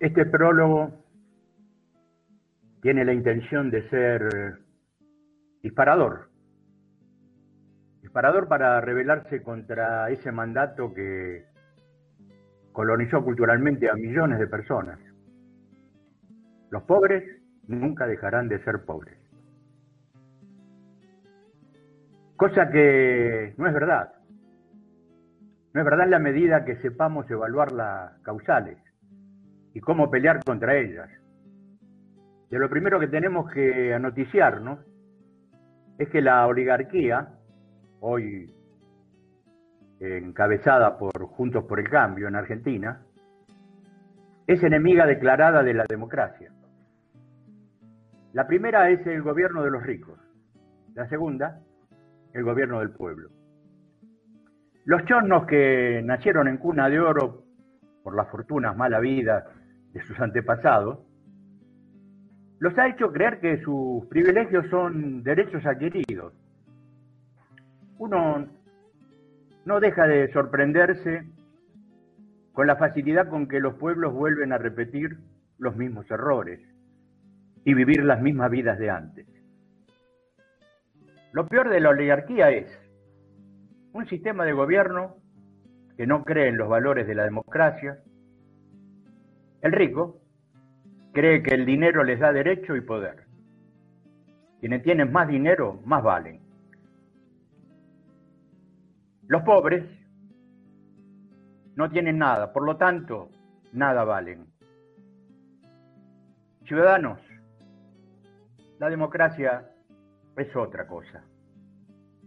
Este prólogo tiene la intención de ser disparador. Disparador para rebelarse contra ese mandato que colonizó culturalmente a millones de personas. Los pobres nunca dejarán de ser pobres. Cosa que no es verdad. No es verdad en la medida que sepamos evaluar las causales y cómo pelear contra ellas. De lo primero que tenemos que anoticiarnos es que la oligarquía, hoy encabezada por Juntos por el Cambio en Argentina, es enemiga declarada de la democracia. La primera es el gobierno de los ricos, la segunda el gobierno del pueblo. Los chornos que nacieron en cuna de oro por las fortunas mala vida de sus antepasados, los ha hecho creer que sus privilegios son derechos adquiridos. Uno no deja de sorprenderse con la facilidad con que los pueblos vuelven a repetir los mismos errores y vivir las mismas vidas de antes. Lo peor de la oligarquía es un sistema de gobierno que no cree en los valores de la democracia. El rico cree que el dinero les da derecho y poder. Quienes tienen más dinero, más valen. Los pobres no tienen nada, por lo tanto, nada valen. Ciudadanos, la democracia es otra cosa.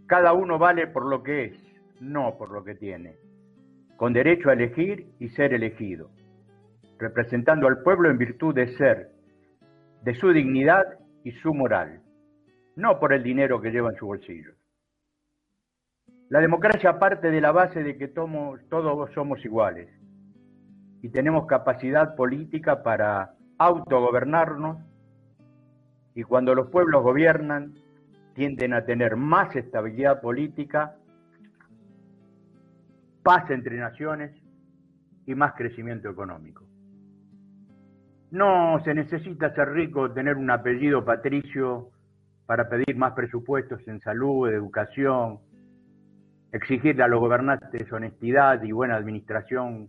Cada uno vale por lo que es, no por lo que tiene, con derecho a elegir y ser elegido, representando al pueblo en virtud de ser, de su dignidad y su moral, no por el dinero que lleva en su bolsillo. La democracia parte de la base de que todos somos iguales y tenemos capacidad política para autogobernarnos y cuando los pueblos gobiernan tienden a tener más estabilidad política, paz entre naciones y más crecimiento económico. No se necesita ser rico tener un apellido patricio para pedir más presupuestos en salud, educación, exigirle a los gobernantes honestidad y buena administración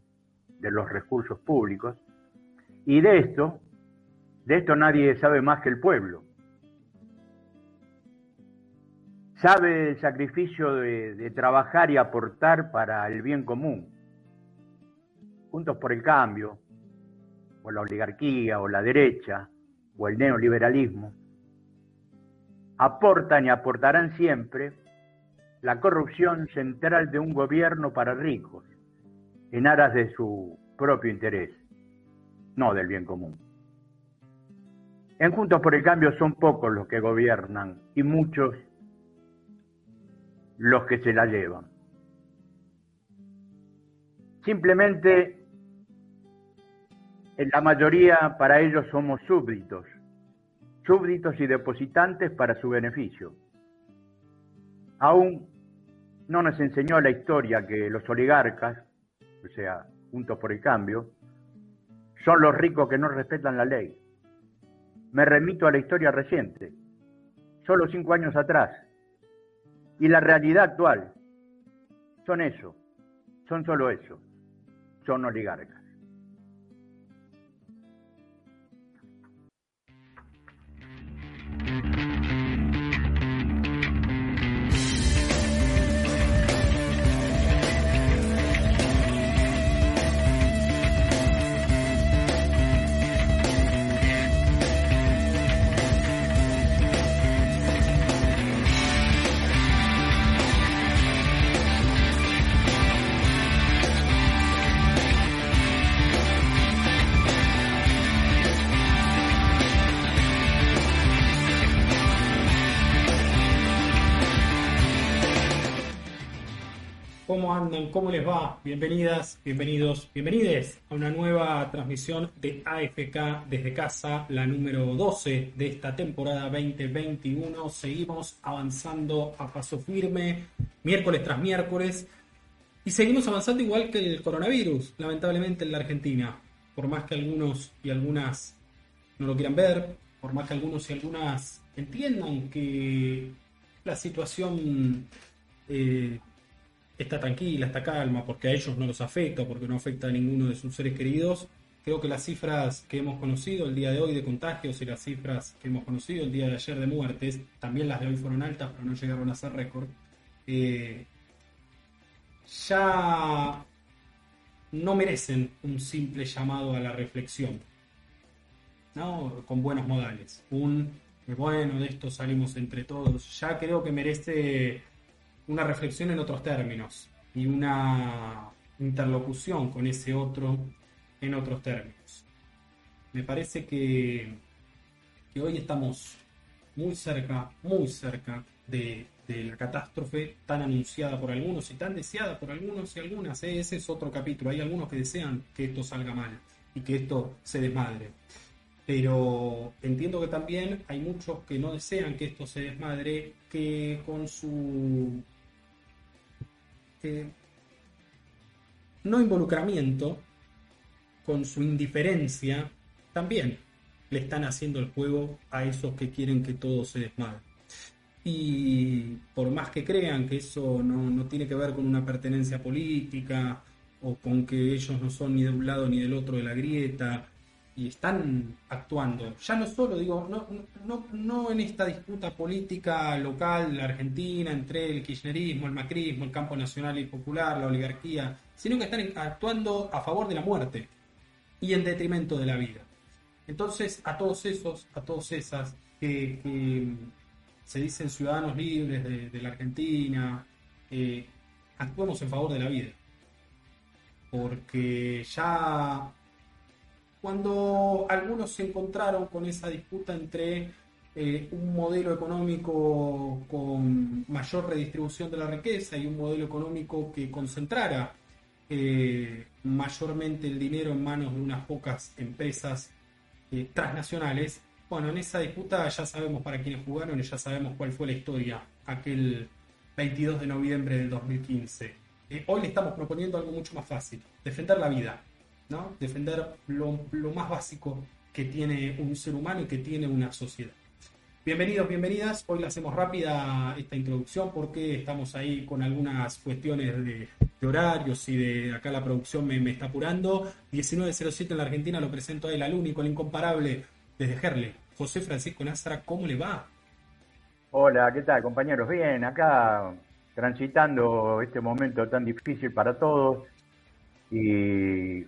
de los recursos públicos. Y de esto, de esto nadie sabe más que el pueblo. sabe el sacrificio de, trabajar y aportar para el bien común. Juntos por el cambio, o la oligarquía, o la derecha, o el neoliberalismo, aportan y aportarán siempre la corrupción central de un gobierno para ricos, en aras de su propio interés, no del bien común. En Juntos por el Cambio son pocos los que gobiernan y muchos los que se la llevan. Simplemente, en la mayoría para ellos somos súbditos, súbditos y depositantes para su beneficio. Aún no nos enseñó la historia que los oligarcas, o sea, juntos por el cambio, son los ricos que no respetan la ley. Me remito a la historia reciente. Solo cinco años atrás, y la realidad actual son eso, son solo eso, son oligarcas. ¿Cómo les va? Bienvenidas, bienvenidos, bienvenides a una nueva transmisión de AFK desde casa, la número 12 de esta temporada 2021. Seguimos avanzando a paso firme, miércoles tras miércoles, y seguimos avanzando igual que el coronavirus, lamentablemente en la Argentina. por más que algunos y algunas no lo quieran ver, por más que algunos y algunas entiendan que la situación eh, está tranquila, está calma, porque a ellos no los afecta, porque no afecta a ninguno de sus seres queridos, creo que las cifras que hemos conocido el día de hoy de contagios y las cifras que hemos conocido el día de ayer de muertes, también las de hoy fueron altas, pero no llegaron a ser récord, eh, ya no merecen un simple llamado a la reflexión, ¿no? con buenos modales. Un, eh, bueno, de esto salimos entre todos. Ya creo que merece una reflexión en otros términos y una interlocución con ese otro en otros términos. Me parece que, que hoy estamos muy cerca, muy cerca de, la catástrofe tan anunciada por algunos y tan deseada por algunos y algunas. ¿eh? Ese es otro capítulo. Hay algunos que desean que esto salga mal y que esto se desmadre. Pero entiendo que también hay muchos que no desean que esto se desmadre, que con su no involucramiento, con su indiferencia, también le están haciendo el juego a esos que quieren que todo se desmadre. Y por más que crean que eso no, no tiene que ver con una pertenencia política o con que ellos no son ni de un lado ni del otro de la grieta, y están actuando. Ya no solo, digo, no, no, no en esta disputa política local, la Argentina, entre el kirchnerismo, el macrismo, el campo nacional y popular, la oligarquía, sino que están actuando a favor de la muerte y en detrimento de la vida. Entonces, a todos esos, a todas esas que, se dicen ciudadanos libres de, la Argentina, eh, actuemos en favor de la vida. Porque ya cuando algunos se encontraron con esa disputa entre eh, un modelo económico con mayor redistribución de la riqueza y un modelo económico que concentrara eh, mayormente el dinero en manos de unas pocas empresas eh, transnacionales. Bueno, en esa disputa ya sabemos para quiénes jugaron y ya sabemos cuál fue la historia aquel 22 de noviembre del 2015. hoy le estamos proponiendo algo mucho más fácil, defender la vida. Defender lo, más básico que tiene un ser humano y que tiene una sociedad. Bienvenidos, bienvenidas. Hoy le hacemos rápida esta introducción porque estamos ahí con algunas cuestiones de, horarios y de acá la producción me, está apurando. 1907 en la Argentina lo presento a él, al único, el incomparable, desde Gerle. José Francisco Názara, ¿cómo le va? Hola, ¿qué tal compañeros? Bien, acá transitando este momento tan difícil para todos y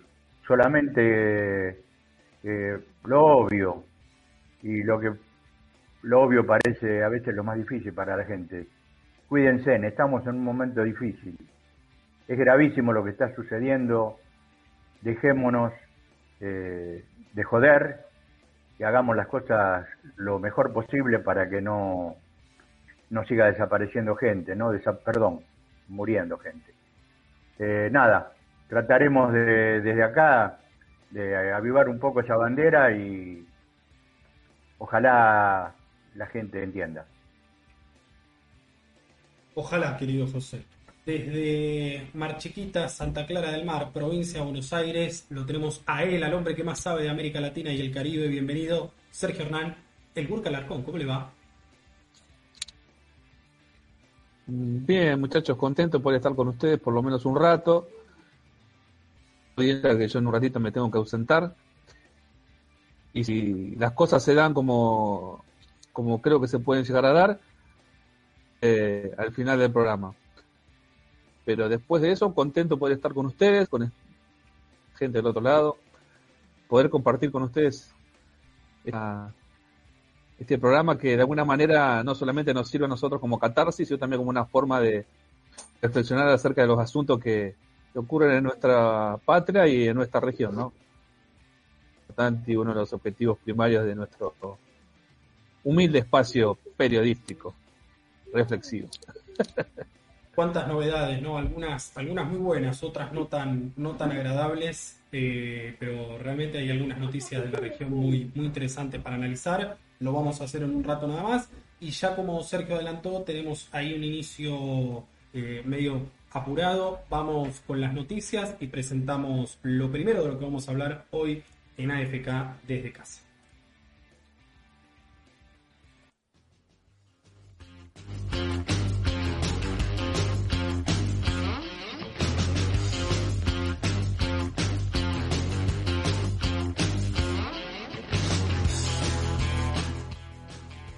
solamente eh, lo obvio y lo que lo obvio parece a veces lo más difícil para la gente. Cuídense, estamos en un momento difícil. Es gravísimo lo que está sucediendo. Dejémonos eh, de joder y hagamos las cosas lo mejor posible para que no, no siga desapareciendo gente, no perdón, muriendo gente. Eh, nada, trataremos de, desde acá de avivar un poco esa bandera y ojalá la gente entienda. Ojalá, querido José. Desde Mar Chiquita, Santa Clara del Mar, provincia de Buenos Aires, lo tenemos a él, al hombre que más sabe de América Latina y el Caribe. Bienvenido, Sergio Hernán, el Burka Larcón. ¿Cómo le va? Bien, muchachos, contento por estar con ustedes por lo menos un rato que yo en un ratito me tengo que ausentar. Y si las cosas se dan como, como creo que se pueden llegar a dar, eh, al final del programa. Pero después de eso, contento poder estar con ustedes, con gente del otro lado, poder compartir con ustedes este programa que de alguna manera no solamente nos sirve a nosotros como catarsis, sino también como una forma de reflexionar acerca de los asuntos que, ocurren en nuestra patria y en nuestra región, ¿no? Importante y uno de los objetivos primarios de nuestro humilde espacio periodístico, reflexivo. Cuántas novedades, ¿no? Algunas, algunas muy buenas, otras no tan, no tan agradables, eh, pero realmente hay algunas noticias de la región muy, muy interesantes para analizar. Lo vamos a hacer en un rato nada más. Y ya como Sergio adelantó, tenemos ahí un inicio eh, medio apurado, vamos con las noticias y presentamos lo primero de lo que vamos a hablar hoy en AFK desde casa.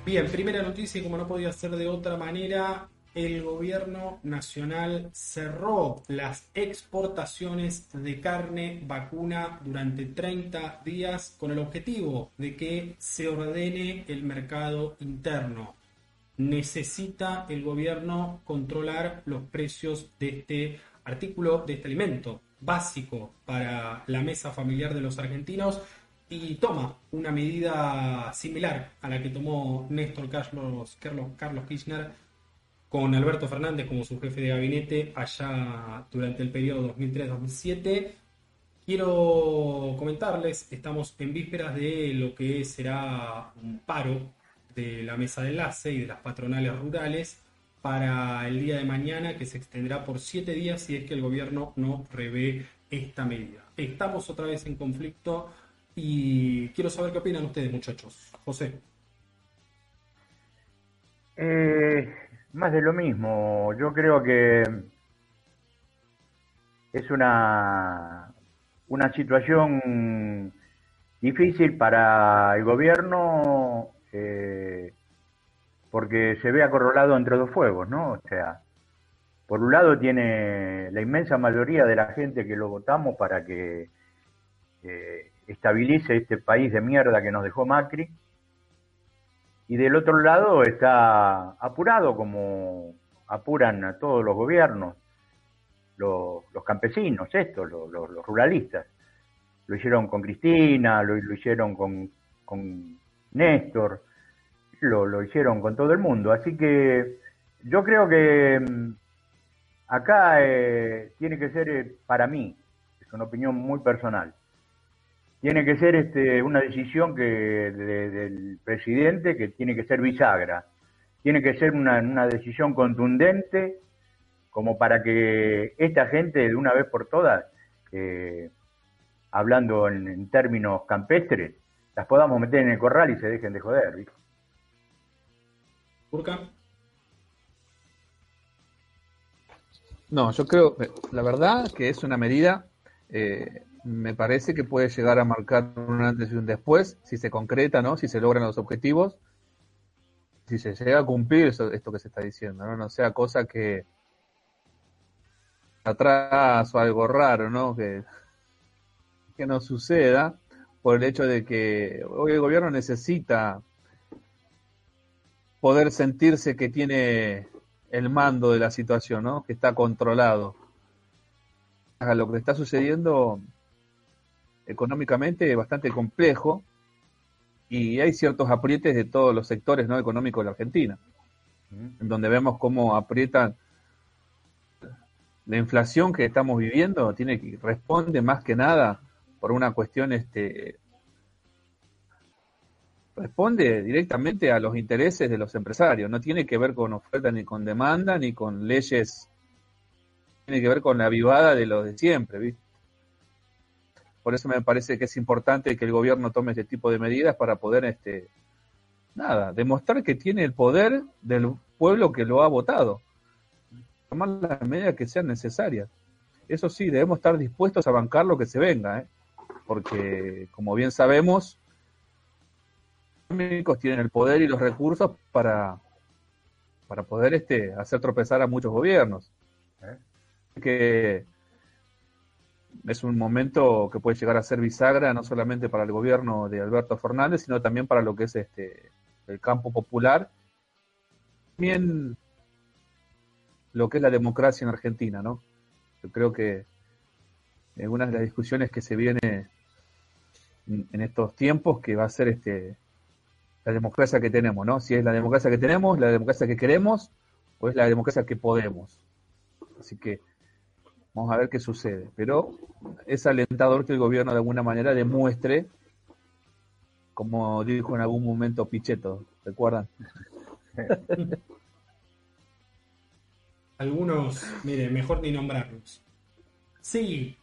Bien, primera noticia y como no podía ser de otra manera, el gobierno nacional cerró las exportaciones de carne vacuna durante 30 días con el objetivo de que se ordene el mercado interno. Necesita el gobierno controlar los precios de este artículo, de este alimento básico para la mesa familiar de los argentinos y toma una medida similar a la que tomó Néstor Carlos, Carlos, Kirchner con Alberto Fernández como su jefe de gabinete allá durante el periodo 2003-2007. Quiero comentarles, estamos en vísperas de lo que será un paro de la mesa de enlace y de las patronales rurales para el día de mañana que se extenderá por siete días si es que el gobierno no prevé esta medida. Estamos otra vez en conflicto y quiero saber qué opinan ustedes, muchachos. José. Eh, más de lo mismo. Yo creo que es una, una situación difícil para el gobierno eh, porque se ve acorralado entre dos fuegos, ¿no? O sea, por un lado tiene la inmensa mayoría de la gente que lo votamos para que eh, estabilice este país de mierda que nos dejó Macri. Y del otro lado está apurado como apuran a todos los gobiernos, los, campesinos, estos, los, ruralistas. Lo hicieron con Cristina, lo, hicieron con, Néstor, lo, lo hicieron con todo el mundo. Así que yo creo que mm, acá eh, tiene que ser, eh, para mí, es una opinión muy personal, tiene que ser este, una decisión que del presidente que tiene que ser bisagra. Tiene que ser una, decisión contundente como para que esta gente de una vez por todas, eh, hablando en, términos campestres, las podamos meter en el corral y se dejen de joder. ¿viste? No, yo creo, la verdad que es una medida eh, me parece que puede llegar a marcar un antes y un después, si se concreta, ¿no? Si se logran los objetivos, si se llega a cumplir esto que se está diciendo, ¿no? No sea cosa que atrás o algo raro, ¿no? Que, que no suceda por el hecho de que hoy el gobierno necesita poder sentirse que tiene el mando de la situación, ¿no? Que está controlado. A lo que está sucediendo económicamente bastante complejo y hay ciertos aprietes de todos los sectores no económicos de la Argentina, en donde vemos cómo aprietan la inflación que estamos viviendo tiene que responde más que nada por una cuestión este responde directamente a los intereses de los empresarios, no tiene que ver con oferta ni con demanda ni con leyes, tiene que ver con la vivada de los de siempre, ¿viste? Por eso me parece que es importante que el gobierno tome este tipo de medidas para poder, este, nada, demostrar que tiene el poder del pueblo que lo ha votado. Tomar las medidas que sean necesarias. Eso sí, debemos estar dispuestos a bancar lo que se venga, ¿eh? porque, como bien sabemos, los económicos tienen el poder y los recursos para, para poder este, hacer tropezar a muchos gobiernos. ¿Eh? Que es un momento que puede llegar a ser bisagra no solamente para el gobierno de Alberto Fernández, sino también para lo que es este el campo popular, también lo que es la democracia en Argentina, ¿no? Yo creo que en una de las discusiones que se viene en estos tiempos que va a ser este la democracia que tenemos, ¿no? Si es la democracia que tenemos, la democracia que queremos o es la democracia que podemos. Así que Vamos a ver qué sucede. Pero es alentador que el gobierno de alguna manera demuestre, como dijo en algún momento Pichetto, ¿recuerdan? Algunos, mire, mejor ni nombrarlos. Sí,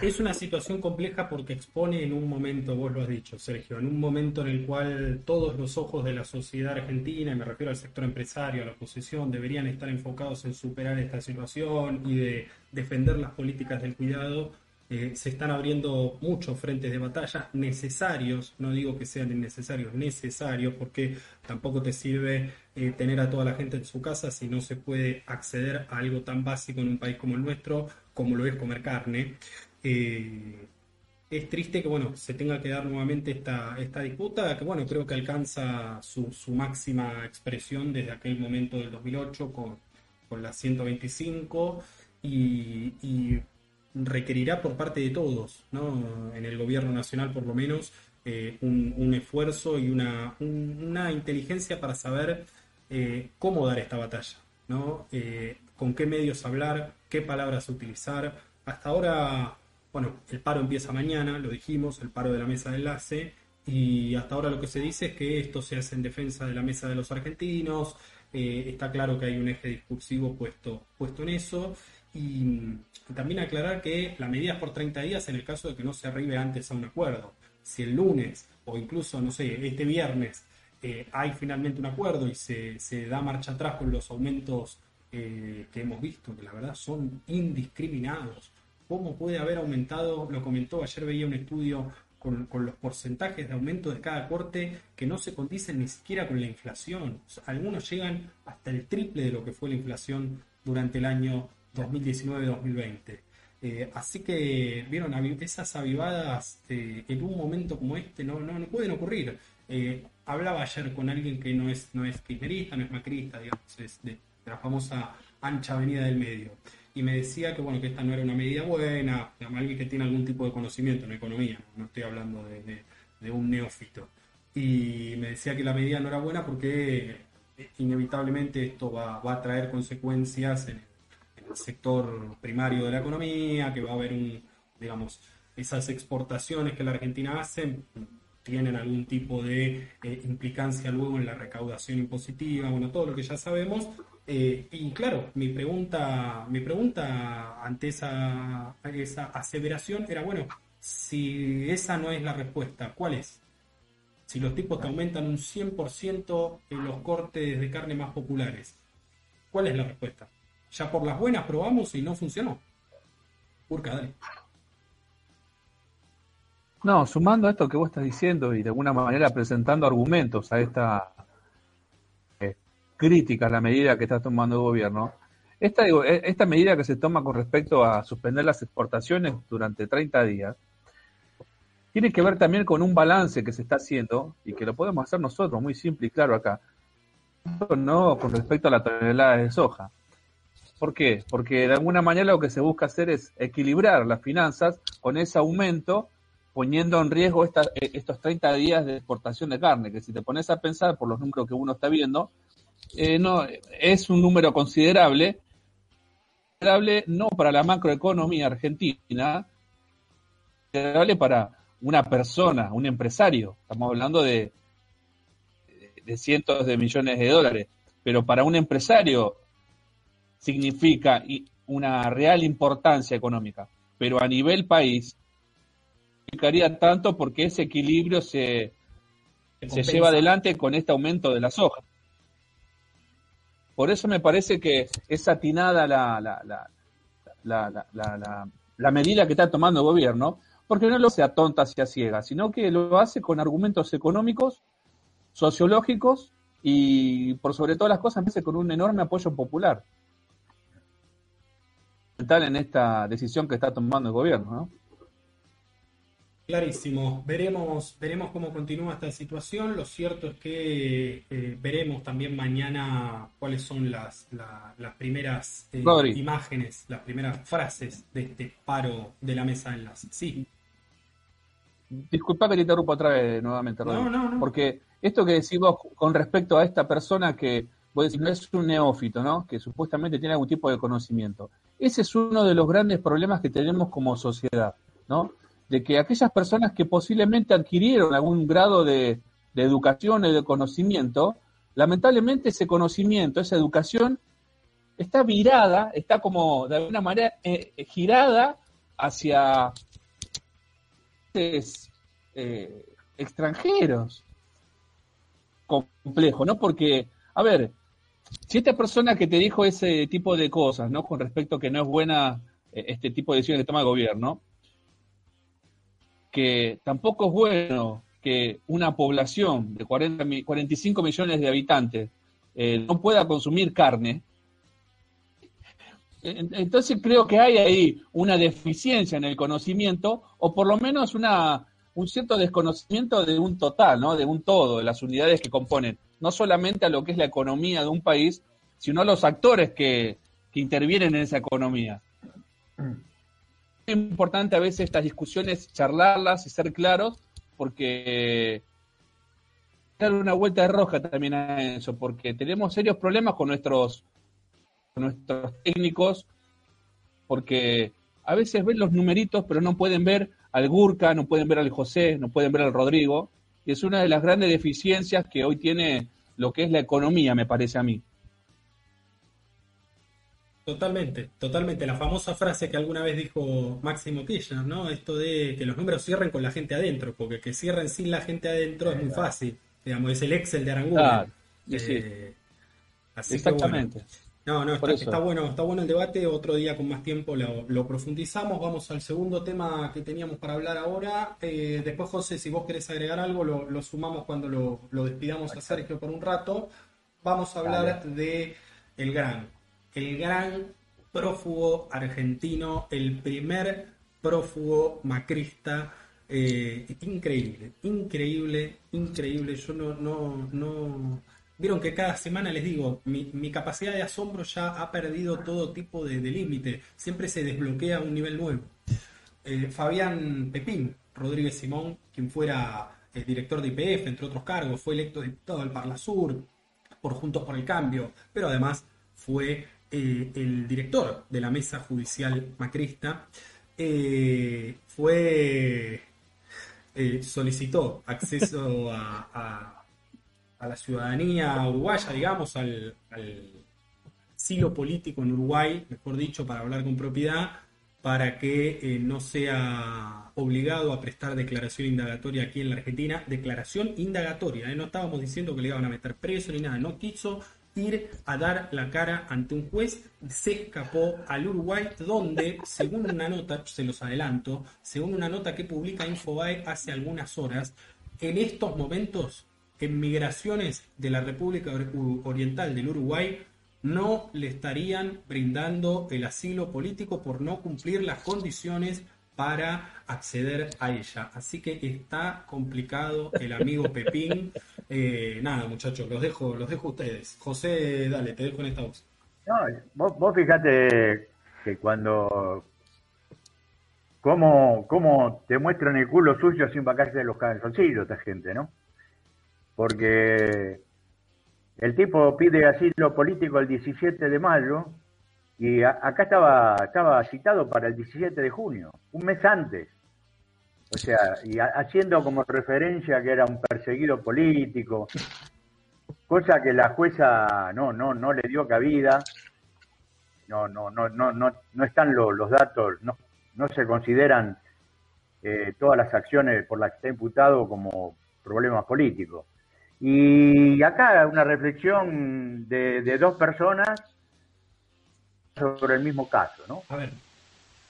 es una situación compleja porque expone en un momento, vos lo has dicho, Sergio, en un momento en el cual todos los ojos de la sociedad argentina, y me refiero al sector empresario, a la oposición, deberían estar enfocados en superar esta situación y de defender las políticas del cuidado, eh, se están abriendo muchos frentes de batalla necesarios, no digo que sean innecesarios, necesarios, porque tampoco te sirve eh, tener a toda la gente en su casa si no se puede acceder a algo tan básico en un país como el nuestro, como lo es comer carne. Eh, es triste que bueno se tenga que dar nuevamente esta, esta disputa, que bueno, creo que alcanza su, máxima expresión desde aquel momento del 2008 con, con la 125 y, requerirá por parte de todos, ¿no? en el gobierno nacional por lo menos, eh, un, esfuerzo y una, una, inteligencia para saber eh, cómo dar esta batalla, ¿no? Con qué medios hablar, qué palabras utilizar. Hasta ahora, bueno, el paro empieza mañana, lo dijimos, el paro de la mesa de enlace, y hasta ahora lo que se dice es que esto se hace en defensa de la mesa de los argentinos, está claro que hay un eje discursivo puesto, puesto en eso, y también aclarar que la medida es por 30 días en el caso de que no se arribe antes a un acuerdo. Si el lunes o incluso, no sé, este viernes eh, hay finalmente un acuerdo y se, da marcha atrás con los aumentos eh, que hemos visto, que la verdad son indiscriminados. ¿Cómo puede haber aumentado? Lo comentó, ayer veía un estudio con, los porcentajes de aumento de cada corte que no se condicen ni siquiera con la inflación. algunos llegan hasta el triple de lo que fue la inflación durante el año 2019-2020. Eh, así que, vieron, esas avivadas eh, en un momento como este no, no, pueden ocurrir. Eh, hablaba ayer con alguien que no es, no es kirchnerista, no es macrista, digamos, es de, la famosa ancha avenida del medio. Y me decía que, bueno, que esta no era una medida buena, alguien que tiene algún tipo de conocimiento en economía, no estoy hablando de, un neófito. Y me decía que la medida no era buena porque inevitablemente esto va, va a traer consecuencias en sector primario de la economía, que va a haber un, digamos, esas exportaciones que la Argentina hace tienen algún tipo de eh, implicancia luego en la recaudación impositiva, bueno, todo lo que ya sabemos. Eh, y claro, mi pregunta, mi pregunta ante esa, esa aseveración era, bueno, si esa no es la respuesta, ¿cuál es? Si los tipos te aumentan un 100% en los cortes de carne más populares, ¿cuál es la respuesta? Ya por las buenas probamos y no funcionó. Urca, dale. No, sumando a esto que vos estás diciendo y de alguna manera presentando argumentos a esta crítica a la medida que está tomando el gobierno, esta, e, esta medida que se toma con respecto a suspender las exportaciones durante 30 días, tiene que ver también con un balance que se está haciendo y que lo podemos hacer nosotros, muy simple y claro acá, no con respecto a la tonelada de soja. ¿Por qué? Porque de alguna manera lo que se busca hacer es equilibrar las finanzas con ese aumento, poniendo en riesgo eh, estos 30 días de exportación de carne, que si te pones a pensar por los números que uno está viendo, eh, no, es un número considerable, considerable no para la macroeconomía argentina, considerable para una persona, un empresario, estamos hablando de, de cientos de millones de dólares, pero para un empresario significa una real importancia económica, pero a nivel país significaría tanto porque ese equilibrio se, se lleva adelante con este aumento de la soja. Por eso me parece que es atinada la, la, la, la, medida que está tomando el gobierno, porque no lo hace a tonta y a ciega, sino que lo hace con argumentos económicos, sociológicos y por sobre todas las cosas, con un enorme apoyo popular en esta decisión que está tomando el gobierno, ¿no? Clarísimo. Veremos, veremos cómo continúa esta situación. Lo cierto es que eh, veremos también mañana cuáles son las, las primeras eh, imágenes, las primeras frases de este paro de la mesa en las. Sí. Disculpa que te interrumpa otra vez nuevamente, Rodri, no, no, Porque esto que decís vos con respecto a esta persona que vos decís, no es un neófito, ¿no? Que supuestamente tiene algún tipo de conocimiento. Ese es uno de los grandes problemas que tenemos como sociedad, ¿no? De que aquellas personas que posiblemente adquirieron algún grado de, educación y de conocimiento, lamentablemente ese conocimiento, esa educación, está virada, está como de alguna manera eh, girada hacia eh, extranjeros. Complejo, ¿no? Porque, a ver, si esta persona que te dijo ese tipo de cosas, ¿no? Con respecto a que no es buena eh, este tipo de decisiones que toma el gobierno, que tampoco es bueno que una población de 40, 45 millones de habitantes eh, no pueda consumir carne, entonces creo que hay ahí una deficiencia en el conocimiento o por lo menos una, un cierto desconocimiento de un total, ¿no? de un todo, de las unidades que componen, no solamente a lo que es la economía de un país, sino a los actores que, que intervienen en esa economía. Importante a veces estas discusiones charlarlas y ser claros porque dar una vuelta de roja también a eso, porque tenemos serios problemas con nuestros, nuestros técnicos, porque a veces ven los numeritos, pero no pueden ver al Gurka, no pueden ver al José, no pueden ver al Rodrigo, y es una de las grandes deficiencias que hoy tiene lo que es la economía, me parece a mí. Totalmente, totalmente. La famosa frase que alguna vez dijo Máximo Kirchner, ¿no? Esto de que los números cierren con la gente adentro, porque que cierren sin la gente adentro es muy fácil. Digamos, es el Excel de Aranguren. Claro, eh, Exactamente. no, no, está, bueno, está bueno el debate. Otro día con más tiempo lo, profundizamos. Vamos al segundo tema que teníamos para hablar ahora. Eh, después, José, si vos querés agregar algo, lo, sumamos cuando lo, despidamos a Sergio por un rato. Vamos a hablar de el gran el gran prófugo argentino, el primer prófugo macrista. Eh, increíble, increíble, increíble. Yo no, no, no. Vieron que cada semana les digo, mi, capacidad de asombro ya ha perdido todo tipo de, límite. Siempre se desbloquea un nivel nuevo. Eh, Fabián Pepín Rodríguez Simón, quien fuera el eh, director de IPF, entre otros cargos, fue electo diputado del Parla Sur por Juntos por el Cambio, pero además fue eh, el director de la mesa judicial macrista, eh, fue eh, solicitó acceso a, la ciudadanía uruguaya, digamos, al, al silo político en Uruguay, mejor dicho, para hablar con propiedad, para que no sea obligado a prestar declaración indagatoria aquí en la Argentina. Declaración indagatoria, no estábamos diciendo que le iban a meter preso ni nada, no quiso ir a dar la cara ante un juez, se escapó al Uruguay, donde, según una nota, se los adelanto, según una nota que publica Infobae hace algunas horas, en estos momentos, en migraciones de la República Oriental del Uruguay, no le estarían brindando el asilo político por no cumplir las condiciones para acceder a ella. Así que está complicado el amigo Pepín. Eh, nada, muchachos, los dejo, los dejo a ustedes. José, dale, te dejo en esta voz. No, vos, vos fíjate que cuando cómo, cómo te muestran el culo suyo sin vacarse de los calzoncillos esta gente, ¿no? Porque el tipo pide asilo político el 17 de mayo y acá estaba, estaba citado para el 17 de junio, un mes antes. O sea, y haciendo como referencia que era un perseguido político, cosa que la jueza no, no, no le dio cabida. No, no, no, no, no, no están los, datos, no, no se consideran eh, todas las acciones por las que está imputado como problemas políticos. Y acá una reflexión de, de dos personas sobre el mismo caso, ¿no? A ver.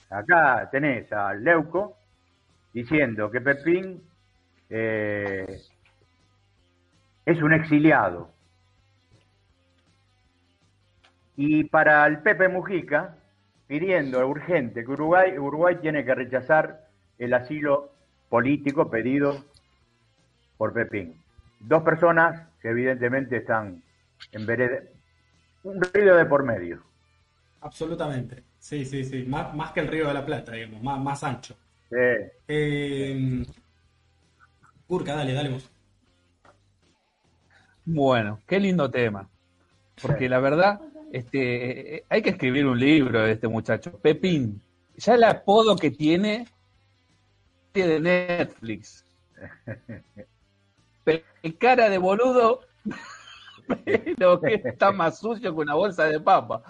Acá tenés a Leuco diciendo que Pepín eh, es un exiliado. Y para el Pepe Mujica, pidiendo urgente que Uruguay, Uruguay tiene que rechazar el asilo político pedido por Pepín. Dos personas que evidentemente están en vereda, un río de por medio. Absolutamente. Sí, sí, sí. Más, que el Río de la Plata, digamos, más, más ancho. Sí. Eh, Urca, dale, dale vos. Bueno, qué lindo tema. Porque la verdad, este, eh, hay que escribir un libro de este muchacho. Pepín, ya el apodo que tiene de Netflix. cara de boludo Pero que está más sucio que una bolsa de papa.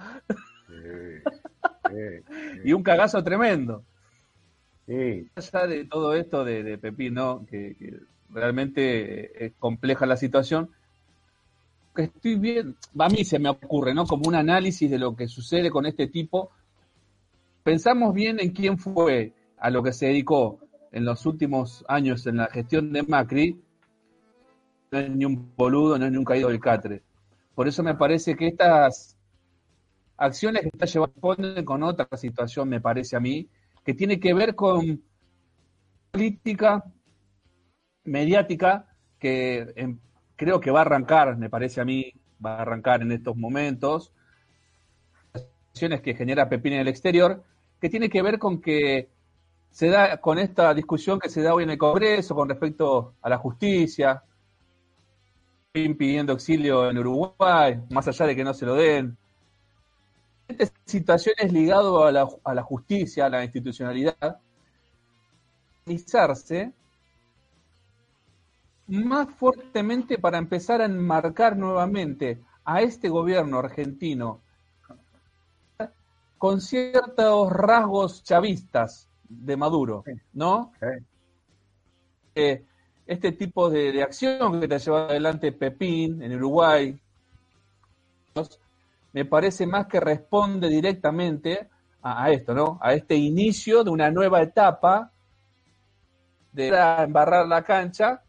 Y un cagazo tremendo. Sí. Allá de todo esto de, de Pepín, ¿no? Que, realmente es compleja la situación. Que estoy bien, a mí se me ocurre, ¿no? Como un análisis de lo que sucede con este tipo. Pensamos bien en quién fue a lo que se dedicó en los últimos años en la gestión de Macri, no es ni un boludo, no es ni un caído del catre. Por eso me parece que estas acciones que está llevando con otra situación, me parece a mí, que tiene que ver con política mediática que creo que va a arrancar, me parece a mí, va a arrancar en estos momentos, acciones que genera Pepín en el exterior, que tiene que ver con que se da con esta discusión que se da hoy en el Congreso con respecto a la justicia, pidiendo exilio en Uruguay, más allá de que no se lo den. Estas situaciones ligadas a la, a la justicia, a la institucionalidad, realizarse más fuertemente para empezar a enmarcar nuevamente a este gobierno argentino con ciertos rasgos chavistas de Maduro, ¿no? Eh, este tipo de, acción que te ha llevado adelante Pepín en Uruguay, me parece más que responde directamente a, esto, ¿no? A este inicio de una nueva etapa de embarrar la cancha,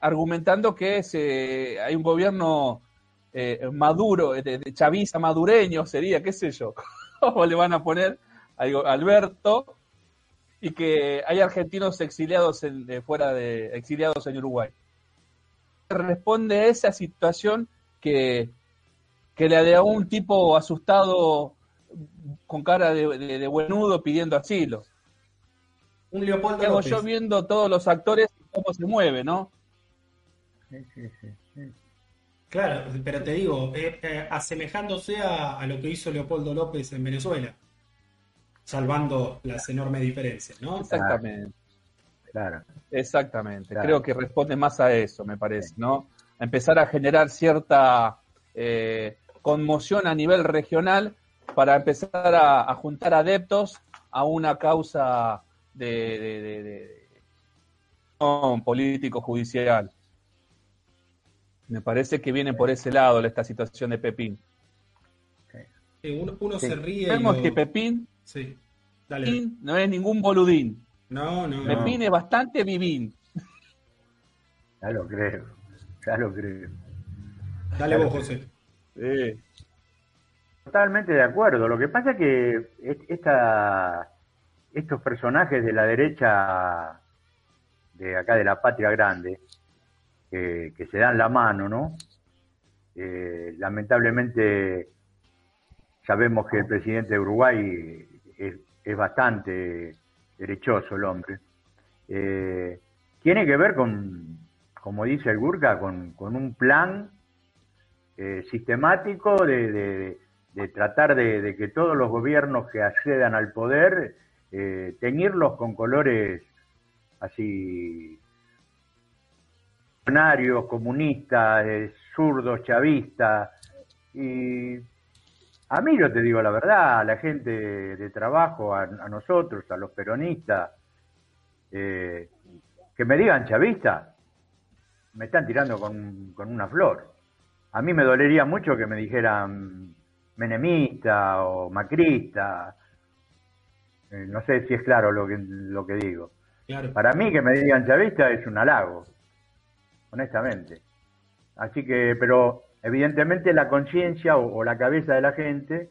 argumentando que se, hay un gobierno eh, maduro, de, de chaviza madureño sería, qué sé yo, cómo le van a poner Alberto, y que hay argentinos exiliados en, fuera de exiliados en Uruguay. Responde a esa situación que, que le de a un tipo asustado con cara de, de, buenudo pidiendo asilo. Un Leopoldo yo viendo todos los actores cómo se mueve, ¿no? Claro, pero te digo, eh, eh, asemejándose a, lo que hizo Leopoldo López en Venezuela salvando las enormes diferencias, ¿no? Exactamente. Claro. Exactamente. Creo que responde más a eso, me parece, ¿no? A empezar a generar cierta eh, conmoción a nivel regional para empezar a, juntar adeptos a una causa de, político judicial. Me parece que viene por ese lado esta situación de Pepín. Uno, se ríe. Vemos que Pepín Sí. Dale. no es ningún boludín. No, no. Pepín es bastante vivín. Ya lo creo. Ya lo creo. Dale vos, José. Totalmente de acuerdo. Lo que pasa es que esta, estos personajes de la derecha de acá de la patria grande, que, se dan la mano, ¿no? Eh, lamentablemente sabemos que el presidente de Uruguay es, bastante derechoso el hombre. Eh, tiene que ver con, como dice el Gurka, con, un plan eh, sistemático de, tratar de, que todos los gobiernos que accedan al poder, eh, teñirlos con colores así comunistas, zurdos, chavistas, y a mí yo te digo la verdad, a la gente de trabajo, a, nosotros, a los peronistas, eh, que me digan chavista, me están tirando con, una flor. A mí me dolería mucho que me dijeran menemista o macrista. Eh, no sé si es claro lo que, lo que digo. Para mí que me digan chavista es un halago, honestamente. Así que, pero Evidentemente la conciencia o, la cabeza de la gente,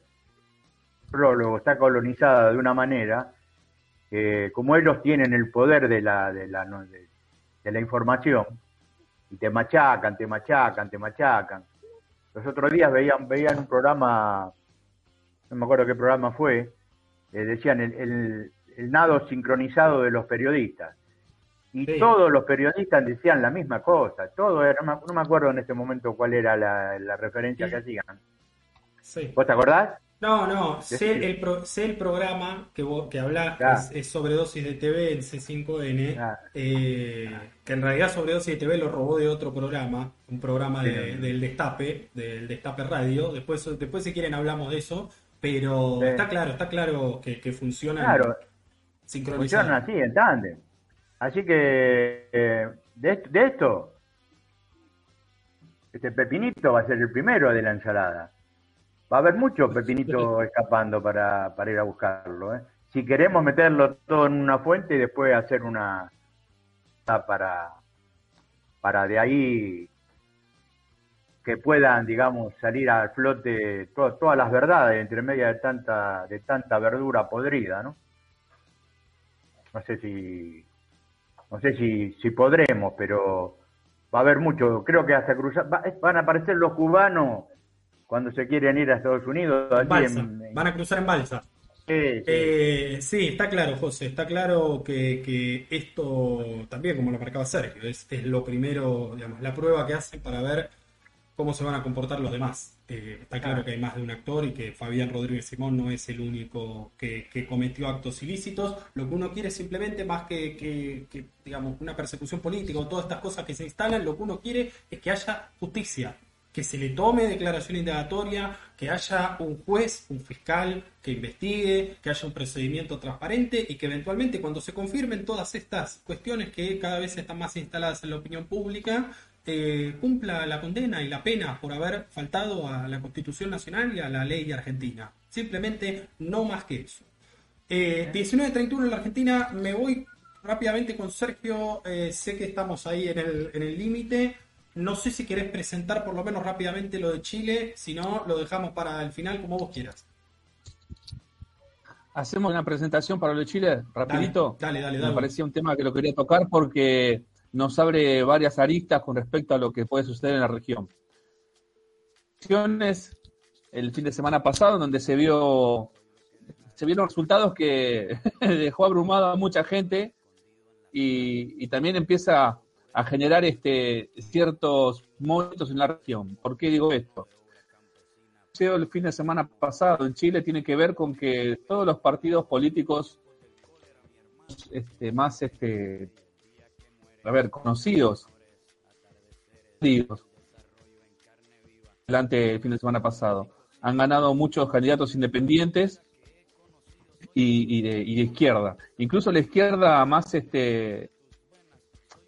prólogo, está colonizada de una manera, que como ellos tienen el poder de la, de la, de, la información, y te machacan, te machacan, te machacan. Los otros días veían, veían un programa, no me acuerdo qué programa fue, eh, decían el, el, nado sincronizado de los periodistas. Y todos los periodistas decían la misma cosa, todo era, no me acuerdo en este momento cuál era la, referencia que hacían. ¿Vos te acordás? No, no, sé el, sé el programa que, vos, que hablás, es, Sobredosis de TV en C5N, eh, que en realidad Sobredosis de TV lo robó de otro programa, un programa del Destape, del Destape Radio, después, después si quieren hablamos de eso, pero está claro, está claro que, que funciona claro. Funcionan así, en tándem. Así que eh, de, de esto, este pepinito va a ser el primero de la ensalada va a haber mucho pepinito escapando para, para ir a buscarlo. ¿eh? Si queremos meterlo todo en una fuente y después hacer una para, para de ahí que puedan, digamos, salir al flote todas las verdades entre media de tanta, de tanta verdura podrida, ¿no? No sé si, no sé si, si podremos, pero va a haber mucho. Creo que hasta cruzar, van a aparecer los cubanos cuando se quieren ir a Estados Unidos. Van a cruzar en balsa. Eh, sí, está claro, José, está claro que, esto también, como lo marcaba Sergio, es, lo primero, digamos, la prueba que hacen para ver cómo se van a comportar los demás. Eh, está claro que hay más de un actor y que Fabián Rodríguez Simón no es el único que, cometió actos ilícitos. Lo que uno quiere simplemente, más que, que, digamos, una persecución política o todas estas cosas que se instalan, lo que uno quiere es que haya justicia, que se le tome declaración indagatoria, que haya un juez, un fiscal que investigue, que haya un procedimiento transparente y que eventualmente cuando se confirmen todas estas cuestiones que cada vez están más instaladas en la opinión pública, eh, cumpla la condena y la pena por haber faltado a la Constitución Nacional y a la ley argentina. Simplemente no más que eso. Eh, 19.31 en la Argentina, me voy rápidamente con Sergio, eh, sé que estamos ahí en el límite. No sé si querés presentar por lo menos rápidamente lo de Chile, si no, lo dejamos para el final como vos quieras. Hacemos una presentación para lo de Chile, rapidito. Dale, dale, dale. Me parecía un tema que lo quería tocar porque nos abre varias aristas con respecto a lo que puede suceder en la región. El fin de semana pasado, donde se vio se vieron resultados que dejó abrumada a mucha gente y, y también empieza a generar este, ciertos momentos en la región. ¿Por qué digo esto? El fin de semana pasado en Chile tiene que ver con que todos los partidos políticos este, más, este, a ver, conocidos, delante el fin de semana pasado, han ganado muchos candidatos independientes y, de, y de izquierda. Incluso la izquierda más este,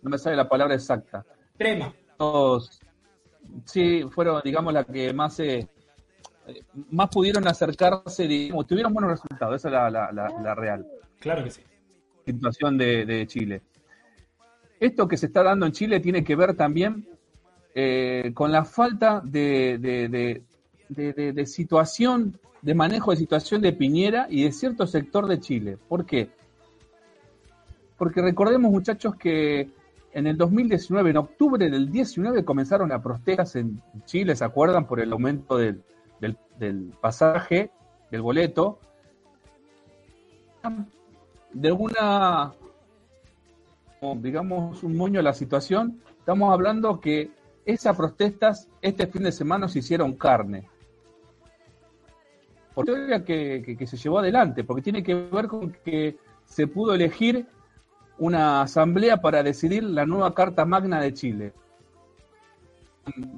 no me sale la palabra exacta. Crema. Todos, sí, fueron, digamos, las que más eh, más pudieron acercarse, digamos, tuvieron buenos resultados, esa es la, real. Claro que sí. Situación de, Chile. Esto que se está dando en Chile tiene que ver también eh, con la falta de, de, de, situación, de manejo de situación de Piñera y de cierto sector de Chile. ¿Por qué? Porque recordemos, muchachos, que en el 2019, en octubre del 19, comenzaron las protestas en Chile, ¿se acuerdan? Por el aumento del, pasaje, del boleto. De alguna, digamos, un moño a la situación, estamos hablando que esas protestas este fin de semana se hicieron carne. Por que, que, que se llevó adelante, porque tiene que ver con que se pudo elegir una asamblea para decidir la nueva Carta Magna de Chile.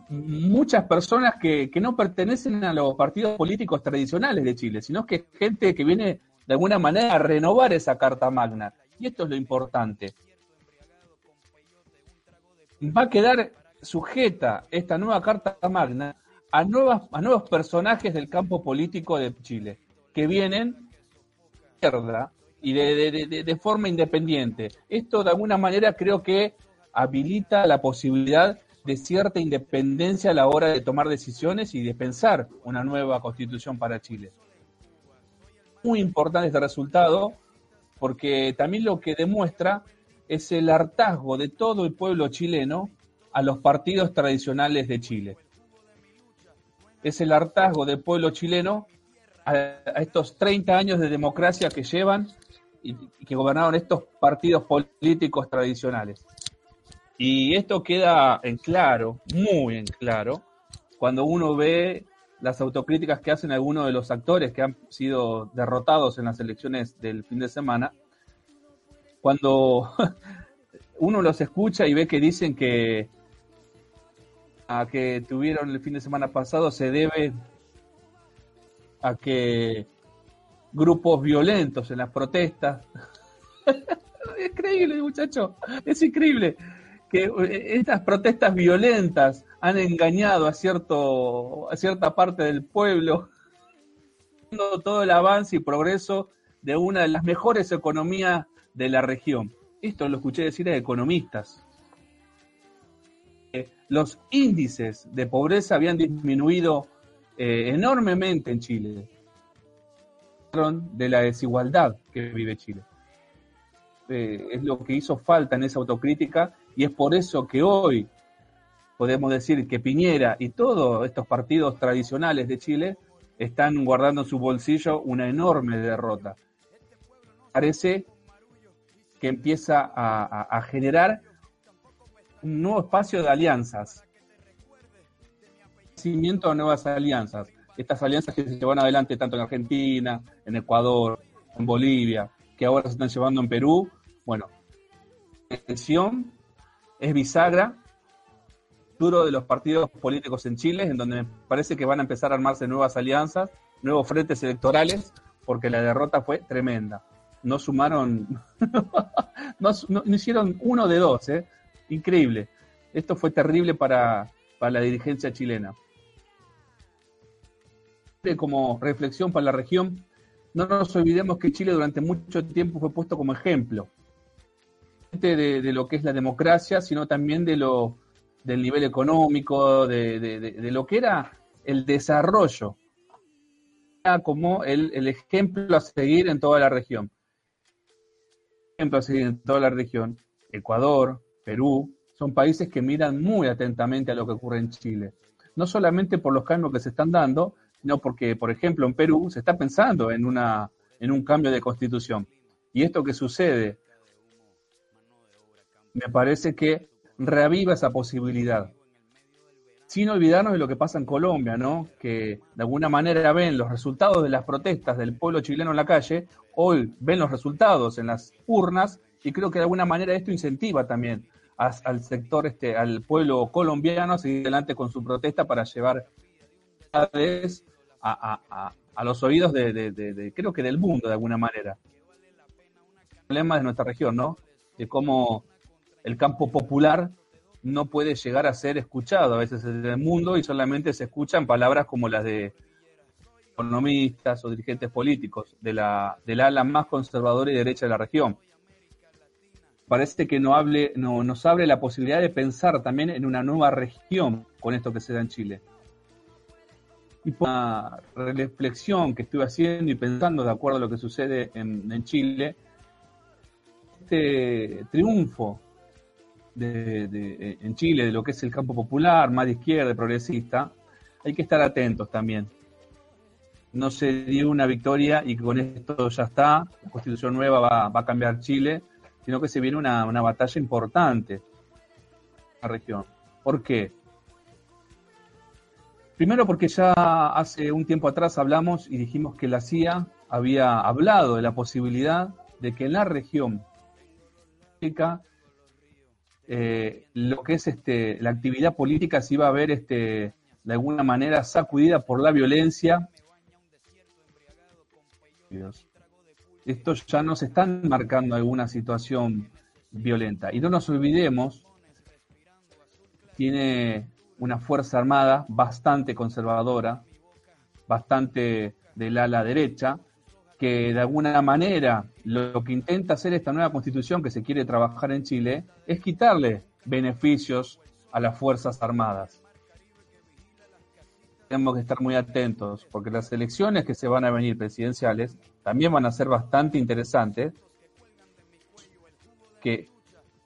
Muchas personas que, no pertenecen a los partidos políticos tradicionales de Chile, sino que gente que viene de alguna manera a renovar esa Carta Magna. Y esto es lo importante. Va a quedar sujeta esta nueva Carta Magna a, nuevas, a nuevos personajes del campo político de Chile, que vienen izquierda, y de, forma independiente. Esto de alguna manera creo que habilita la posibilidad de cierta independencia a la hora de tomar decisiones y de pensar una nueva constitución para Chile. Muy importante este resultado porque también lo que demuestra es el hartazgo de todo el pueblo chileno a los partidos tradicionales de Chile. Es el hartazgo del pueblo chileno a, a estos 30 años de democracia que llevan y, que gobernaron estos partidos políticos tradicionales. Y esto queda en claro, muy en claro, cuando uno ve las autocríticas que hacen algunos de los actores que han sido derrotados en las elecciones del fin de semana, cuando uno los escucha y ve que dicen que a que tuvieron el fin de semana pasado se debe a que grupos violentos en las protestas. es increíble, muchacho, es increíble que eh, estas protestas violentas han engañado a cierto a cierta parte del pueblo todo el avance y progreso de una de las mejores economías de la región. Esto lo escuché decir a economistas. Eh, los índices de pobreza habían disminuido eh, enormemente en Chile de la desigualdad que vive Chile. Eh, es lo que hizo falta en esa autocrítica y es por eso que hoy podemos decir que Piñera y todos estos partidos tradicionales de Chile están guardando en su bolsillo una enorme derrota. Parece que empieza a, generar un nuevo espacio de alianzas, cimiento de nuevas alianzas estas alianzas que se llevan adelante tanto en Argentina, en Ecuador, en Bolivia, que ahora se están llevando en Perú, bueno, elección es bisagra duro de los partidos políticos en Chile, en donde me parece que van a empezar a armarse nuevas alianzas, nuevos frentes electorales, porque la derrota fue tremenda. No sumaron, no, hicieron uno de dos, ¿eh? increíble. Esto fue terrible para, para la dirigencia chilena como reflexión para la región, no nos olvidemos que Chile durante mucho tiempo fue puesto como ejemplo de, lo que es la democracia, sino también de lo del nivel económico, de, lo que era el desarrollo, como el, ejemplo a seguir en toda la región. Ejemplo a seguir en toda la región, Ecuador, Perú, son países que miran muy atentamente a lo que ocurre en Chile. No solamente por los cambios que se están dando, no porque, por ejemplo, en Perú se está pensando en, una, en un cambio de constitución. Y esto que sucede, me parece que reaviva esa posibilidad. Sin olvidarnos de lo que pasa en Colombia, ¿no? Que de alguna manera ven los resultados de las protestas del pueblo chileno en la calle, hoy ven los resultados en las urnas y creo que de alguna manera esto incentiva también al sector, este, al pueblo colombiano a seguir adelante con su protesta para llevar a, los oídos de, creo que del mundo de alguna manera. El problema de nuestra región, ¿no? De cómo el campo popular no puede llegar a ser escuchado a veces en el mundo y solamente se escuchan palabras como las de economistas o dirigentes políticos de la, del ala más conservadora y derecha de la región. Parece que no hable, no, nos abre la posibilidad de pensar también en una nueva región con esto que se da en Chile y por una reflexión que estuve haciendo y pensando de acuerdo a lo que sucede en, Chile, este triunfo de, en Chile de lo que es el campo popular, más de izquierda, progresista, hay que estar atentos también. No se dio una victoria y con esto ya está, la constitución nueva va, a cambiar Chile, sino que se viene una, una batalla importante en la región. ¿Por qué? Primero porque ya hace un tiempo atrás hablamos y dijimos que la CIA había hablado de la posibilidad de que en la región eh, lo que es este, la actividad política se iba a ver este, de alguna manera sacudida por la violencia. Esto ya nos están marcando alguna situación violenta. Y no nos olvidemos, tiene una fuerza armada bastante conservadora, bastante del ala derecha, que de alguna manera lo que intenta hacer esta nueva constitución que se quiere trabajar en Chile es quitarle beneficios a las Fuerzas Armadas. Tenemos que estar muy atentos porque las elecciones que se van a venir presidenciales también van a ser bastante interesantes, que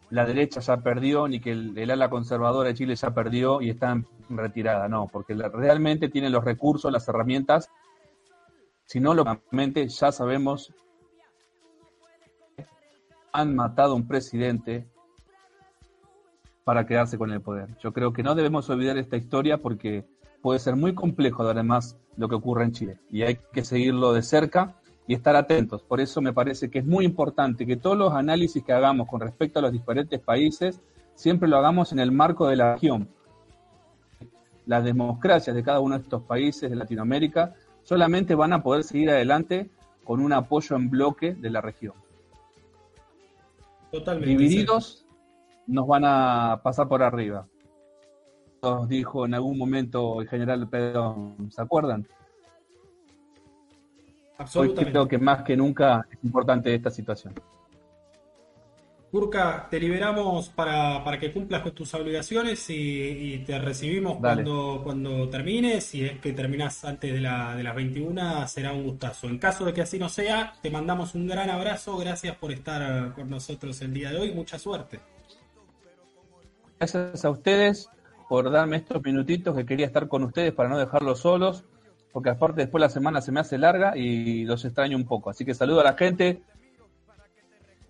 la derecha ya perdió, ni que el, ala conservadora de Chile ya perdió y está retirada, no, porque realmente tienen los recursos, las herramientas, si no, localmente ya sabemos, han matado a un presidente para quedarse con el poder. Yo creo que no debemos olvidar esta historia porque puede ser muy complejo además lo que ocurre en Chile. Y hay que seguirlo de cerca y estar atentos. Por eso me parece que es muy importante que todos los análisis que hagamos con respecto a los diferentes países siempre lo hagamos en el marco de la región. Las democracias de cada uno de estos países de Latinoamérica solamente van a poder seguir adelante con un apoyo en bloque de la región. Totalmente. Divididos nos van a pasar por arriba. Nos dijo en algún momento el general Pedro, ¿se acuerdan? Absolutamente. Hoy creo que más que nunca es importante esta situación. Kurka, te liberamos para, que cumplas con tus obligaciones y, te recibimos cuando, cuando termines. Si es que terminas antes de, la, de las 21, será un gustazo. En caso de que así no sea, te mandamos un gran abrazo. Gracias por estar con nosotros el día de hoy. Mucha suerte. Gracias a ustedes por darme estos minutitos que quería estar con ustedes para no dejarlos solos, porque aparte después la semana se me hace larga y los extraño un poco. Así que saludo a la gente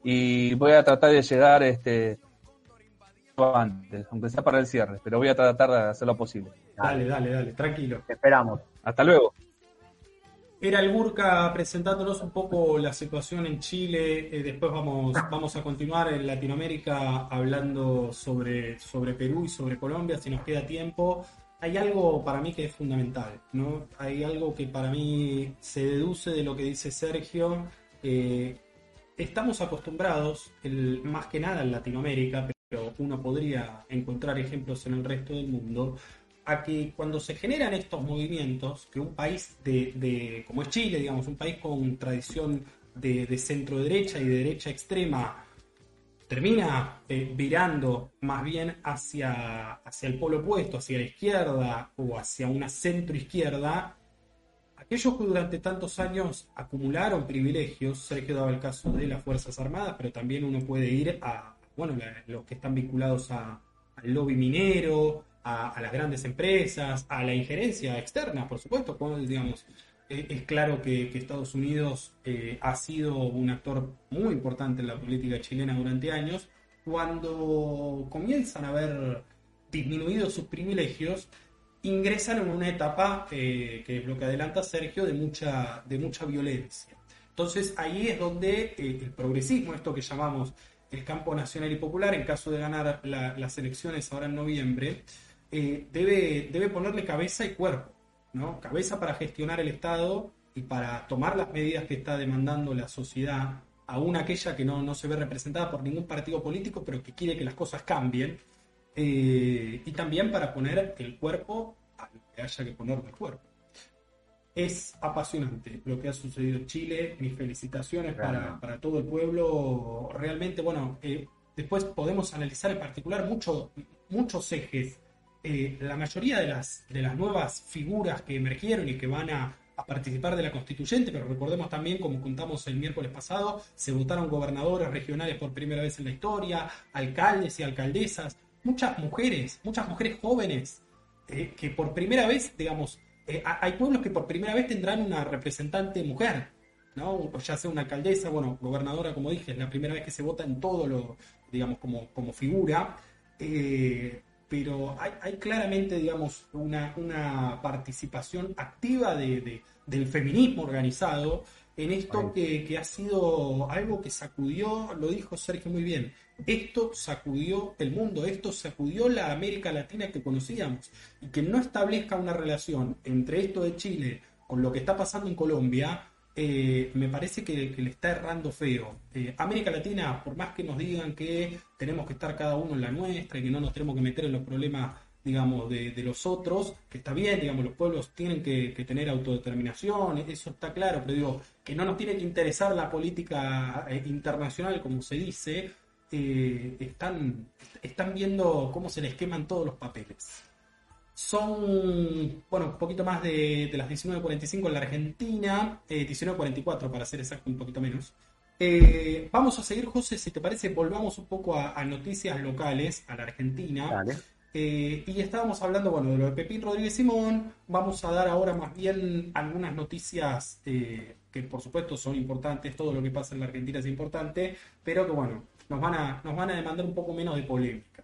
y voy a tratar de llegar este antes, aunque sea para el cierre, pero voy a tratar de hacer lo posible. Dale, dale, dale, tranquilo. Te esperamos. Hasta luego. Era el Burka presentándonos un poco la situación en Chile. Eh, después vamos, vamos a continuar en Latinoamérica hablando sobre, sobre Perú y sobre Colombia, si nos queda tiempo. Hay algo para mí que es fundamental, ¿no? Hay algo que para mí se deduce de lo que dice Sergio. Eh, estamos acostumbrados, más que nada en Latinoamérica, pero uno podría encontrar ejemplos en el resto del mundo, a que cuando se generan estos movimientos, que un país de, como es Chile, digamos, un país con tradición de, centro derecha y de derecha extrema, termina eh, virando más bien hacia, hacia el polo opuesto, hacia la izquierda o hacia una centro izquierda, Aquellos que durante tantos años acumularon privilegios, Sergio daba el caso de las Fuerzas Armadas, pero también uno puede ir a, bueno, los que están vinculados al lobby minero, a, las grandes empresas, a la injerencia externa, por supuesto, digamos, es, claro que, Estados Unidos eh, ha sido un actor muy importante en la política chilena durante años, cuando comienzan a haber disminuido sus privilegios, ingresan en una etapa, eh, que es lo que adelanta Sergio, de mucha, de mucha violencia. Entonces ahí es donde eh, el progresismo, esto que llamamos el campo nacional y popular, en caso de ganar las elecciones ahora en noviembre, eh, debe, debe ponerle cabeza y cuerpo, ¿no? Cabeza para gestionar el Estado y para tomar las medidas que está demandando la sociedad, aún aquella que no, no se ve representada por ningún partido político, pero que quiere que las cosas cambien eh, y también para poner el cuerpo a lo que haya que ponerle el cuerpo. Es apasionante lo que ha sucedido en Chile. Mis felicitaciones para, para, todo el pueblo. Realmente, bueno, eh, después podemos analizar en particular mucho, muchos ejes. Eh, la mayoría de las, de las nuevas figuras que emergieron y que van a, participar de la constituyente, pero recordemos también, como contamos el miércoles pasado, se votaron gobernadores regionales por primera vez en la historia, alcaldes y alcaldesas, muchas mujeres, muchas mujeres jóvenes, eh, que por primera vez, digamos, eh, hay pueblos que por primera vez tendrán una representante mujer, ¿no? ya sea una alcaldesa, bueno, gobernadora, como dije, es la primera vez que se vota en todo lo, digamos, como, como figura. Pero hay, claramente, digamos, una, una participación activa de, del feminismo organizado en esto que, que, ha sido algo que sacudió, lo dijo Sergio muy bien, esto sacudió el mundo, esto sacudió la América Latina que conocíamos y que no establezca una relación entre esto de Chile con lo que está pasando en Colombia, eh, me parece que, le está errando feo. Eh, América Latina, por más que nos digan que tenemos que estar cada uno en la nuestra y que no nos tenemos que meter en los problemas, digamos, de, los otros, que está bien, digamos, los pueblos tienen que, que, tener autodeterminación, eso está claro, pero digo, que no nos tiene que interesar la política eh, internacional, como se dice, eh, están, están viendo cómo se les queman todos los papeles. Son, bueno, un poquito más de, las 19.45 en la Argentina, 19.44 eh, para ser exacto, un poquito menos. Eh, vamos a seguir, José, si te parece, volvamos un poco a, noticias locales, a la Argentina. y estábamos hablando, bueno, de lo de Pepín Rodríguez Simón. Vamos a dar ahora más bien algunas noticias que, por supuesto, son importantes. Todo lo que pasa en la Argentina es importante, pero que, bueno, nos van, a, nos van a demandar un poco menos de polémica.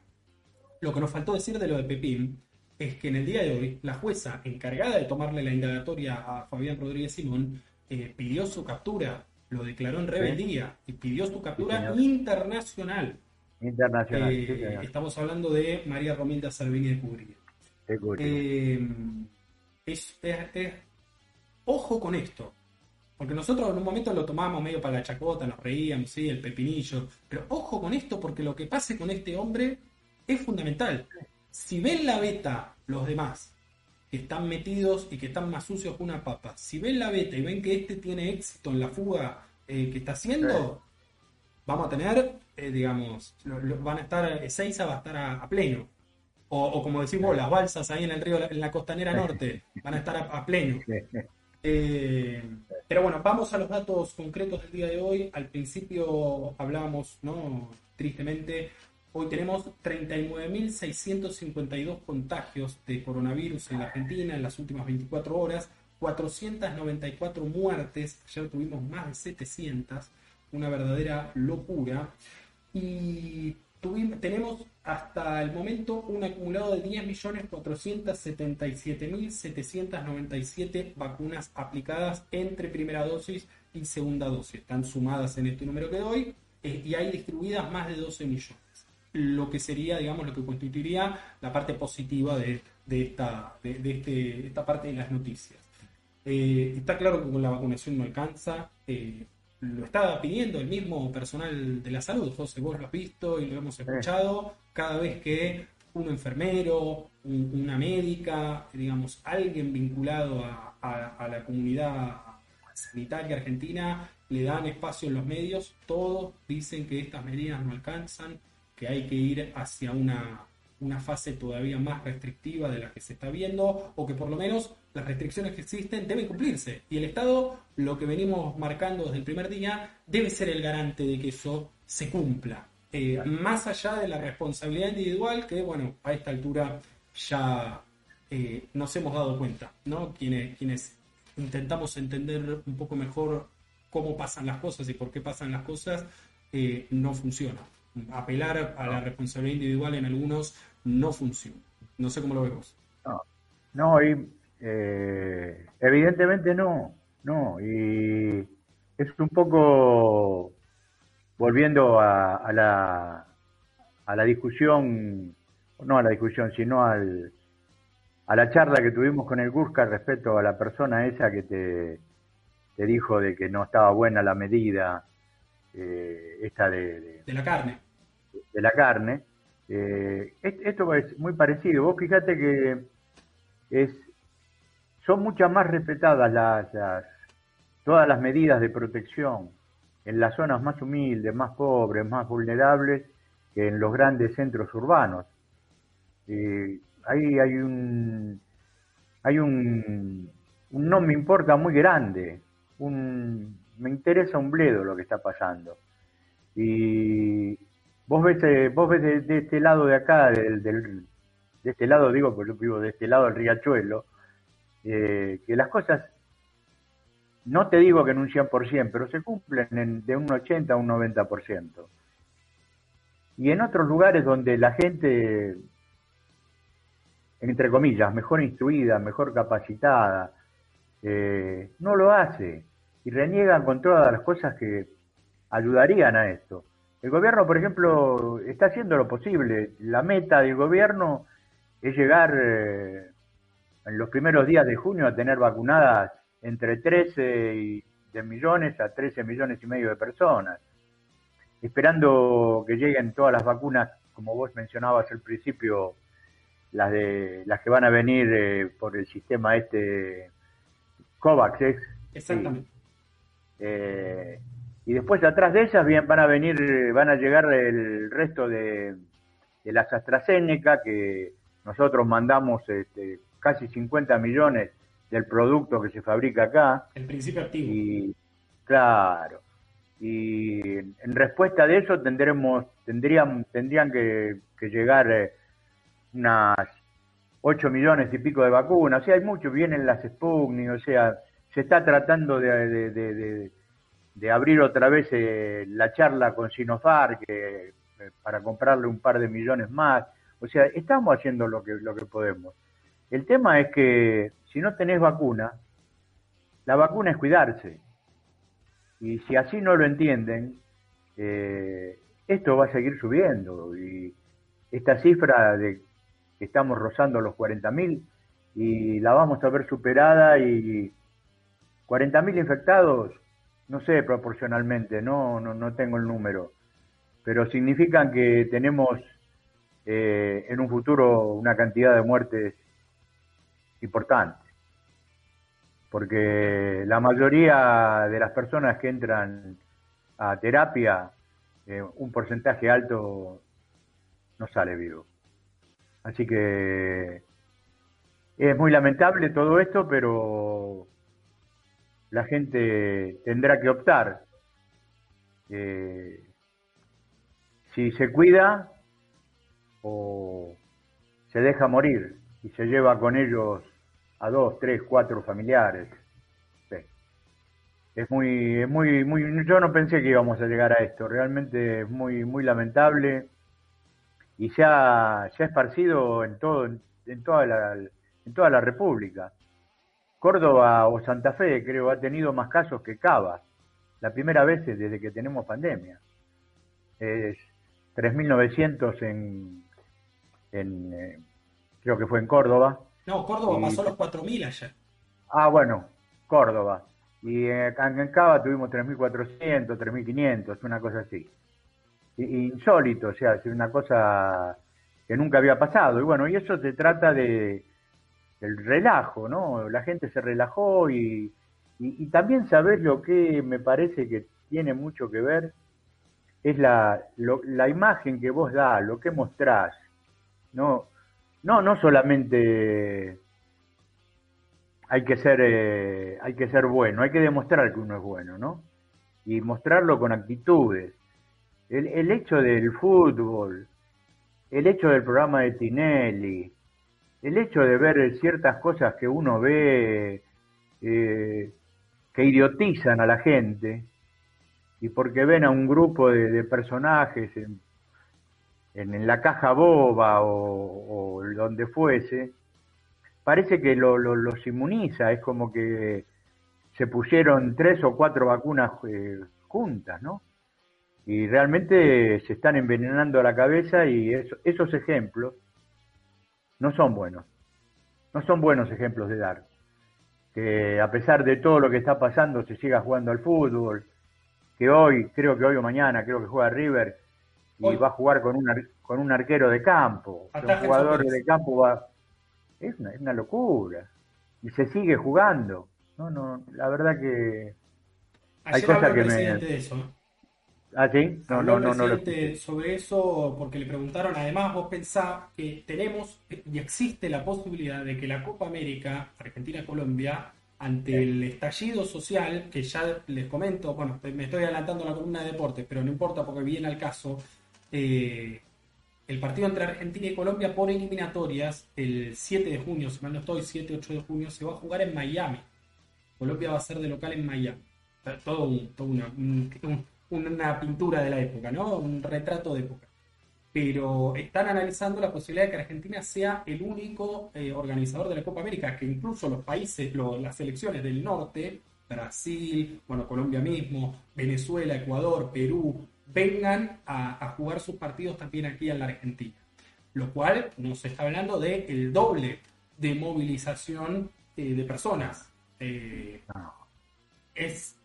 Lo que nos faltó decir de lo de Pepín es que en el día de hoy la jueza encargada de tomarle la indagatoria a Fabián Rodríguez Simón eh, pidió su captura, lo declaró en rebeldía y pidió su captura internacional. Internacional. Eh, estamos hablando de María Romilda Salvini de Cubría. Eh, es, ojo con esto, porque nosotros en un momento lo tomamos medio para la chacota, nos reíamos, sí, el pepinillo, pero ojo con esto porque lo que pase con este hombre es fundamental. Si ven la beta los demás que están metidos y que están más sucios que una papa, si ven la beta y ven que este tiene éxito en la fuga eh, que está haciendo, vamos a tener, eh, digamos, van a estar, Seiza va a estar a, pleno. O, como decimos, las balsas ahí en el río, en la costanera norte, van a estar a, pleno. Eh, pero bueno, vamos a los datos concretos del día de hoy. Al principio hablábamos, ¿no? Tristemente, Hoy tenemos 39.652 contagios de coronavirus en la Argentina en las últimas 24 horas, 494 muertes, ayer tuvimos más de 700, una verdadera locura. Y tenemos hasta el momento un acumulado de 10.477.797 vacunas aplicadas entre primera dosis y segunda dosis. Están sumadas en este número que doy eh, y hay distribuidas más de 12 millones lo que sería, digamos, lo que constituiría la parte positiva de, esta, de, este, esta parte de las noticias. Eh, está claro que con la vacunación no alcanza, eh, lo está pidiendo el mismo personal de la salud, José, vos lo has visto y lo hemos escuchado, cada vez que un enfermero, una médica, digamos, alguien vinculado a, a la comunidad sanitaria argentina, le dan espacio en los medios, todos dicen que estas medidas no alcanzan, que hay que ir hacia una, una fase todavía más restrictiva de la que se está viendo, o que por lo menos las restricciones que existen deben cumplirse. Y el Estado, lo que venimos marcando desde el primer día, debe ser el garante de que eso se cumpla. Eh, más allá de la responsabilidad individual, que bueno, a esta altura ya eh, nos hemos dado cuenta, ¿no? Quienes, quienes intentamos entender un poco mejor cómo pasan las cosas y por qué pasan las cosas, eh, no funciona apelar a la responsabilidad individual en algunos no funciona. No sé cómo lo vemos. No, no y, eh, evidentemente no, no, y es un poco volviendo a, la, a la discusión, no a la discusión, sino al, a la charla que tuvimos con el Gurka respecto a la persona esa que te, te dijo de que no estaba buena la medida eh, esta de, de, la carne. De la carne. Eh, esto es muy parecido. Vos fíjate que es, son muchas más respetadas las, todas las medidas de protección en las zonas más humildes, más pobres, más vulnerables que en los grandes centros urbanos. Eh, ahí hay un hay un, un no me importa muy grande, un me interesa un bledo lo que está pasando. Y vos ves, eh, vos ves de, este lado de acá, del, de este lado digo, porque yo vivo de este lado del riachuelo, eh, que las cosas, no te digo que en un 100%, pero se cumplen de un 80 a un 90%. Y en otros lugares donde la gente, entre comillas, mejor instruida, mejor capacitada, eh, no lo hace y reniegan con todas las cosas que ayudarían a esto. El gobierno, por ejemplo, está haciendo lo posible. La meta del gobierno es llegar eh, en los primeros días de junio a tener vacunadas entre 13 de millones a 13 millones y medio de personas, esperando que lleguen todas las vacunas, como vos mencionabas al principio, las de las que van a venir eh, por el sistema este COVAX, Exactamente. Eh, y después atrás de ellas van a venir, van a llegar el resto de, de las AstraZeneca, que nosotros mandamos este, casi 50 millones del producto que se fabrica acá. El principio activo. Y, claro. Y en respuesta de eso tendremos, tendrían, tendrían que, llegar eh, unas 8 millones y pico de vacunas. O sea, hay mucho, vienen las Sputnik, o sea, se está tratando de, de, abrir otra vez eh, la charla con Sinofar eh, para comprarle un par de millones más. O sea, estamos haciendo lo que, lo que podemos. El tema es que si no tenés vacuna, la vacuna es cuidarse. Y si así no lo entienden, eh, esto va a seguir subiendo. Y esta cifra de que estamos rozando los 40.000 y la vamos a ver superada y 40.000 infectados, no sé proporcionalmente, no, no, no tengo el número, pero significan que tenemos eh, en un futuro una cantidad de muertes importante. Porque la mayoría de las personas que entran a terapia, eh, un porcentaje alto no sale vivo. Así que es muy lamentable todo esto, pero la gente tendrá que optar. Eh, si se cuida o se deja morir y se lleva con ellos a dos, tres, cuatro familiares. Es muy, es muy, muy, yo no pensé que íbamos a llegar a esto, realmente es muy, muy lamentable y se ha, se ha esparcido en todo, en toda la, en toda la República. Córdoba o Santa Fe, creo, ha tenido más casos que Cava, la primera vez desde que tenemos pandemia. Es 3.900 en, en eh, creo que fue en Córdoba. No, Córdoba pasó los 4.000 ayer. Ah, bueno, Córdoba. Y eh, en Cava tuvimos 3.400, 3.500, una cosa así. insólito, o sea, es una cosa que nunca había pasado. Y bueno, y eso se trata de el relajo, ¿no? La gente se relajó y, y, también saber lo que me parece que tiene mucho que ver es la, la imagen que vos das, lo que mostrás. No, no, no solamente hay que ser, eh, hay que ser bueno, hay que demostrar que uno es bueno, ¿no? Y mostrarlo con actitudes. El, el hecho del fútbol, el hecho del programa de Tinelli, el hecho de ver ciertas cosas que uno ve eh, que idiotizan a la gente y porque ven a un grupo de, personajes en, en, la caja boba o, donde fuese, parece que lo, los inmuniza, es como que se pusieron tres o cuatro vacunas eh, juntas, ¿no? Y realmente se están envenenando la cabeza y esos ejemplos no son buenos. No son buenos ejemplos de dar. Que a pesar de todo lo que está pasando se siga jugando al fútbol, que hoy, creo que hoy o mañana, creo que juega River y va a jugar con un, con un arquero de campo. Un jugador de campo va... Es una, es una locura. Y se sigue jugando. No, no, la verdad que... hay cosas que me... Ah, sí, no, no, no, no, sobre eso porque le preguntaron, además vos pensás que tenemos y existe la posibilidad de que la Copa América, Argentina-Colombia, ante el estallido social, que ya les comento, bueno, me estoy adelantando la columna de deportes, pero no importa porque viene al caso, eh, el partido entre Argentina y Colombia por eliminatorias, el 7 de junio, si mal no estoy, 7-8 de junio, se va a jugar en Miami. Colombia va a ser de local en Miami. Todo, un, todo un, una pintura de la época, ¿no? Un retrato de época. Pero están analizando la posibilidad de que Argentina sea el único eh, organizador de la Copa América, que incluso los países, las selecciones del norte, Brasil, bueno, Colombia mismo, Venezuela, Ecuador, Perú, vengan a, jugar sus partidos también aquí en la Argentina. Lo cual nos está hablando de el doble de movilización eh, de personas. Eh, es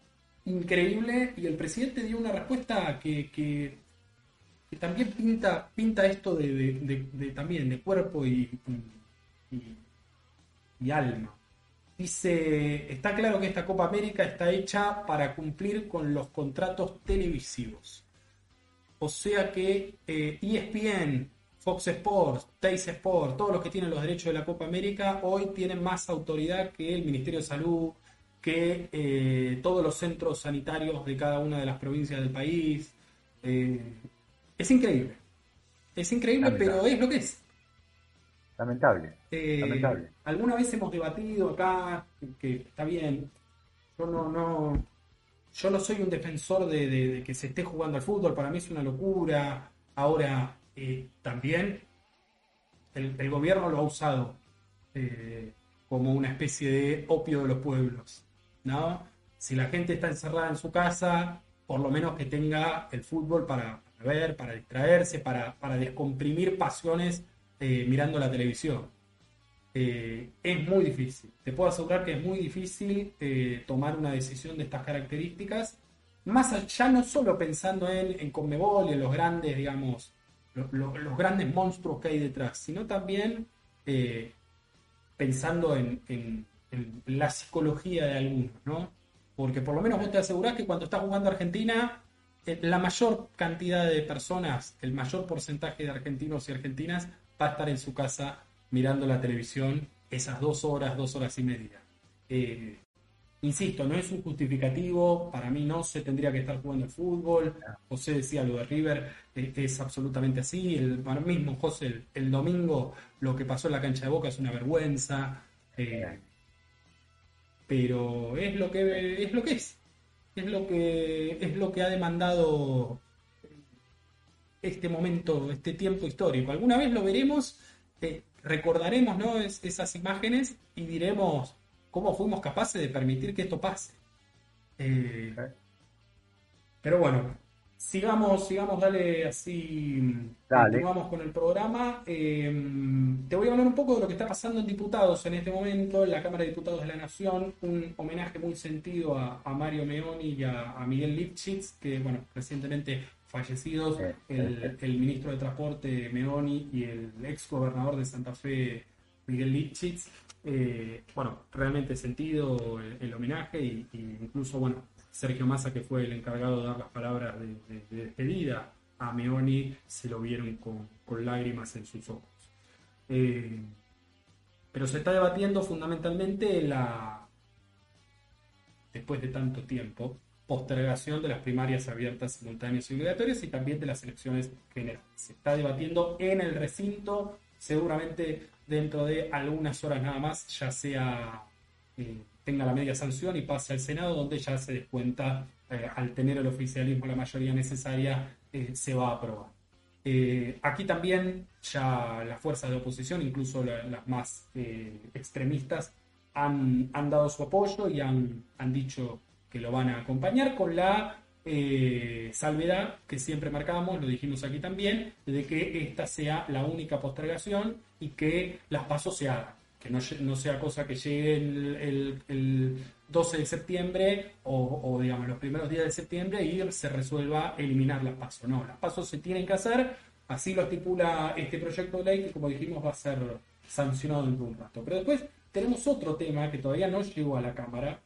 increíble y el presidente dio una respuesta que, que, también pinta, pinta esto de, también de cuerpo y, y, alma. Dice, está claro que esta Copa América está hecha para cumplir con los contratos televisivos. O sea que ESPN, eh, e Fox Sports, Teis Sports, todos los que tienen los derechos de la Copa América, hoy tienen más autoridad que el Ministerio de Salud, que eh, todos los centros sanitarios de cada una de las provincias del país. Eh, es increíble. Es increíble, pero es lo que es. Lamentable. Eh, Lamentable. Alguna vez hemos debatido acá que está bien. Yo no, no, yo no soy un defensor de, que se esté jugando al fútbol. Para mí es una locura. Ahora, también el, el, gobierno lo ha usado como una especie de opio de los pueblos, ¿no? Si la gente está encerrada en su casa, por lo menos que tenga el fútbol para, ver, para distraerse, para, para descomprimir pasiones eh, mirando la televisión. Eh, es muy difícil. Te puedo asegurar que es muy difícil eh, tomar una decisión de estas características, más allá no solo pensando en, en Conmebol y en los grandes, digamos, los grandes monstruos que hay detrás, sino también pensando en, en, la psicología de algunos, ¿no? Porque por lo menos vos te asegurás que cuando estás jugando Argentina, la mayor cantidad de personas, el mayor porcentaje de argentinos y argentinas va a estar en su casa mirando la televisión esas dos horas, dos horas y media. Eh, insisto, no es un justificativo, para mí no se tendría que estar jugando el fútbol. José decía lo de River, eh, es absolutamente así. El, mismo, José, el, domingo lo que pasó en la cancha de Boca es una vergüenza. Eh, pero es lo que es lo que es. Es lo que es lo que ha demandado este momento, este tiempo histórico. Alguna vez lo veremos, eh, recordaremos ¿no? esas imágenes y diremos cómo fuimos capaces de permitir que esto pase. Eh, pero bueno, sigamos, sigamos, dale así, dale. continuamos con el programa. Eh, te voy a hablar un poco de lo que está pasando en diputados en este momento, en la Cámara de Diputados de la Nación, un homenaje muy sentido a, Mario Meoni y a, a Miguel Lipschitz, que bueno, recientemente fallecidos, el, ministro de Transporte Meoni y el ex gobernador de Santa Fe Miguel Lipschitz. Eh, bueno, realmente sentido el, homenaje y, incluso, bueno, Sergio Massa, que fue el encargado de dar las palabras de, despedida a Meoni, se lo vieron con, lágrimas en sus ojos. Eh, pero se está debatiendo fundamentalmente la, después de tanto tiempo, postergación de las primarias abiertas, simultáneas y obligatorias y también de las elecciones generales. Se está debatiendo en el recinto, seguramente dentro de algunas horas nada más, ya sea eh, tenga la media sanción y pase al Senado, donde ya se descuenta, eh, al tener el oficialismo la mayoría necesaria, eh, se va a aprobar. aquí también ya las fuerzas de oposición, incluso las más extremistas, han, han, dado su apoyo y han, han dicho que lo van a acompañar con la eh, salvedad que siempre marcamos, lo dijimos aquí también, de que esta sea la única postergación y que las pasos se hagan. Que no, sea cosa que llegue el, 12 de septiembre o, digamos los primeros días de septiembre y se resuelva eliminar las pasos. No, las pasos se tienen que hacer, así lo estipula este proyecto de ley que como dijimos va a ser sancionado en un rato. Pero después tenemos otro tema que todavía no llegó a la Cámara,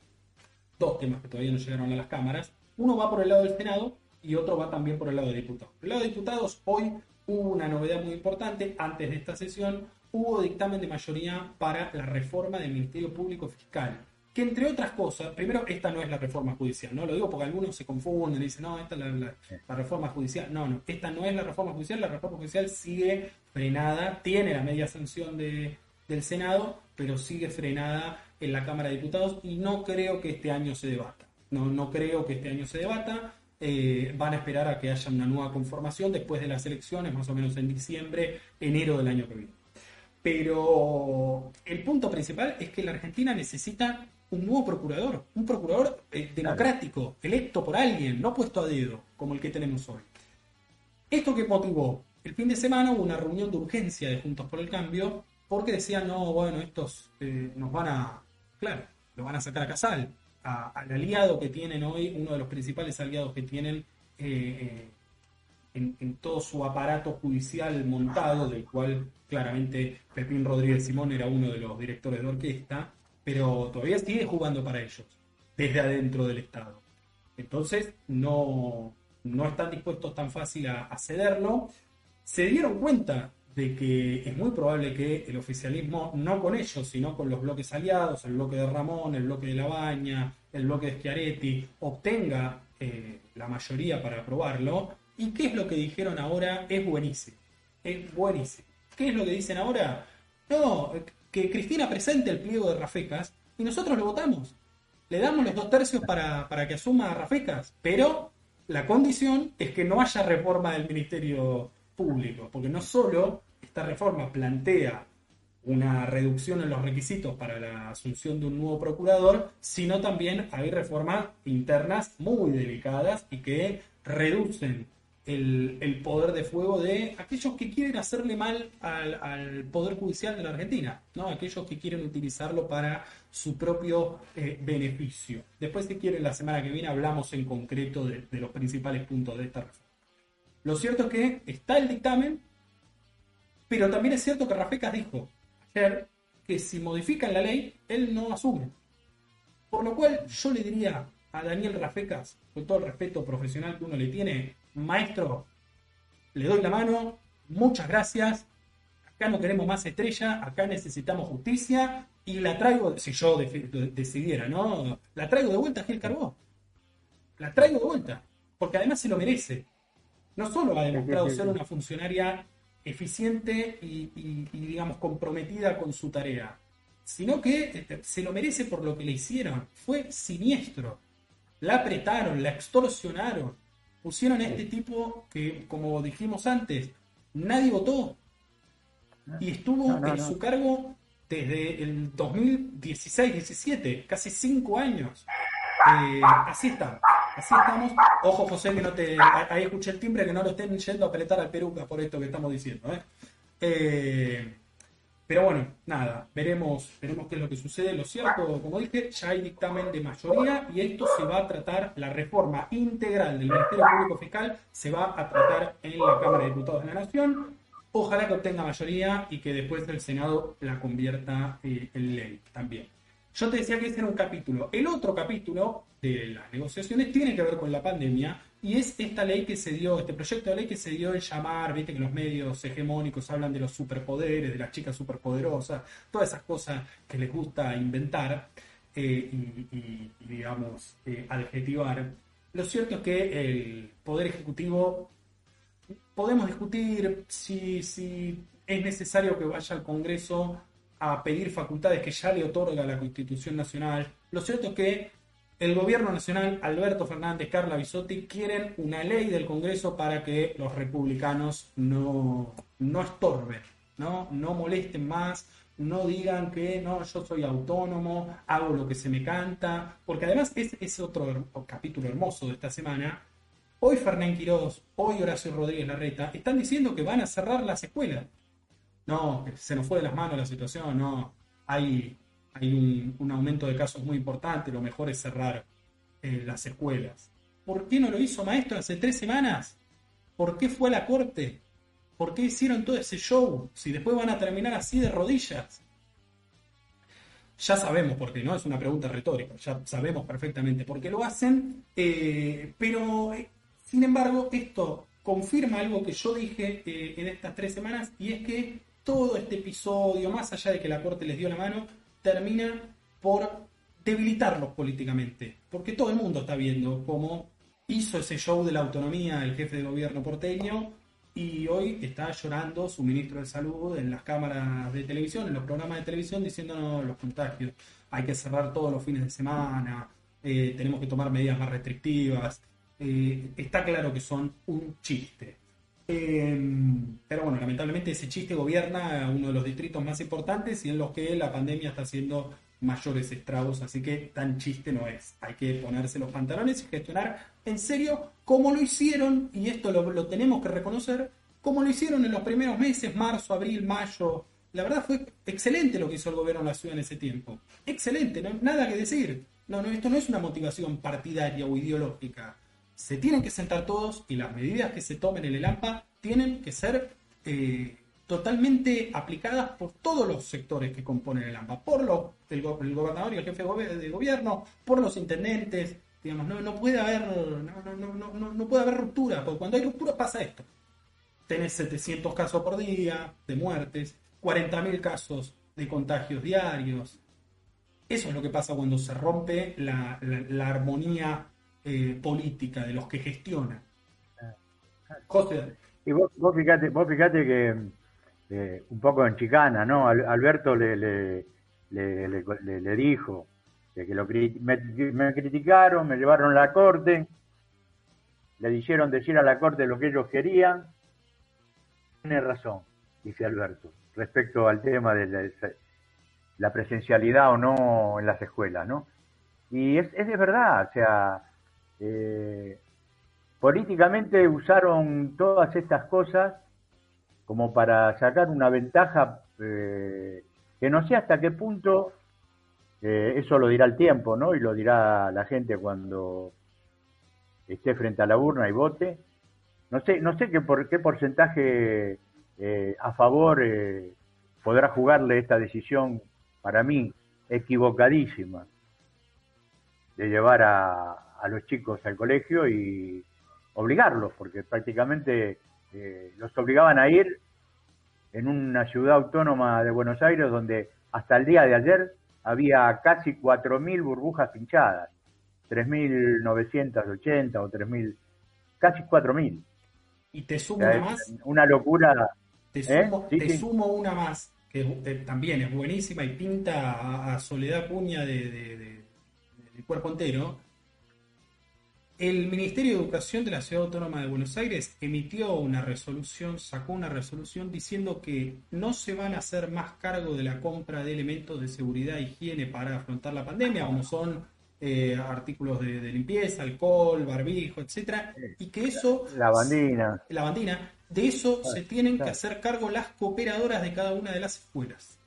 dos temas que todavía no llegaron a las cámaras. Uno va por el lado del Senado y otro va también por el lado de diputados. El lado de diputados, hoy hubo una novedad muy importante. Antes de esta sesión, hubo dictamen de mayoría para la reforma del Ministerio Público Fiscal. Que entre otras cosas, primero, esta no es la reforma judicial, ¿no? Lo digo porque algunos se confunden y dicen, no, esta es la, reforma judicial. No, no, esta no es la reforma judicial, la reforma judicial sigue frenada, tiene la media sanción de, del Senado, pero sigue frenada en la Cámara de Diputados y no creo que este año se debata. No, no creo que este año se debata. Eh, van a esperar a que haya una nueva conformación después de las elecciones, más o menos en diciembre, enero del año que viene. Pero el punto principal es que la Argentina necesita un nuevo procurador, un procurador eh, democrático, electo por alguien, no puesto a dedo, como el que tenemos hoy. Esto que motivó, el fin de semana hubo una reunión de urgencia de Juntos por el Cambio, porque decían, no, bueno, estos eh, nos van a claro, lo van a sacar a Casal, al aliado que tienen hoy, uno de los principales aliados que tienen eh, en, todo su aparato judicial montado, del cual claramente Pepín Rodríguez Simón era uno de los directores de orquesta, pero todavía sigue jugando para ellos, desde adentro del Estado. Entonces, no, no están dispuestos tan fácil a cederlo. Se dieron cuenta de que es muy probable que el oficialismo, no con ellos, sino con los bloques aliados, el bloque de Ramón, el bloque de Labaña, el bloque de Schiaretti, obtenga eh, la mayoría para aprobarlo. ¿Y qué es lo que dijeron ahora? Es buenísimo. Es buenísimo. ¿Qué es lo que dicen ahora? No, que Cristina presente el pliego de Rafecas y nosotros lo votamos. Le damos los dos tercios para, para que asuma Rafecas, pero la condición es que no haya reforma del Ministerio público, porque no solo esta reforma plantea una reducción en los requisitos para la asunción de un nuevo procurador, sino también hay reformas internas muy delicadas y que reducen el, poder de fuego de aquellos que quieren hacerle mal al, Poder Judicial de la Argentina, ¿no? aquellos que quieren utilizarlo para su propio eh, beneficio. Después, si quieren, la semana que viene hablamos en concreto de, de los principales puntos de esta reforma. Lo cierto es que está el dictamen, pero también es cierto que Rafecas dijo ayer que si modifican la ley, él no asume. Por lo cual yo le diría a Daniel Rafecas, con todo el respeto profesional que uno le tiene, maestro, le doy la mano, muchas gracias, acá no queremos más estrella, acá necesitamos justicia y la traigo, si yo decidiera, ¿no? La traigo de vuelta a Gil Carbó. La traigo de vuelta, porque además se lo merece. No solo ha demostrado ser una funcionaria eficiente y, digamos, comprometida con su tarea, sino que este, se lo merece por lo que le hicieron. Fue siniestro. La apretaron, la extorsionaron, pusieron a este tipo que, como dijimos antes, nadie votó y estuvo en su cargo desde el 2016-17, casi cinco años. Eh, así está, así estamos. Ojo, José, que no te. Ahí escuché el timbre, que no lo estén yendo a apretar al peruca por esto que estamos diciendo. ¿eh? Eh, pero bueno, nada, veremos, veremos qué es lo que sucede. Lo cierto, como dije, ya hay dictamen de mayoría y esto se va a tratar, la reforma integral del Ministerio Público Fiscal se va a tratar en la Cámara de Diputados de la Nación. Ojalá que obtenga mayoría y que después el Senado la convierta en ley también. Yo te decía que ese era un capítulo. El otro capítulo de las negociaciones tiene que ver con la pandemia y es esta ley que se dio, este proyecto de ley que se dio en llamar, viste que los medios hegemónicos hablan de los superpoderes, de las chicas superpoderosas, todas esas cosas que les gusta inventar eh, y, digamos, eh, adjetivar. Lo cierto es que el Poder Ejecutivo, podemos discutir si, si es necesario que vaya al Congreso a pedir facultades que ya le otorga la Constitución Nacional. Lo cierto es que el gobierno nacional, Alberto Fernández, Carla Bisotti, quieren una ley del Congreso para que los republicanos no, no estorben, ¿no? no molesten más, no digan que no, yo soy autónomo, hago lo que se me canta, porque además es, es otro capítulo hermoso de esta semana. Hoy Fernán Quirós, hoy Horacio Rodríguez Larreta están diciendo que van a cerrar las escuelas no, se nos fue de las manos la situación, no, hay, hay un, aumento de casos muy importante, lo mejor es cerrar eh, las escuelas. ¿Por qué no lo hizo maestro hace tres semanas? ¿Por qué fue a la corte? ¿Por qué hicieron todo ese show? Si después van a terminar así de rodillas. Ya sabemos por qué, ¿no? Es una pregunta retórica, ya sabemos perfectamente por qué lo hacen, eh, pero eh, sin embargo esto confirma algo que yo dije en estas tres semanas y es que todo este episodio, más allá de que la Corte les dio la mano, termina por debilitarlos políticamente. Porque todo el mundo está viendo cómo hizo ese show de la autonomía el jefe de gobierno porteño y hoy está llorando su ministro de salud en las cámaras de televisión, en los programas de televisión, diciéndonos los contagios. Hay que cerrar todos los fines de semana, eh, tenemos que tomar medidas más restrictivas. Eh, está claro que son un chiste. Em, pero bueno, lamentablemente ese chiste gobierna uno de los distritos más importantes y en los que la pandemia está haciendo mayores estragos, así que tan chiste no es. Hay que ponerse los pantalones y gestionar en serio como lo hicieron, y esto lo, tenemos que reconocer, como lo hicieron en los primeros meses, marzo, abril, mayo. La verdad fue excelente lo que hizo el gobierno de la ciudad en ese tiempo. Excelente, no, nada que decir. No, no, esto no es una motivación partidaria o ideológica se tienen que sentar todos y las medidas que se tomen en el AMPA tienen que ser eh, totalmente aplicadas por todos los sectores que componen el AMPA, por lo, el, gobernador y el jefe de gobierno, por los intendentes, digamos, no, no puede haber no, no, puede haber ruptura, porque cuando hay ruptura pasa esto. Tenés 700 casos por día de muertes, 40.000 casos de contagios diarios. Eso es lo que pasa cuando se rompe la, la armonía eh, política, de los que gestionan. José. Y vos, vos fíjate, vos fíjate que eh, un poco en chicana, ¿no? Alberto le, le, le, dijo que lo, me, criticaron, me llevaron a la corte, le dijeron decir a la corte lo que ellos querían. Tiene razón. dice Alberto, respecto al tema de la, presencialidad o no en las escuelas, ¿no? Y es, es de verdad, o sea, eh, políticamente usaron todas estas cosas como para sacar una ventaja eh, que no sé hasta qué punto, eh, eso lo dirá el tiempo, ¿no? Y lo dirá la gente cuando esté frente a la urna y vote. No sé, no sé qué, por, qué porcentaje a favor podrá jugarle esta decisión, para mí, equivocadísima, de llevar a, a los chicos al colegio y obligarlos, porque prácticamente eh, los obligaban a ir en una ciudad autónoma de Buenos Aires donde hasta el día de ayer había casi 4.000 burbujas pinchadas, 3.980 o 3.000, casi 4.000. Y te sumo una más. Una locura. Te, ¿eh? sumo, una más, que eh, también es buenísima y pinta a, Soledad Cuña de, de, cuerpo entero el Ministerio de Educación de la Ciudad Autónoma de Buenos Aires emitió una resolución, sacó una resolución diciendo que no se van a hacer más cargo de la compra de elementos de seguridad e higiene para afrontar la pandemia, como son eh, artículos de, limpieza, alcohol, barbijo, etcétera, y que eso la bandina, la bandina, de eso se tienen que hacer cargo las cooperadoras de cada una de las escuelas.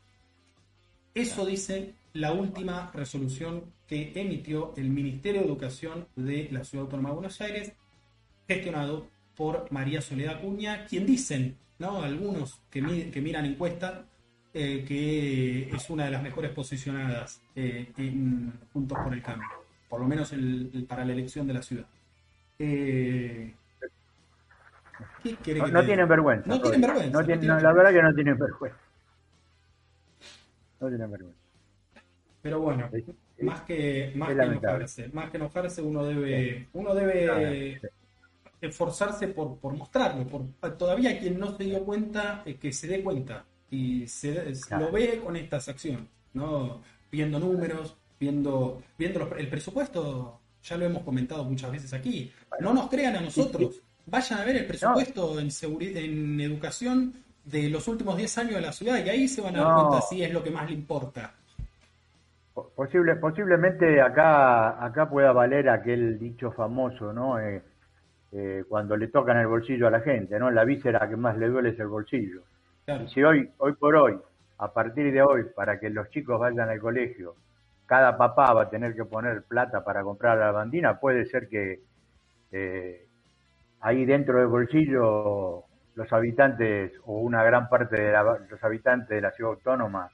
Eso dice la última resolución que emitió el Ministerio de Educación de la Ciudad Autónoma de Buenos Aires, gestionado por María Soledad Cuña, quien dicen, ¿no? algunos que, que miran encuesta, eh, que es una de las mejores posicionadas eh, en Juntos por el Cambio, por lo menos para la elección de la ciudad. Eh, no, tienen vergüenza. No tienen vergüenza. la verdad que no tienen vergüenza. No tienen vergüenza. Pero bueno, más que, más que enojarse, más que enojarse uno debe, uno debe esforzarse por, por mostrarlo, por todavía quien no se dio cuenta, eh, que se dé cuenta y se, lo ve con estas acciones, ¿no? Viendo números, viendo, viendo el presupuesto, ya lo hemos comentado muchas veces aquí. No nos crean a nosotros, vayan a ver el presupuesto en seguridad, en educación de los últimos 10 años de la ciudad y ahí se van a dar cuenta si es lo que más le importa. Posible, posiblemente acá, acá pueda valer aquel dicho famoso, ¿no? Eh, eh, cuando le tocan el bolsillo a la gente, ¿no? La víscera que más le duele es el bolsillo. Y si hoy, hoy por hoy, a partir de hoy, para que los chicos vayan al colegio, cada papá va a tener que poner plata para comprar la bandina, puede ser que eh, ahí dentro del bolsillo los habitantes o una gran parte de los habitantes de la ciudad autónoma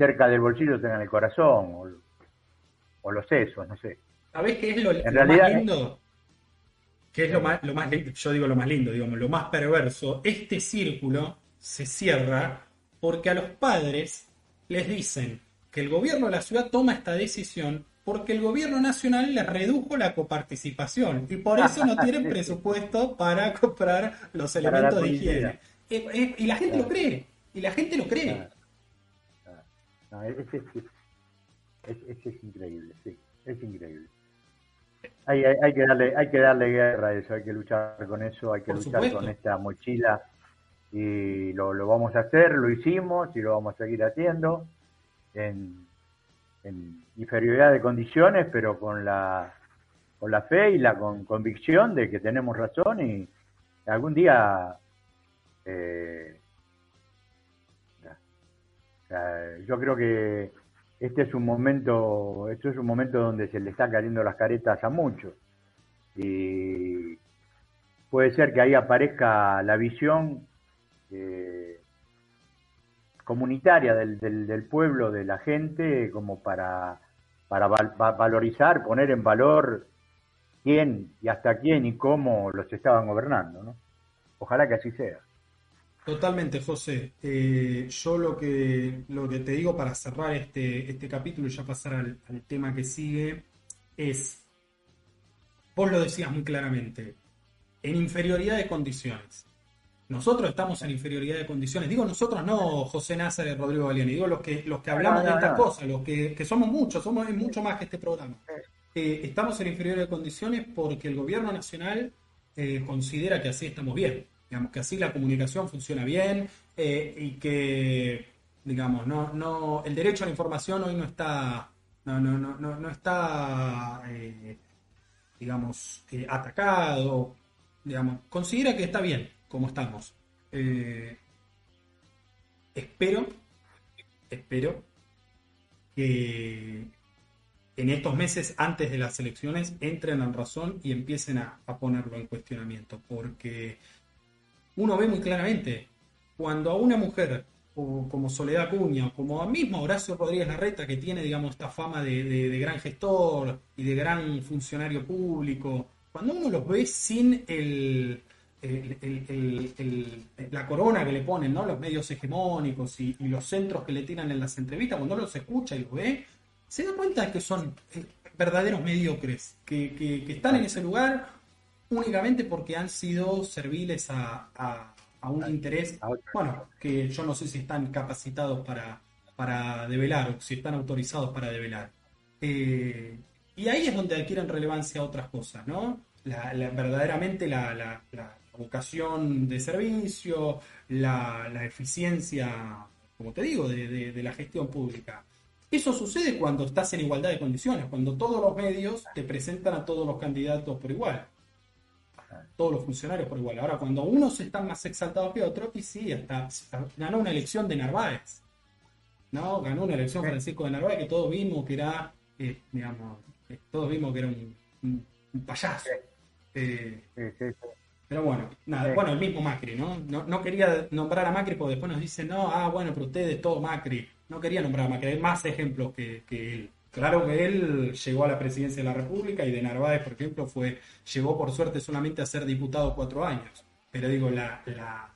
cerca del bolsillo tengan el corazón o, los sesos, no sé. ¿Sabés qué es lo, más lindo? ¿Qué es lo más, lo más Yo digo lo más lindo, digamos, lo más perverso. Este círculo se cierra porque a los padres les dicen que el gobierno de la ciudad toma esta decisión porque el gobierno nacional les redujo la coparticipación y por eso no tienen presupuesto para comprar los elementos de higiene. Eh, eh, y la gente lo cree, y la gente lo cree. No, es, es, increíble, sí, es increíble. Hay, hay, que darle, hay que darle guerra a eso, hay que luchar con eso, hay que luchar con esta mochila y lo, lo, vamos a hacer, lo hicimos y lo vamos a seguir haciendo en, en inferioridad de condiciones, pero con la, con la fe y la con, convicción de que tenemos razón y algún día eh, yo creo que este es un momento, esto es un momento donde se le está cayendo las caretas a muchos. Y puede ser que ahí aparezca la visión eh, comunitaria del, del, pueblo, de la gente, como para valorizar, poner en valor quién y hasta quién y cómo los estaban gobernando. ¿no? Ojalá que así sea. Totalmente, José. Eh, yo lo que, lo que te digo para cerrar este, este capítulo y ya pasar al, tema que sigue es, vos lo decías muy claramente, en inferioridad de condiciones. Nosotros estamos en inferioridad de condiciones. Digo nosotros, no José Názares, Rodrigo Galeani. Digo los que, los que hablamos de estas cosas, los que, que, somos muchos, somos mucho más que este programa. Eh, estamos en inferioridad de condiciones porque el gobierno nacional eh, considera que así estamos bien digamos que así la comunicación funciona bien eh, y que, digamos, no, no, el derecho a la información hoy no está, no, no, no, no, está, eh, digamos, atacado, digamos, considera que está bien como estamos. espero, espero que en estos meses antes de las elecciones entren en razón y empiecen a, ponerlo en cuestionamiento. Porque uno ve muy claramente, cuando a una mujer como Soledad Cuña, como a mismo Horacio Rodríguez Larreta, que tiene, digamos, esta fama de, gran gestor y de gran funcionario público, cuando uno los ve sin el, la corona que le ponen, ¿no? Los medios hegemónicos y, los centros que le tiran en las entrevistas, cuando uno los escucha y los ve, se da cuenta de que son eh, verdaderos mediocres, que, están en ese lugar únicamente porque han sido serviles a, un interés, bueno, que yo no sé si están capacitados para, para develar o si están autorizados para develar. Eh, y ahí es donde adquieren relevancia otras cosas, ¿no? verdaderamente la, vocación de servicio, la, eficiencia, como te digo, de la gestión pública. Eso sucede cuando estás en igualdad de condiciones, cuando todos los medios te presentan a todos los candidatos por igual, todos los funcionarios por igual. Ahora, cuando unos están más exaltados que otros, y sí, hasta, ganó una elección de Narváez, ¿no? Ganó una elección Francisco de Narváez que todos vimos que era, eh, digamos, eh, todos vimos que era un, payaso. Eh, pero bueno, nada, bueno, el mismo Macri, ¿no? ¿no? ¿no? quería nombrar a Macri porque después nos dicen, no, ah, bueno, pero ustedes todo Macri no quería nombrar a Macri, hay más ejemplos que, él. Claro que él llegó a la presidencia de la República y de Narváez, por ejemplo, fue llegó por suerte solamente a ser diputado cuatro años. Pero digo, la, la,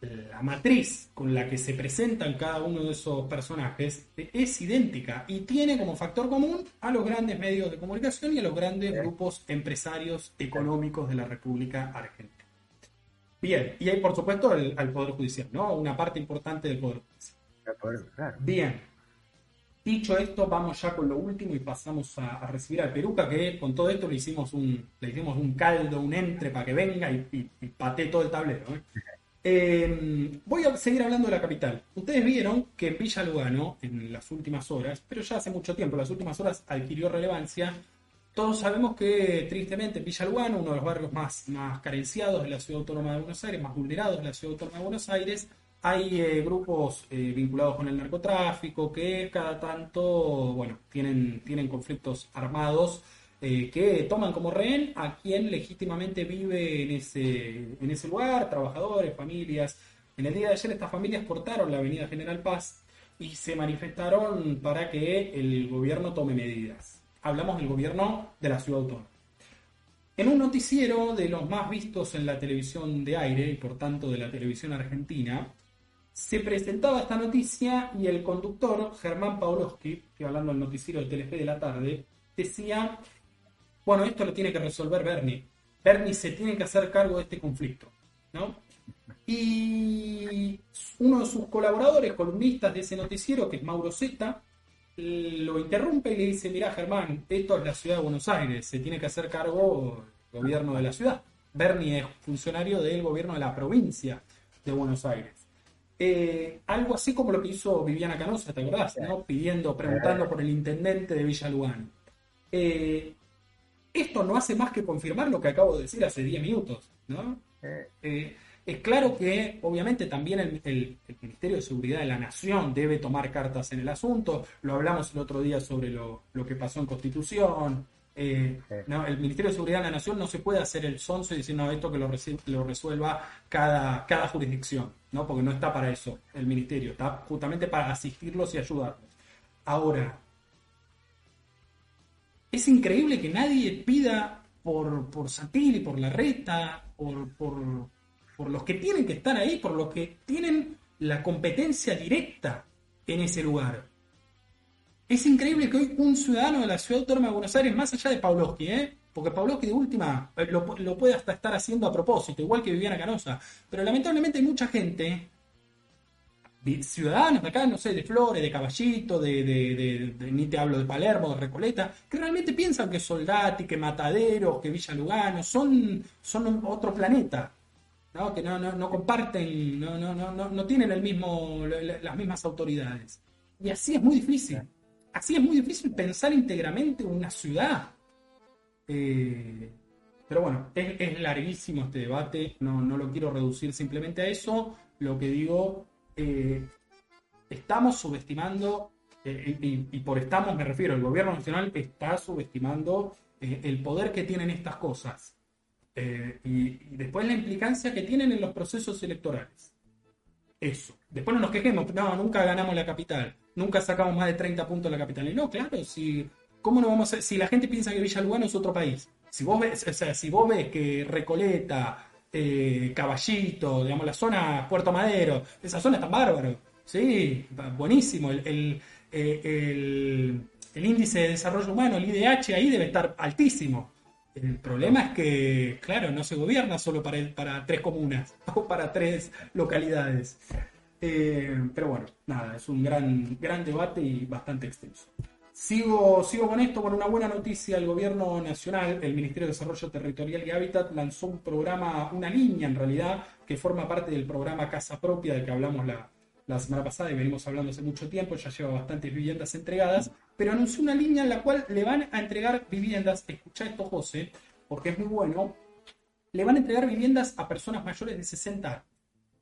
la matriz con la que se presentan cada uno de esos personajes es idéntica y tiene como factor común a los grandes medios de comunicación y a los grandes grupos empresarios económicos de la República Argentina. Bien, y hay por supuesto al Poder Judicial, ¿no? Una parte importante del Poder Judicial. Bien. Dicho esto, vamos ya con lo último y pasamos a, recibir al Peruca, que con todo esto le hicimos un, le hicimos un caldo, un entre para que venga y, y, patee todo el tablero. ¿eh? Em, voy a seguir hablando de la capital. Ustedes vieron que en Villa Lugano, en las últimas horas, pero ya hace mucho tiempo, las últimas horas adquirió relevancia. Todos sabemos que, tristemente, en Villa Lugano, uno de los barrios más, más carenciados de la ciudad autónoma de Buenos Aires, más vulnerados de la ciudad autónoma de Buenos Aires, hay eh, grupos eh, vinculados con el narcotráfico que cada tanto, bueno, tienen, tienen conflictos armados eh, que toman como rehén a quien legítimamente vive en ese, en ese lugar, trabajadores, familias. En el día de ayer estas familias cortaron la avenida General Paz y se manifestaron para que el gobierno tome medidas. Hablamos del gobierno de la ciudad autónoma. En un noticiero de los más vistos en la televisión de aire y por tanto de la televisión argentina, se presentaba esta noticia y el conductor, Germán Pawlowski, que hablando del noticiero de Telefe de la tarde, decía, bueno, esto lo tiene que resolver Bernie. Bernie se tiene que hacer cargo de este conflicto. ¿no? Y uno de sus colaboradores, columnistas de ese noticiero, que es Mauro Zeta, lo interrumpe y le dice, mira Germán, esto es la ciudad de Buenos Aires, se tiene que hacer cargo el gobierno de la ciudad. Bernie es funcionario del gobierno de la provincia de Buenos Aires. Eh, algo así como lo que hizo Viviana Canosa, ¿te acordás? ¿no? Pidiendo, preguntando por el intendente de Villa Lugano. Eh, esto no hace más que confirmar lo que acabo de decir hace 10 minutos, ¿no? Eh, es claro que, obviamente, también el, Ministerio de Seguridad de la Nación debe tomar cartas en el asunto. Lo hablamos el otro día sobre lo, lo que pasó en Constitución, eh, no, el Ministerio de Seguridad de la Nación no se puede hacer el sonso y decir, no, esto que lo, lo resuelva cada, cada jurisdicción, ¿no? porque no está para eso el Ministerio, está justamente para asistirlos y ayudarlos. Ahora, es increíble que nadie pida por, por y por la reta, por, por, por los que tienen que estar ahí, por los que tienen la competencia directa en ese lugar. Es increíble que hoy un ciudadano de la ciudad autónoma de Buenos Aires, más allá de Pavlovsky, ¿eh? porque Pavlovsky de última eh, lo, puede hasta estar haciendo a propósito, igual que Viviana Canosa, pero lamentablemente hay mucha gente, ciudadanos de acá, no sé, de Flores, de Caballito, de, ni te hablo de Palermo, de Recoleta, que realmente piensan que Soldati, que Mataderos, que Villa Lugano son, son otro planeta. ¿no? que no, no, no comparten, no, no, no, no tienen el mismo, las mismas autoridades. Y así es muy difícil. Así es muy difícil pensar íntegramente una ciudad. Eh, pero bueno, es, larguísimo este debate, no, no, lo quiero reducir simplemente a eso. Lo que digo, eh, estamos subestimando, eh, y, por estamos me refiero, el gobierno nacional está subestimando el poder que tienen estas cosas. Y, y, después la implicancia que tienen en los procesos electorales. Eso. Después no nos quejemos, no, nunca ganamos la capital nunca sacamos más de 30 puntos en la capital. Y no, claro, si, ¿cómo no vamos si la gente piensa que Villa Lugano es otro país? Si vos ves, o sea, si vos ves que Recoleta, eh, Caballito, digamos, la zona Puerto Madero, esa zona está bárbaro. Sí, buenísimo. El, eh, el, el, índice de desarrollo humano, el IDH, ahí debe estar altísimo. El problema es que, claro, no se gobierna solo para, para tres comunas o para tres localidades. Eh, pero bueno, nada, es un gran, gran debate y bastante extenso. Sigo, sigo con esto, con una buena noticia. El gobierno nacional, el Ministerio de Desarrollo Territorial y Hábitat, lanzó un programa, una línea en realidad, que forma parte del programa Casa Propia del que hablamos la, la semana pasada y venimos hablando hace mucho tiempo, ya lleva bastantes viviendas entregadas, pero anunció una línea en la cual le van a entregar viviendas, escucha esto José, porque es muy bueno, le van a entregar viviendas a personas mayores de 60 años.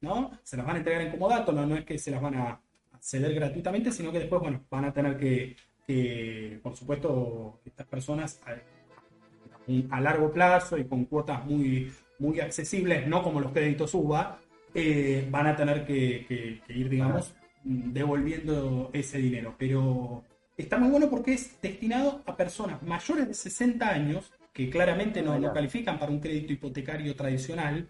¿No? Se las van a entregar en comodato, no, no es que se las van a ceder gratuitamente, sino que después, bueno, van a tener que, por supuesto, estas personas a, largo plazo y con cuotas muy, muy accesibles, no como los créditos UBA, eh, van a tener que, ir, digamos, devolviendo ese dinero. Pero está muy bueno porque es destinado a personas mayores de 60 años, que claramente no, no califican para un crédito hipotecario tradicional,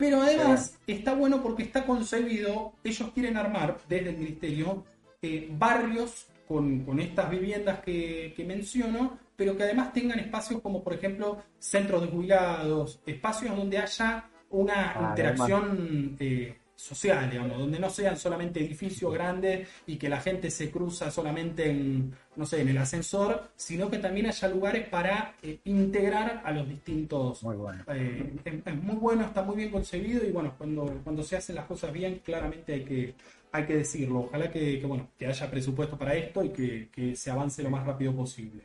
pero además está bueno porque está concebido, ellos quieren armar desde el ministerio eh, barrios con, estas viviendas que, menciono, pero que además tengan espacios como por ejemplo centros de jubilados, espacios donde haya una ah, interacción social, digamos, donde no sean solamente edificios grandes y que la gente se cruza solamente en, no sé, en el ascensor, sino que también haya lugares para eh, integrar a los distintos. Muy bueno. Eh, es, muy bueno, está muy bien concebido y bueno, cuando, cuando se hacen las cosas bien, claramente hay que, hay que decirlo. Ojalá que, bueno, que haya presupuesto para esto y que, que se avance lo más rápido posible.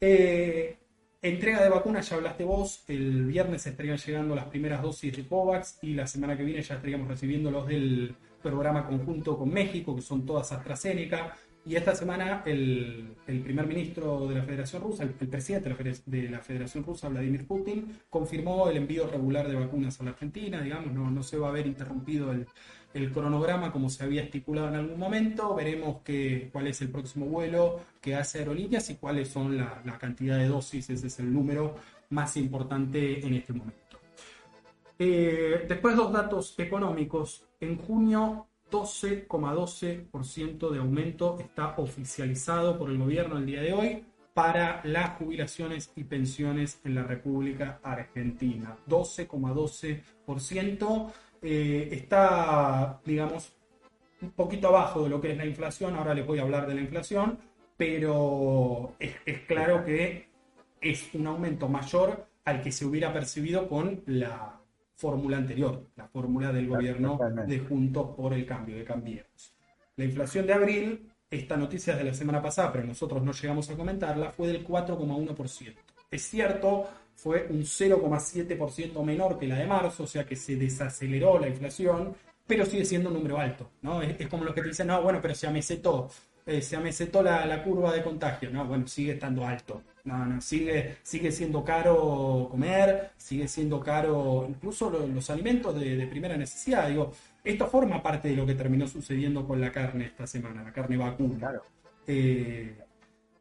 Eh, Entrega de vacunas, ya hablaste vos, el viernes estarían llegando las primeras dosis de COVAX y la semana que viene ya estaríamos recibiendo los del programa conjunto con México, que son todas AstraZeneca. Y esta semana el, primer ministro de la Federación Rusa, el, presidente de la, Federación Rusa, Vladimir Putin, confirmó el envío regular de vacunas a la Argentina, digamos, no, no se va a ver interrumpido el, el cronograma como se había estipulado en algún momento, veremos cuál es el próximo vuelo que hace Aerolíneas y cuáles son la, cantidad de dosis, ese es el número más importante en este momento. Eh, después dos datos económicos. En junio 12,12% de aumento está oficializado por el gobierno el día de hoy para las jubilaciones y pensiones en la República Argentina. 12,12%. Eh, está, digamos, un poquito abajo de lo que es la inflación, ahora les voy a hablar de la inflación, pero es, claro que es un aumento mayor al que se hubiera percibido con la fórmula anterior, la fórmula del gobierno de Juntos por el Cambio, de Cambiemos. La inflación de abril, esta noticia de la semana pasada, pero nosotros no llegamos a comentarla, fue del 4,1%. Es cierto, fue un 0,7% menor que la de marzo, o sea que se desaceleró la inflación, pero sigue siendo un número alto, ¿no? Es, como los que te dicen, no, bueno, pero se amesetó, eh, se amesetó la, la, curva de contagio, ¿no? Bueno, sigue estando alto, no, no, sigue, sigue siendo caro comer, sigue siendo caro incluso los alimentos de, primera necesidad, digo, esto forma parte de lo que terminó sucediendo con la carne esta semana, la carne vacuna. Claro. Eh,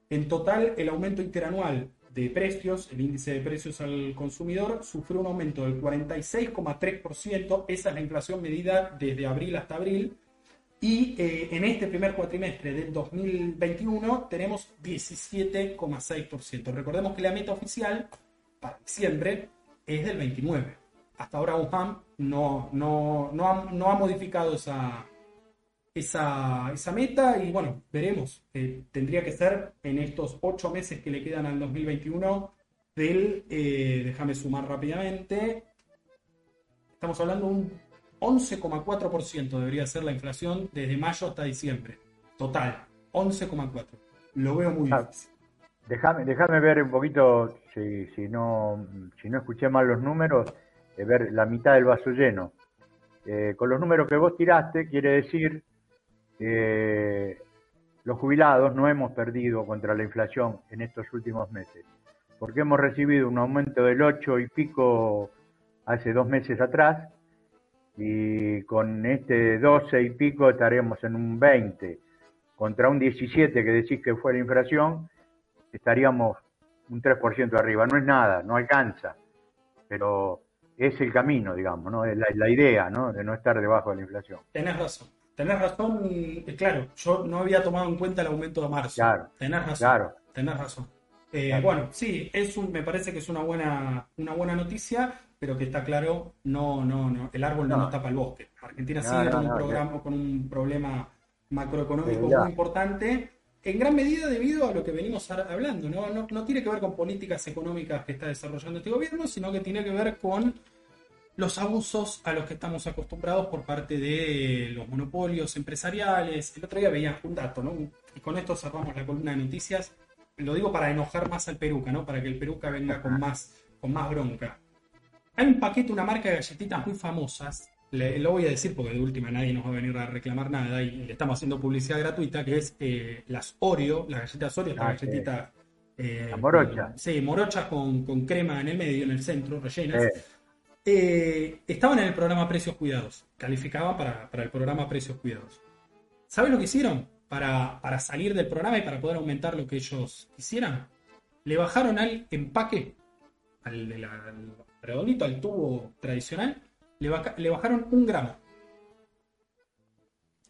en total, el aumento interanual de precios, el índice de precios al consumidor, sufrió un aumento del 46,3%, esa es la inflación medida desde abril hasta abril, y eh, en este primer cuatrimestre del 2021 tenemos 17,6%. Recordemos que la meta oficial para diciembre es del 29%. Hasta ahora UHAM no, no, no, no ha modificado esa, esa, esa meta y bueno, veremos. Eh, tendría que ser en estos ocho meses que le quedan al 2021 del, eh, déjame sumar rápidamente, Estamos hablando de un 11,4% debería ser la inflación desde mayo hasta diciembre. Total, 11,4%. Lo veo muy Ah, difícil. Déjame, déjame ver un poquito, si, si, no, si no escuché mal los números, eh, ver la mitad del vaso lleno. Eh, con los números que vos tiraste, quiere decir que los jubilados no hemos perdido contra la inflación en estos últimos meses, porque hemos recibido un aumento del 8 y pico hace dos meses atrás, y con este 12 y pico estaremos en un 20, contra un 17 que decís que fue la inflación, estaríamos un 3% arriba. No es nada, no alcanza, pero es el camino, digamos, ¿no? Es la, la idea, ¿no? De no estar debajo de la inflación. Tenés razón. Tenés razón, claro, yo no había tomado en cuenta el aumento de marzo. Claro, Tenés razón. claro. Tenés razón. Eh, Claro. Bueno, sí, es un, me parece que es una buena, una buena noticia, pero que está claro, no, no, no, el árbol no, No. nos tapa el bosque. Argentina No, sigue no, con un programa, con un problema macroeconómico Sí, muy importante, en gran medida debido a lo que venimos hablando, ¿no? No, no tiene que ver con políticas económicas que está desarrollando este gobierno, sino que tiene que ver con los abusos a los que estamos acostumbrados por parte de los monopolios empresariales. El otro día veía un dato, ¿no? Y con esto cerramos la columna de noticias. Lo digo para enojar más al Peruca, ¿no? Para que el Peruca venga con más, con más bronca. Hay un paquete, una marca de galletitas muy famosas. Le- lo voy a decir porque de última nadie nos va a venir a reclamar nada y le estamos haciendo publicidad gratuita, que es eh, las Oreo, las galletas Oreo, Ah, sí. galletitas... eh, Las morochas. con- sí, morochas con, con crema en el medio, en el centro, rellenas. Eh, Eh, estaban en el programa Precios Cuidados, calificaban para, para el programa Precios Cuidados. ¿Saben lo que hicieron para, para salir del programa y para poder aumentar lo que ellos quisieran? Le bajaron al empaque, al, de la- al redondito, al tubo tradicional, le, baja- le bajaron un gramo.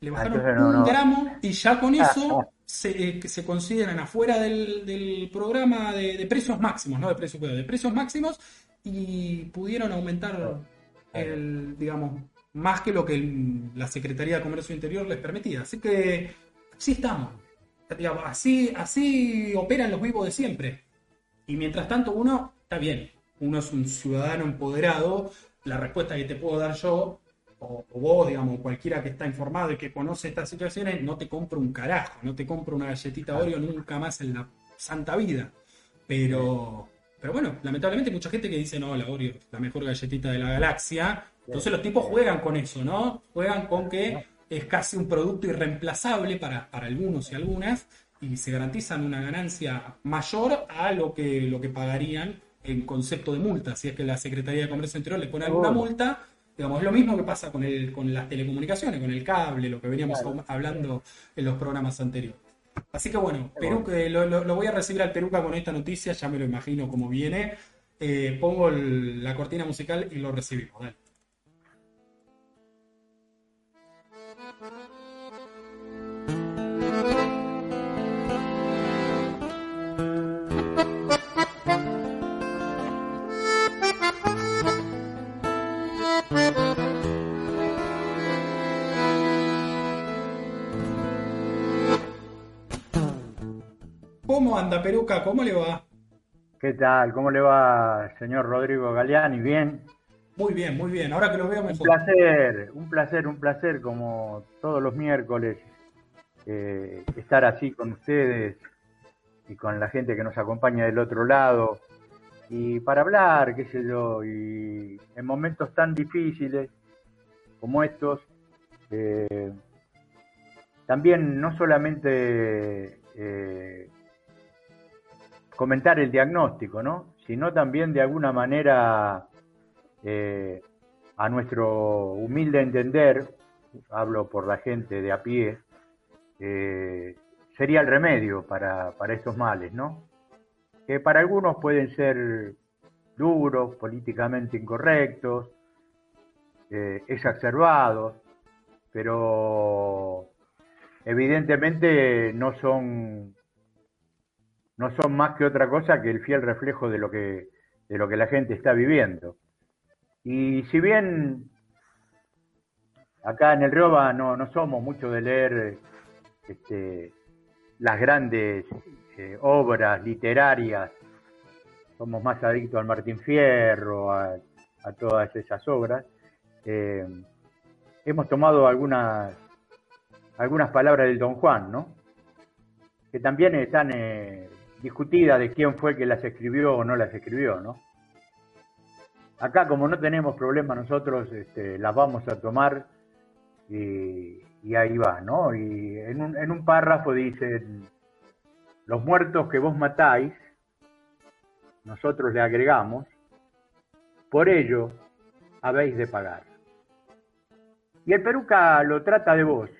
Le bajaron Ah, no, un no. gramo y ya con eso Ah, se, eh, se consideran afuera del, del programa de, de precios máximos, no de precios cuidados, de precios máximos y pudieron aumentar el, digamos, más que lo que el- la Secretaría de Comercio Interior les permitía. Así que sí estamos. Digamos, así, así operan los vivos de siempre. Y mientras tanto uno está bien, uno es un ciudadano empoderado, la respuesta que te puedo dar yo, o, o vos, digamos, cualquiera que está informado y que conoce estas situaciones, no te compro un carajo, no te compro una galletita Oreo nunca más en la santa vida. Pero, pero bueno, lamentablemente hay mucha gente que dice, no, la Oreo es la mejor galletita de la galaxia. Entonces los tipos juegan con eso, ¿no? Juegan con que es casi un producto irreemplazable para, para algunos y algunas y se garantizan una ganancia mayor a lo que, lo que pagarían en concepto de multa. Si es que la Secretaría de Comercio Interior le pone alguna multa, digamos, es lo mismo que pasa con, el, con las telecomunicaciones, con el cable, lo que veníamos Claro. hablando en los programas anteriores. Así que bueno, Perú, que lo, lo- lo voy a recibir al Peruca con esta noticia, ya me lo imagino cómo viene. Eh, pongo el- la cortina musical y lo recibimos. Dale. ¿Cómo anda Peruca? ¿Cómo le va? ¿Qué tal? ¿Cómo le va, señor Rodrigo Galeani? Bien. Muy bien, muy bien. Ahora que lo veo Un mejor. placer, un placer, un placer, como todos los miércoles, eh, estar así con ustedes y con la gente que nos acompaña del otro lado. Y para hablar, qué sé yo, y en momentos tan difíciles como estos, eh, también no solamente eh, comentar el diagnóstico, ¿no? sino también de alguna manera eh, a nuestro humilde entender, hablo por la gente de a pie, eh, sería el remedio para, para estos males, ¿no? Que para algunos pueden ser duros, políticamente incorrectos, eh, exacerbados, pero evidentemente no son no son más que otra cosa que el fiel reflejo de lo que de lo que la gente está viviendo. Y si bien acá en el Rioba no, no somos mucho de leer este, las grandes eh, obras literarias, somos más adictos al Martín Fierro, a, todas esas obras, eh, hemos tomado algunas, algunas palabras del Don Juan, ¿no? Que también están eh, discutidas de quién fue que las escribió o no las escribió, ¿no? Acá, como no tenemos problemas nosotros, este, las vamos a tomar y, ahí va, ¿no? Y en un, en un párrafo dicen, los muertos que vos matáis, nosotros le agregamos, por ello habéis de pagar. Y el Peruca lo trata de vos,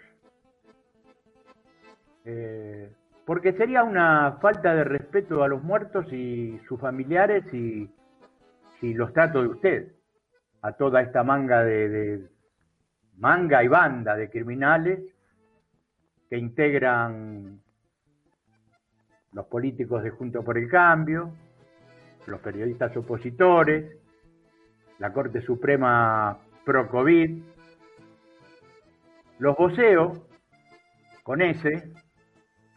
eh, porque sería una falta de respeto a los muertos y sus familiares y los trato de usted, a toda esta manga de manga y banda de criminales que integran los políticos de Junto por el Cambio, los periodistas opositores, la Corte Suprema pro-COVID, los voceos con ese,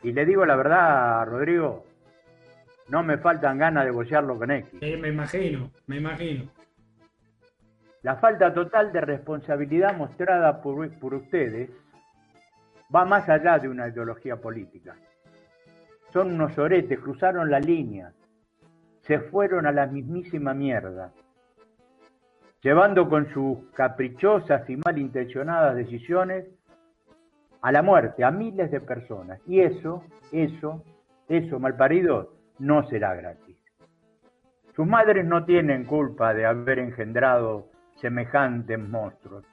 y le digo la verdad, Rodrigo, no me faltan ganas de vocearlo con X. me imagino, me imagino. La falta total de responsabilidad mostrada por, por ustedes va más allá de una ideología política. Son unos oretes, cruzaron la línea, se fueron a la mismísima mierda, llevando con sus caprichosas y malintencionadas decisiones a la muerte a miles de personas. Y eso, eso, eso, malparido, no será gratis. Sus madres no tienen culpa de haber engendrado semejantes monstruos,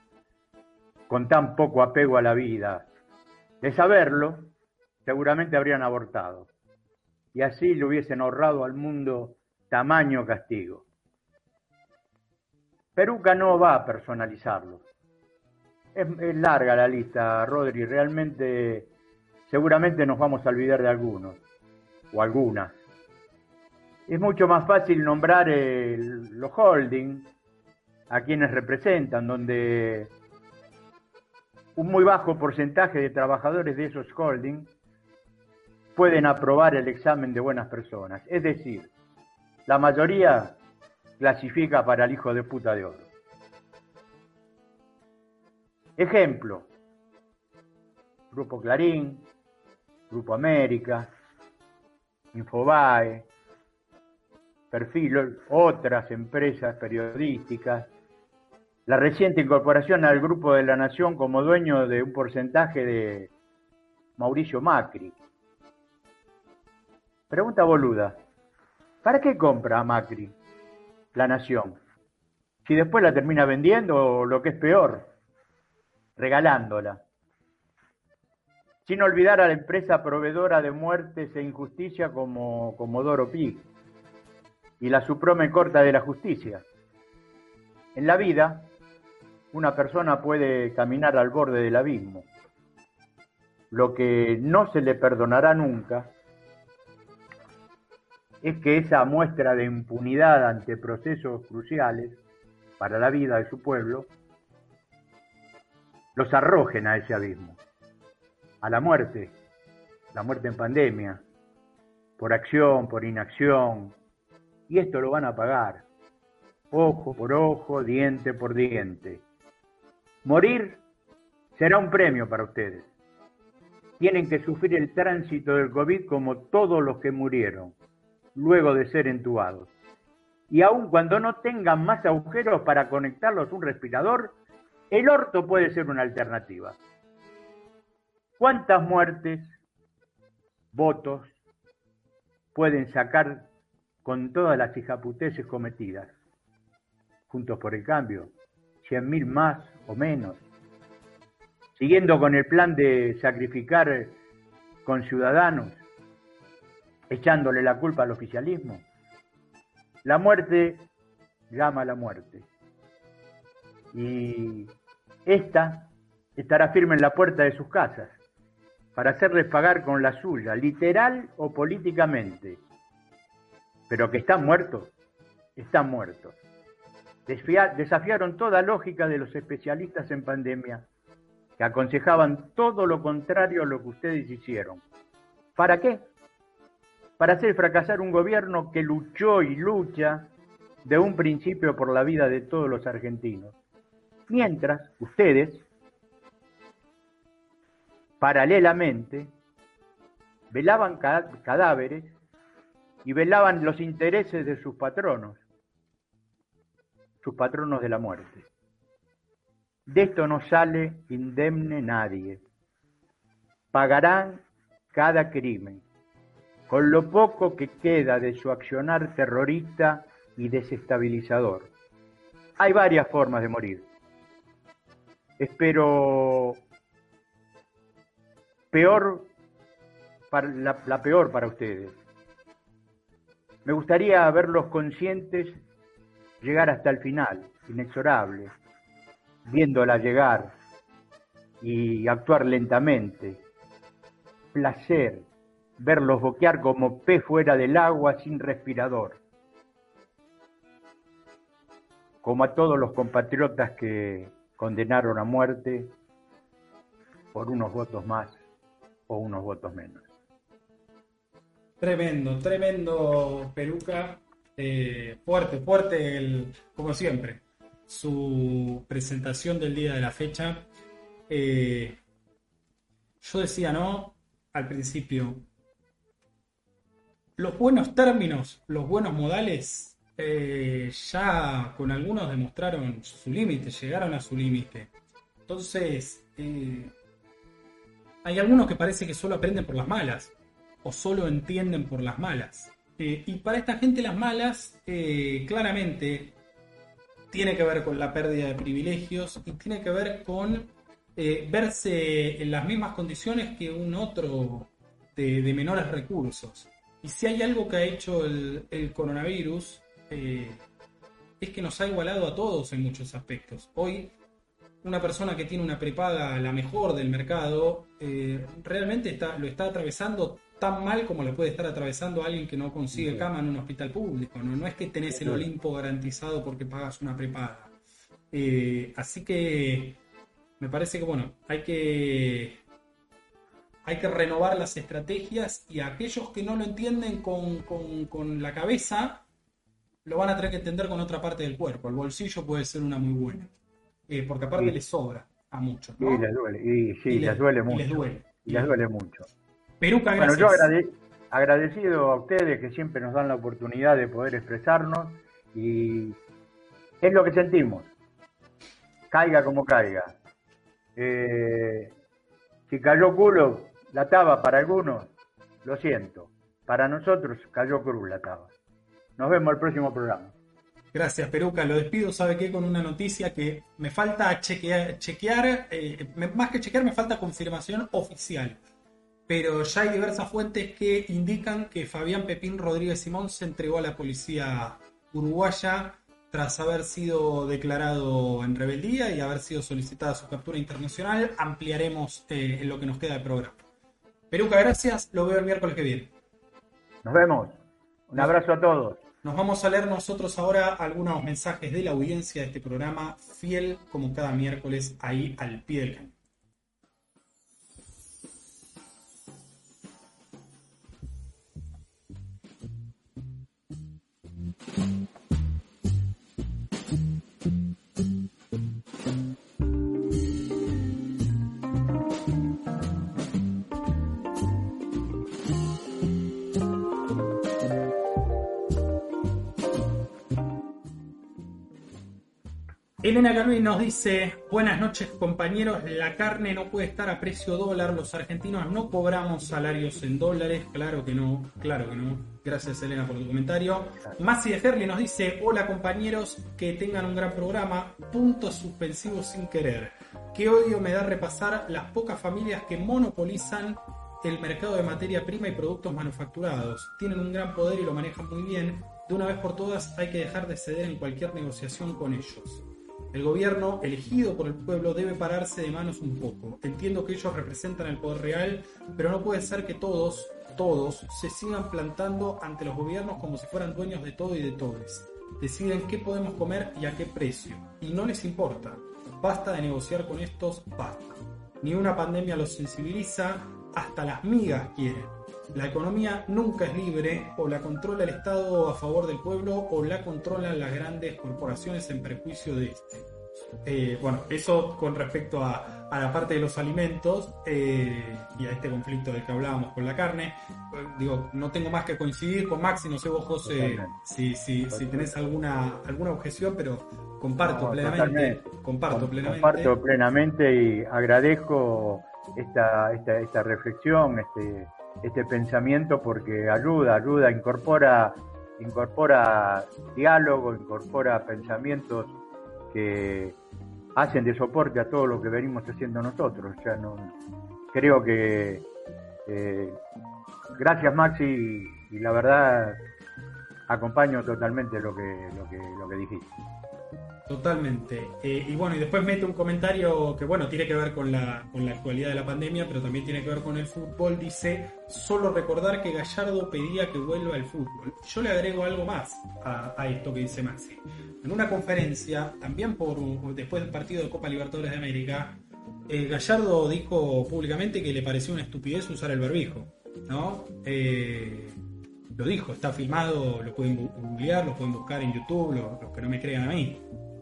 con tan poco apego a la vida. De saberlo, seguramente habrían abortado, y así le hubiesen ahorrado al mundo tamaño castigo. Peruca no va a personalizarlo. Es, larga la lista, Rodri, realmente, seguramente nos vamos a olvidar de algunos, o algunas. Es mucho más fácil nombrar el, los holding, a quienes representan, donde un muy bajo porcentaje de trabajadores de esos holdings pueden aprobar el examen de buenas personas. Es decir, la mayoría clasifica para el hijo de puta de oro. Ejemplo, Grupo Clarín, Grupo América, Infobae, Perfil, otras empresas periodísticas, la reciente incorporación al Grupo de la Nación como dueño de un porcentaje de Mauricio Macri. Pregunta boluda, ¿para qué compra a Macri la Nación? Si después la termina vendiendo o lo que es peor, regalándola. Sin olvidar a la empresa proveedora de muertes e injusticia como Comodoro Pi y la supreme corta de la justicia. En la vida, una persona puede caminar al borde del abismo. Lo que no se le perdonará nunca es que esa muestra de impunidad ante procesos cruciales para la vida de su pueblo los arrojen a ese abismo, a la muerte, la muerte en pandemia, por acción, por inacción, y esto lo van a pagar, ojo por ojo, diente por diente. Morir será un premio para ustedes. Tienen que sufrir el tránsito del COVID como todos los que murieron, luego de ser entubados. Y aun cuando no tengan más agujeros para conectarlos a un respirador, el orto puede ser una alternativa. ¿Cuántas muertes, votos, pueden sacar con todas las hijaputeces cometidas? Juntos por el cambio, cien mil más o menos, siguiendo con el plan de sacrificar con ciudadanos, echándole la culpa al oficialismo. La muerte llama a la muerte. Y esta estará firme en la puerta de sus casas para hacerles pagar con la suya, literal o políticamente. Pero que están muertos, están muertos desafiaron toda lógica de los especialistas en pandemia, que aconsejaban todo lo contrario a lo que ustedes hicieron. ¿Para qué? Para hacer fracasar un gobierno que luchó y lucha de un principio por la vida de todos los argentinos. Mientras ustedes, paralelamente, velaban cadáveres y velaban los intereses de sus patronos, sus patronos de la muerte. De esto no sale indemne nadie. Pagarán cada crimen, con lo poco que queda de su accionar terrorista y desestabilizador. Hay varias formas de morir. Espero peor para la, la peor para ustedes. Me gustaría verlos conscientes llegar hasta el final, inexorable, viéndola llegar y actuar lentamente. Placer verlos boquear como pez fuera del agua sin respirador. Como a todos los compatriotas que condenaron a muerte por unos votos más o unos votos menos. Tremendo, tremendo Peruca. Eh, fuerte, fuerte, el, como siempre, su presentación del día de la fecha. Eh, yo decía, ¿no? Al principio, los buenos términos, los buenos modales, eh, ya con algunos demostraron su límite, llegaron a su límite. Entonces, hay algunos que parece que solo aprenden por las malas o solo entienden por las malas. Eh, y para esta gente las malas, eh, claramente, tiene que ver con la pérdida de privilegios y tiene que ver con eh, verse en las mismas condiciones que un otro de, menores recursos. Y si hay algo que ha hecho el coronavirus, es que nos ha igualado a todos en muchos aspectos. Hoy una persona que tiene una prepaga la mejor del mercado, realmente está, lo está atravesando tan mal como le puede estar atravesando a alguien que no consigue cama en un hospital público. No, no es que tenés el Olimpo garantizado porque pagas una prepaga. Eh, así que me parece que bueno, hay que hay que renovar las estrategias y aquellos que no lo entienden con, la cabeza lo van a tener que entender con otra parte del cuerpo. El bolsillo puede ser una muy buena, eh, porque aparte les sobra a muchos. Y les duele, y sí, les, duele mucho. les duele. Y les duele mucho. Peruca, Bueno, yo agradecido a ustedes que siempre nos dan la oportunidad de poder expresarnos y es lo que sentimos. Caiga como caiga. Eh, si cayó culo la taba para algunos, lo siento. Para nosotros cayó cruz la taba. Nos vemos el próximo programa. Gracias, Peruca. Lo despido, ¿sabe qué? Con una noticia que me falta chequear, chequear eh, más que chequear, me falta confirmación oficial pero ya hay diversas fuentes que indican que Fabián Pepín Rodríguez Simón se entregó a la policía uruguaya tras haber sido declarado en rebeldía y haber sido solicitada su captura internacional. Ampliaremos eh, en lo que nos queda de programa. Peruca, gracias. Lo veo el miércoles que viene. Nos vemos. Un abrazo a todos. Nos vamos a leer nosotros ahora algunos mensajes de la audiencia de este programa, fiel como cada miércoles ahí al pie del cañón. Elena Canui nos dice, buenas noches compañeros, la carne no puede estar a precio dólar, los argentinos no cobramos salarios en dólares, claro que no, claro que no. Gracias Elena por tu comentario. Masi de Herli nos dice, hola compañeros, que tengan un gran programa, puntos suspensivos sin querer. Qué odio me da repasar las pocas familias que monopolizan el mercado de materia prima y productos manufacturados. Tienen un gran poder y lo manejan muy bien. De una vez por todas hay que dejar de ceder en cualquier negociación con ellos. El gobierno elegido por el pueblo debe pararse de manos un poco. Entiendo que ellos representan el poder real, pero no puede ser que todos, todos, se sigan plantando ante los gobiernos como si fueran dueños de todo y de todos. Deciden qué podemos comer y a qué precio. Y no les importa. Basta de negociar con estos, basta. Ni una pandemia los sensibiliza, hasta las migas quieren. La economía nunca es libre, o la controla el Estado a favor del pueblo, o la controlan las grandes corporaciones en prejuicio de este. Eh, bueno, eso con respecto a, la parte de los alimentos eh, y a este conflicto del que hablábamos con la carne. Digo, no tengo más que coincidir con Maxi, no sé vos, José, si, si, si tenés alguna, alguna objeción, pero comparto plenamente. Comparto plenamente. Comparto plenamente y agradezco esta, esta, esta reflexión, este, este pensamiento porque ayuda, ayuda, incorpora, incorpora diálogo, incorpora pensamientos que hacen de soporte a todo lo que venimos haciendo nosotros. Ya no, creo que eh, gracias Maxi y, la verdad acompaño totalmente lo que, lo que, lo que dijiste. Totalmente. Eh, y bueno, y después mete un comentario que, bueno, tiene que ver con la, con la actualidad de la pandemia, pero también tiene que ver con el fútbol. Dice, solo recordar que Gallardo pedía que vuelva al fútbol. Yo le agrego algo más a, esto que dice Maxi. En una conferencia, también por después del partido de Copa Libertadores de América, eh, Gallardo dijo públicamente que le pareció una estupidez usar el barbijo, ¿no? Eh, lo dijo, está filmado, lo pueden googlear, lo pueden buscar en YouTube, los que no me crean a mí.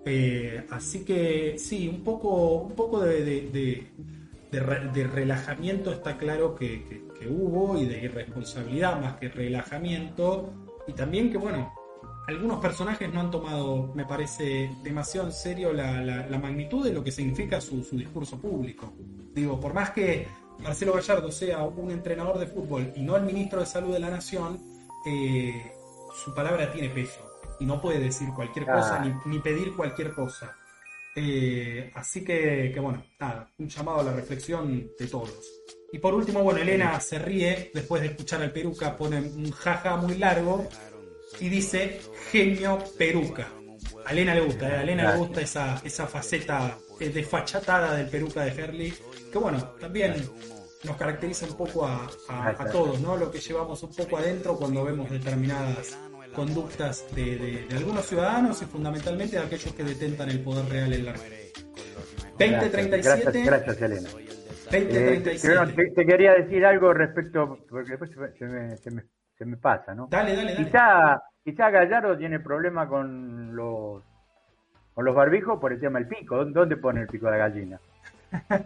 Eh, así que sí, un poco, un poco de, relajamiento está claro que, hubo y de irresponsabilidad más que relajamiento. Y también que, bueno, algunos personajes no han tomado, me parece, demasiado en serio la, magnitud de lo que significa su, discurso público. Digo, por más que Marcelo Gallardo sea un entrenador de fútbol y no el ministro de Salud de la Nación, eh, su palabra tiene peso no puede decir cualquier cosa ah. ni, pedir cualquier cosa. Eh, así que, bueno, nada, un llamado a la reflexión de todos. Y por último, bueno, Elena se ríe después de escuchar al Peruca, pone un jaja muy largo y dice genio Peruca. A Elena le gusta, ¿eh? a Elena le gusta esa, esa faceta eh, desfachatada del Peruca de Herley, que bueno, también nos caracteriza un poco a, a, todos, ¿no? Lo que llevamos un poco adentro cuando vemos determinadas conductas de, algunos ciudadanos y fundamentalmente de aquellos que detentan el poder real en la red. 2037. Gracias, Elena. 2037. Eh, te, quería decir algo respecto, porque después se me, se me, se me pasa, ¿no? Dale, dale, dale. Quizá, quizá Gallardo tiene problema con los con los barbijos por el tema del pico. ¿Dónde pone el pico de la gallina?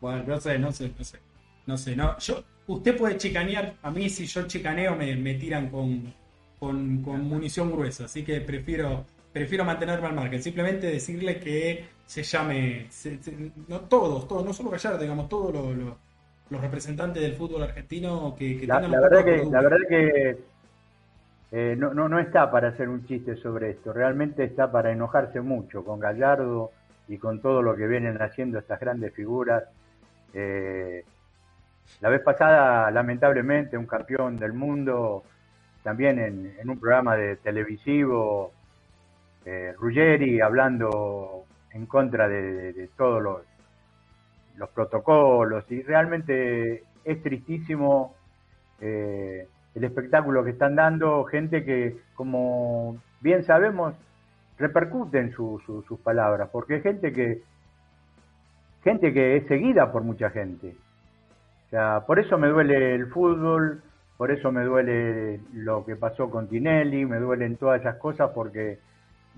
bueno, no sé, no sé, no sé. No sé, no. Yo, usted puede chicanear, a mí si yo chicaneo me, me tiran con, con, munición gruesa, así que prefiero prefiero mantenerme al margen, simplemente decirle que se llame, no todos, todos, no solo Gallardo, digamos, todos los representantes del fútbol argentino que, la, la verdad que La verdad que eh, no, no, no está para hacer un chiste sobre esto, realmente está para enojarse mucho con Gallardo y con todo lo que vienen haciendo estas grandes figuras. Eh, la vez pasada, lamentablemente, un campeón del mundo, también en, un programa de televisivo, eh, Ruggeri, hablando en contra de, todos los, los, protocolos, y realmente es tristísimo eh, el espectáculo que están dando gente que, como bien sabemos, repercuten sus palabras, porque gente que, gente que es seguida por mucha gente. O sea, por eso me duele el fútbol, por eso me duele lo que pasó con Tinelli, me duelen todas esas cosas porque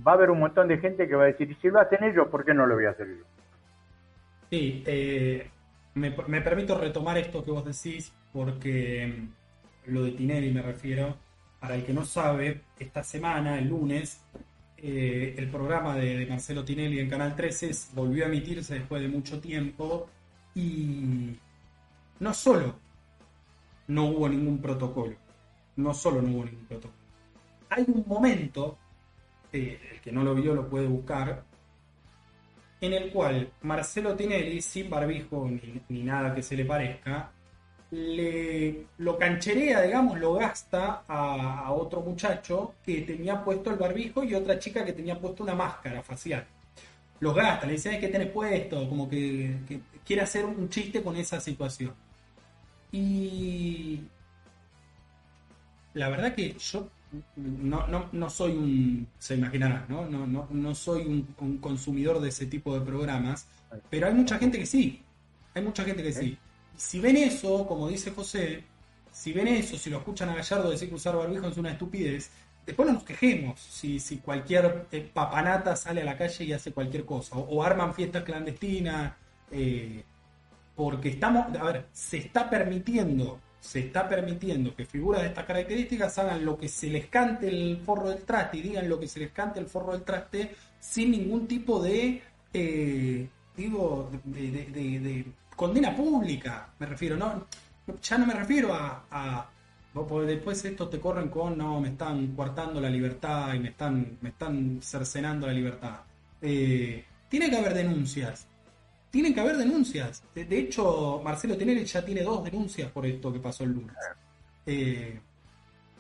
va a haber un montón de gente que va a decir, si lo hacen ellos, ¿por qué no lo voy a hacer yo? Sí, eh, me, permito retomar esto que vos decís porque mm, lo de Tinelli me refiero. Para el que no sabe, esta semana, el lunes, eh, el programa de, Marcelo Tinelli en Canal 13 volvió a emitirse después de mucho tiempo y no solo no hubo ningún protocolo, no solo no hubo ningún protocolo. Hay un momento, el que no lo vio lo puede buscar, en el cual Marcelo Tinelli, sin barbijo ni, nada que se le parezca, le, lo cancherea, digamos, lo gasta a, otro muchacho que tenía puesto el barbijo y otra chica que tenía puesto una máscara facial. Los gasta, le dice, que tener puesto, como que quiere hacer un chiste con esa situación. Y la verdad que yo no, soy un, se imaginará, ¿no? No, no, no soy un, consumidor de ese tipo de programas, pero hay mucha gente que sí, hay mucha gente que sí. Si ven eso, como dice José, si ven eso, si lo escuchan a Gallardo decir que usar barbijo es una estupidez, después no nos quejemos si, si cualquier eh, papanata sale a la calle y hace cualquier cosa, o, arman fiestas clandestinas, eh, porque estamos, a ver, se está permitiendo, se está permitiendo que figuras de estas características hagan lo que se les cante el forro del traste y digan lo que se les cante el forro del traste sin ningún tipo de, eh, digo, de, condena pública, me refiero, no, ya no me refiero a porque después estos te corren con, no, me están coartando la libertad y me están, me están cercenando la libertad. Eh, tiene que haber denuncias. Tienen que haber denuncias. De, hecho, Marcelo Tinelli ya tiene dos denuncias por esto que pasó el lunes. Eh,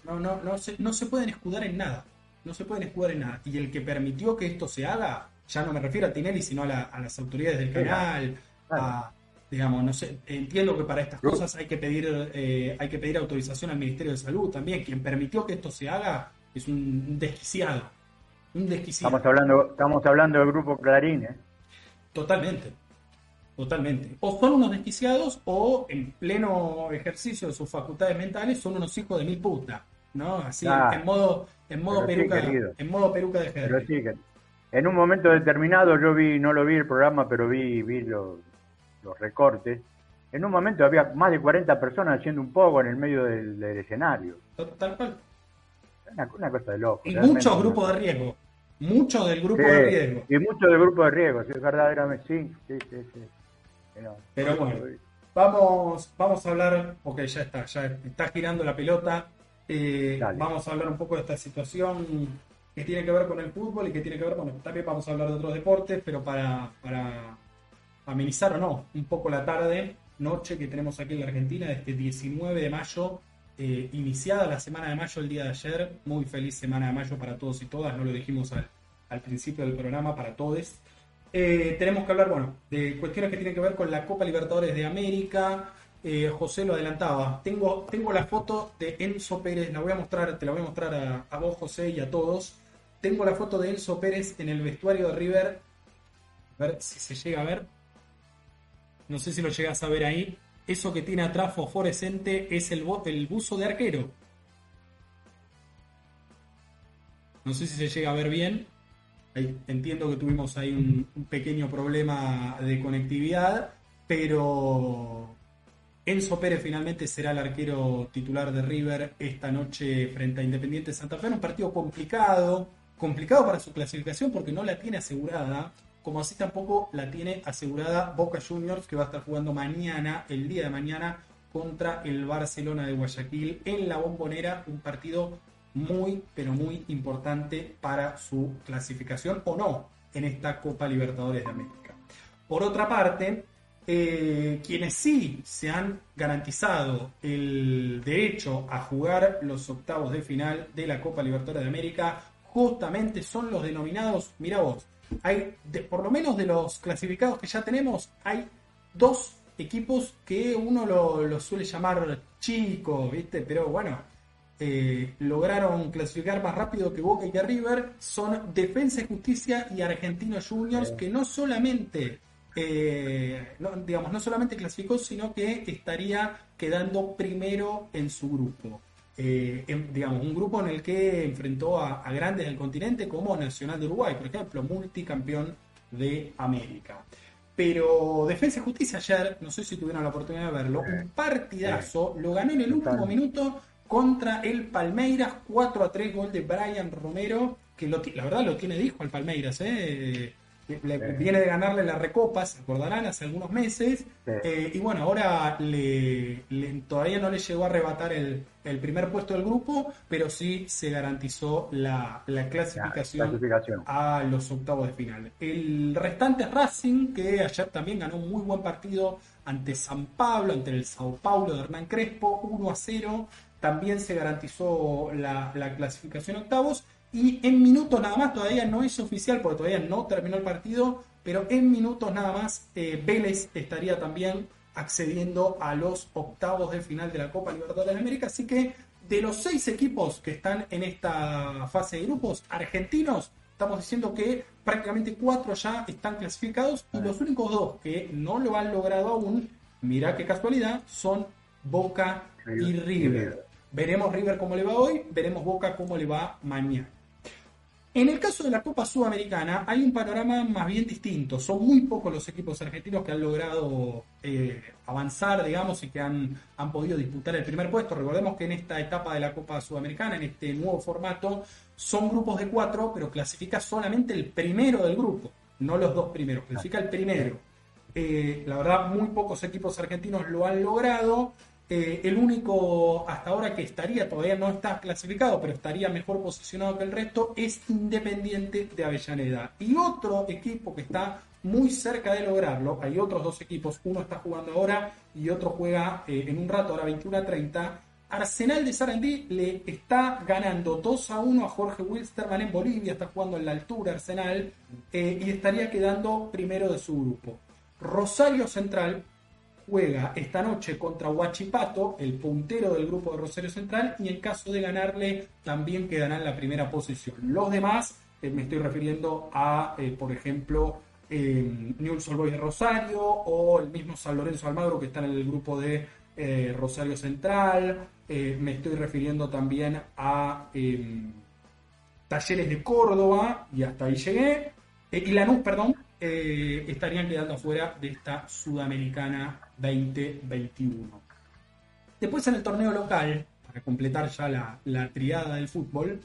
no, no, no, se, no se pueden escudar en nada. No se pueden escudar en nada. Y el que permitió que esto se haga, ya no me refiero a Tinelli, sino a, a las autoridades del canal, a, digamos, no sé, entiendo que para estas cosas hay que pedir eh, hay que pedir autorización al Ministerio de Salud también. Quien permitió que esto se haga es un desquiciado, un desquiciado. Estamos hablando, estamos hablando del grupo Clarín, ¿eh? Totalmente, totalmente. O son unos desquiciados o en pleno ejercicio de sus facultades mentales son unos hijos de mil puta, ¿no? Así en modo en modo peruca, en modo peruca de Pero en un momento determinado yo vi, no lo vi el programa, pero vi vi lo los recortes, en un momento había más de 40 personas haciendo un poco en el medio del, escenario. Tal cual. Una, cosa de loco. Y muchos grupos de riesgo. Muchos del grupo de riesgo. Y muchos del grupo de riesgo, sí, verdaderamente, sí, sí, sí. sí. Pero, bueno, vamos, vamos a hablar, porque ya está, ya está girando la pelota. Eh, vamos a hablar un poco de esta situación que tiene que ver con el fútbol y que tiene que ver, bueno, también vamos a hablar de otros deportes, pero para, para amenizar o no un poco la tarde, noche que tenemos aquí en la Argentina, este 19 de mayo, eh, iniciada la semana de mayo el día de ayer, muy feliz semana de mayo para todos y todas, no lo dijimos al, principio del programa, para todos. Eh, tenemos que hablar, bueno, de cuestiones que tienen que ver con la Copa Libertadores de América. Eh, José lo adelantaba. Tengo, tengo la foto de Enzo Pérez, la voy a mostrar, te la voy a mostrar a, vos, José, y a todos. Tengo la foto de Enzo Pérez en el vestuario de River. A ver si se llega a ver no sé si lo llegas a ver ahí, eso que tiene atrás fosforescente es el, el buzo de arquero. No sé si se llega a ver bien. Entiendo que tuvimos ahí un, pequeño problema de conectividad, pero Enzo Pérez finalmente será el arquero titular de River esta noche frente a Independiente Santa Fe. Un partido complicado, complicado para su clasificación porque no la tiene asegurada como así tampoco la tiene asegurada Boca Juniors, que va a estar jugando mañana, el día de mañana, contra el Barcelona de Guayaquil en la bombonera, un partido muy, pero muy importante para su clasificación o no en esta Copa Libertadores de América. Por otra parte, eh, quienes sí se han garantizado el derecho a jugar los octavos de final de la Copa Libertadores de América, justamente son los denominados, mira vos, hay, por lo menos de los clasificados que ya tenemos, hay dos equipos que uno lo, suele llamar chicos, ¿viste? Pero bueno, eh, lograron clasificar más rápido que Boca y que River. Son Defensa y Justicia y Argentinos Juniors, que no solamente, eh, digamos, no solamente clasificó, sino que estaría quedando primero en su grupo. Eh, digamos, un grupo en el que enfrentó a, grandes del continente como Nacional de Uruguay, por ejemplo, multicampeón de América. Pero Defensa y Justicia ayer, no sé si tuvieron la oportunidad de verlo, un partidazo, lo ganó en el último minuto contra el Palmeiras, 4 a 3 gol de Brian Romero, que la verdad lo tiene dijo al Palmeiras, ¿eh? viene de ganarle la Recopa, se acordarán, hace algunos meses. Eh, y bueno, ahora le, todavía no le llegó a arrebatar el, primer puesto del grupo, pero sí se garantizó la, clasificación, a los octavos de final. El restante Racing, que ayer también ganó un muy buen partido ante San Pablo, ante el Sao Paulo de Hernán Crespo, 1 a 0. También se garantizó la, la clasificación octavos y en minutos nada más, todavía no es oficial porque todavía no terminó el partido, pero en minutos nada más eh, Vélez estaría también accediendo a los octavos de final de la Copa Libertadores de América. Así que de los seis equipos que están en esta fase de grupos argentinos, estamos diciendo que prácticamente cuatro ya están clasificados y los únicos dos que no lo han logrado aún, mirá qué casualidad, son Boca y River. Veremos River cómo le va hoy, veremos Boca cómo le va mañana. En el caso de la Copa Sudamericana hay un panorama más bien distinto. Son muy pocos los equipos argentinos que han logrado eh, avanzar, digamos, y que han, han podido disputar el primer puesto. Recordemos que en esta etapa de la Copa Sudamericana, en este nuevo formato, son grupos de cuatro, pero clasifica solamente el primero del grupo, no los dos primeros, clasifica el primero. Eh, la verdad, muy pocos equipos argentinos lo han logrado. Eh, el único hasta ahora que estaría, todavía no está clasificado, pero estaría mejor posicionado que el resto, es Independiente de Avellaneda. Y otro equipo que está muy cerca de lograrlo, hay otros dos equipos, uno está jugando ahora y otro juega eh, en un rato, ahora 21 a 30. Arsenal de Sarandí le está ganando 2 a 1 a Jorge Wilstermann en Bolivia, está jugando en la altura Arsenal eh, y estaría quedando primero de su grupo. Rosario Central juega esta noche contra Huachipato, el puntero del grupo de Rosario Central, y en caso de ganarle también quedará en la primera posición. Los demás, eh, me estoy refiriendo a, eh, por ejemplo, eh, Newell's Old de Rosario o el mismo San Lorenzo Almagro que está en el grupo de eh, Rosario Central. me estoy refiriendo también a Talleres de Córdoba, y hasta ahí llegué. y Lanús, perdón, estarían quedando afuera de esta Sudamericana 2021. Después en el torneo local, para completar ya la, la triada del fútbol,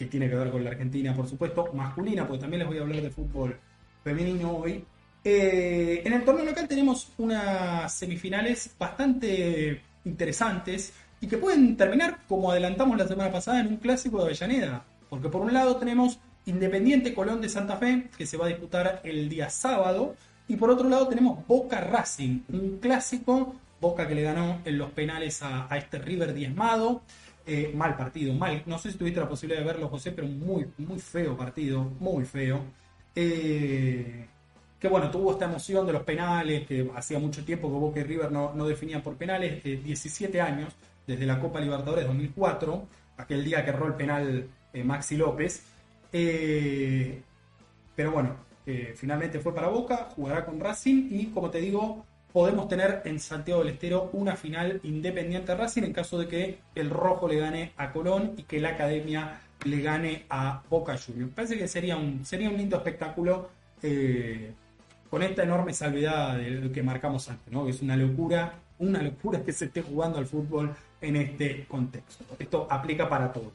que tiene que ver con la Argentina, por supuesto, masculina, porque también les voy a hablar de fútbol femenino hoy. Eh, en el torneo local tenemos unas semifinales bastante interesantes y que pueden terminar, como adelantamos la semana pasada, en un clásico de Avellaneda. Porque por un lado tenemos Independiente Colón de Santa Fe, que se va a disputar el día sábado, y por otro lado tenemos Boca Racing, un clásico, Boca que le ganó en los penales a, este River diezmado. Eh, mal partido, mal. No sé si tuviste la posibilidad de verlo, José, pero muy, muy feo partido, muy feo. Eh, que bueno, tuvo esta emoción de los penales, que hacía mucho tiempo que Boca y River no, no definían por penales, 17 eh, años, desde la Copa Libertadores 2004, aquel día que erró el penal Maxi López. Pero bueno, finalmente fue para Boca, jugará con Racing y como te digo, podemos tener en Santiago del Estero una final independiente Racing en caso de que el rojo le gane a Colón y que la academia le gane a Boca Juniors. Parece que sería un, sería un lindo espectáculo eh, con esta enorme salvedad que marcamos antes, ¿no? es una locura, una locura que se esté jugando al fútbol en este contexto. Esto aplica para todo.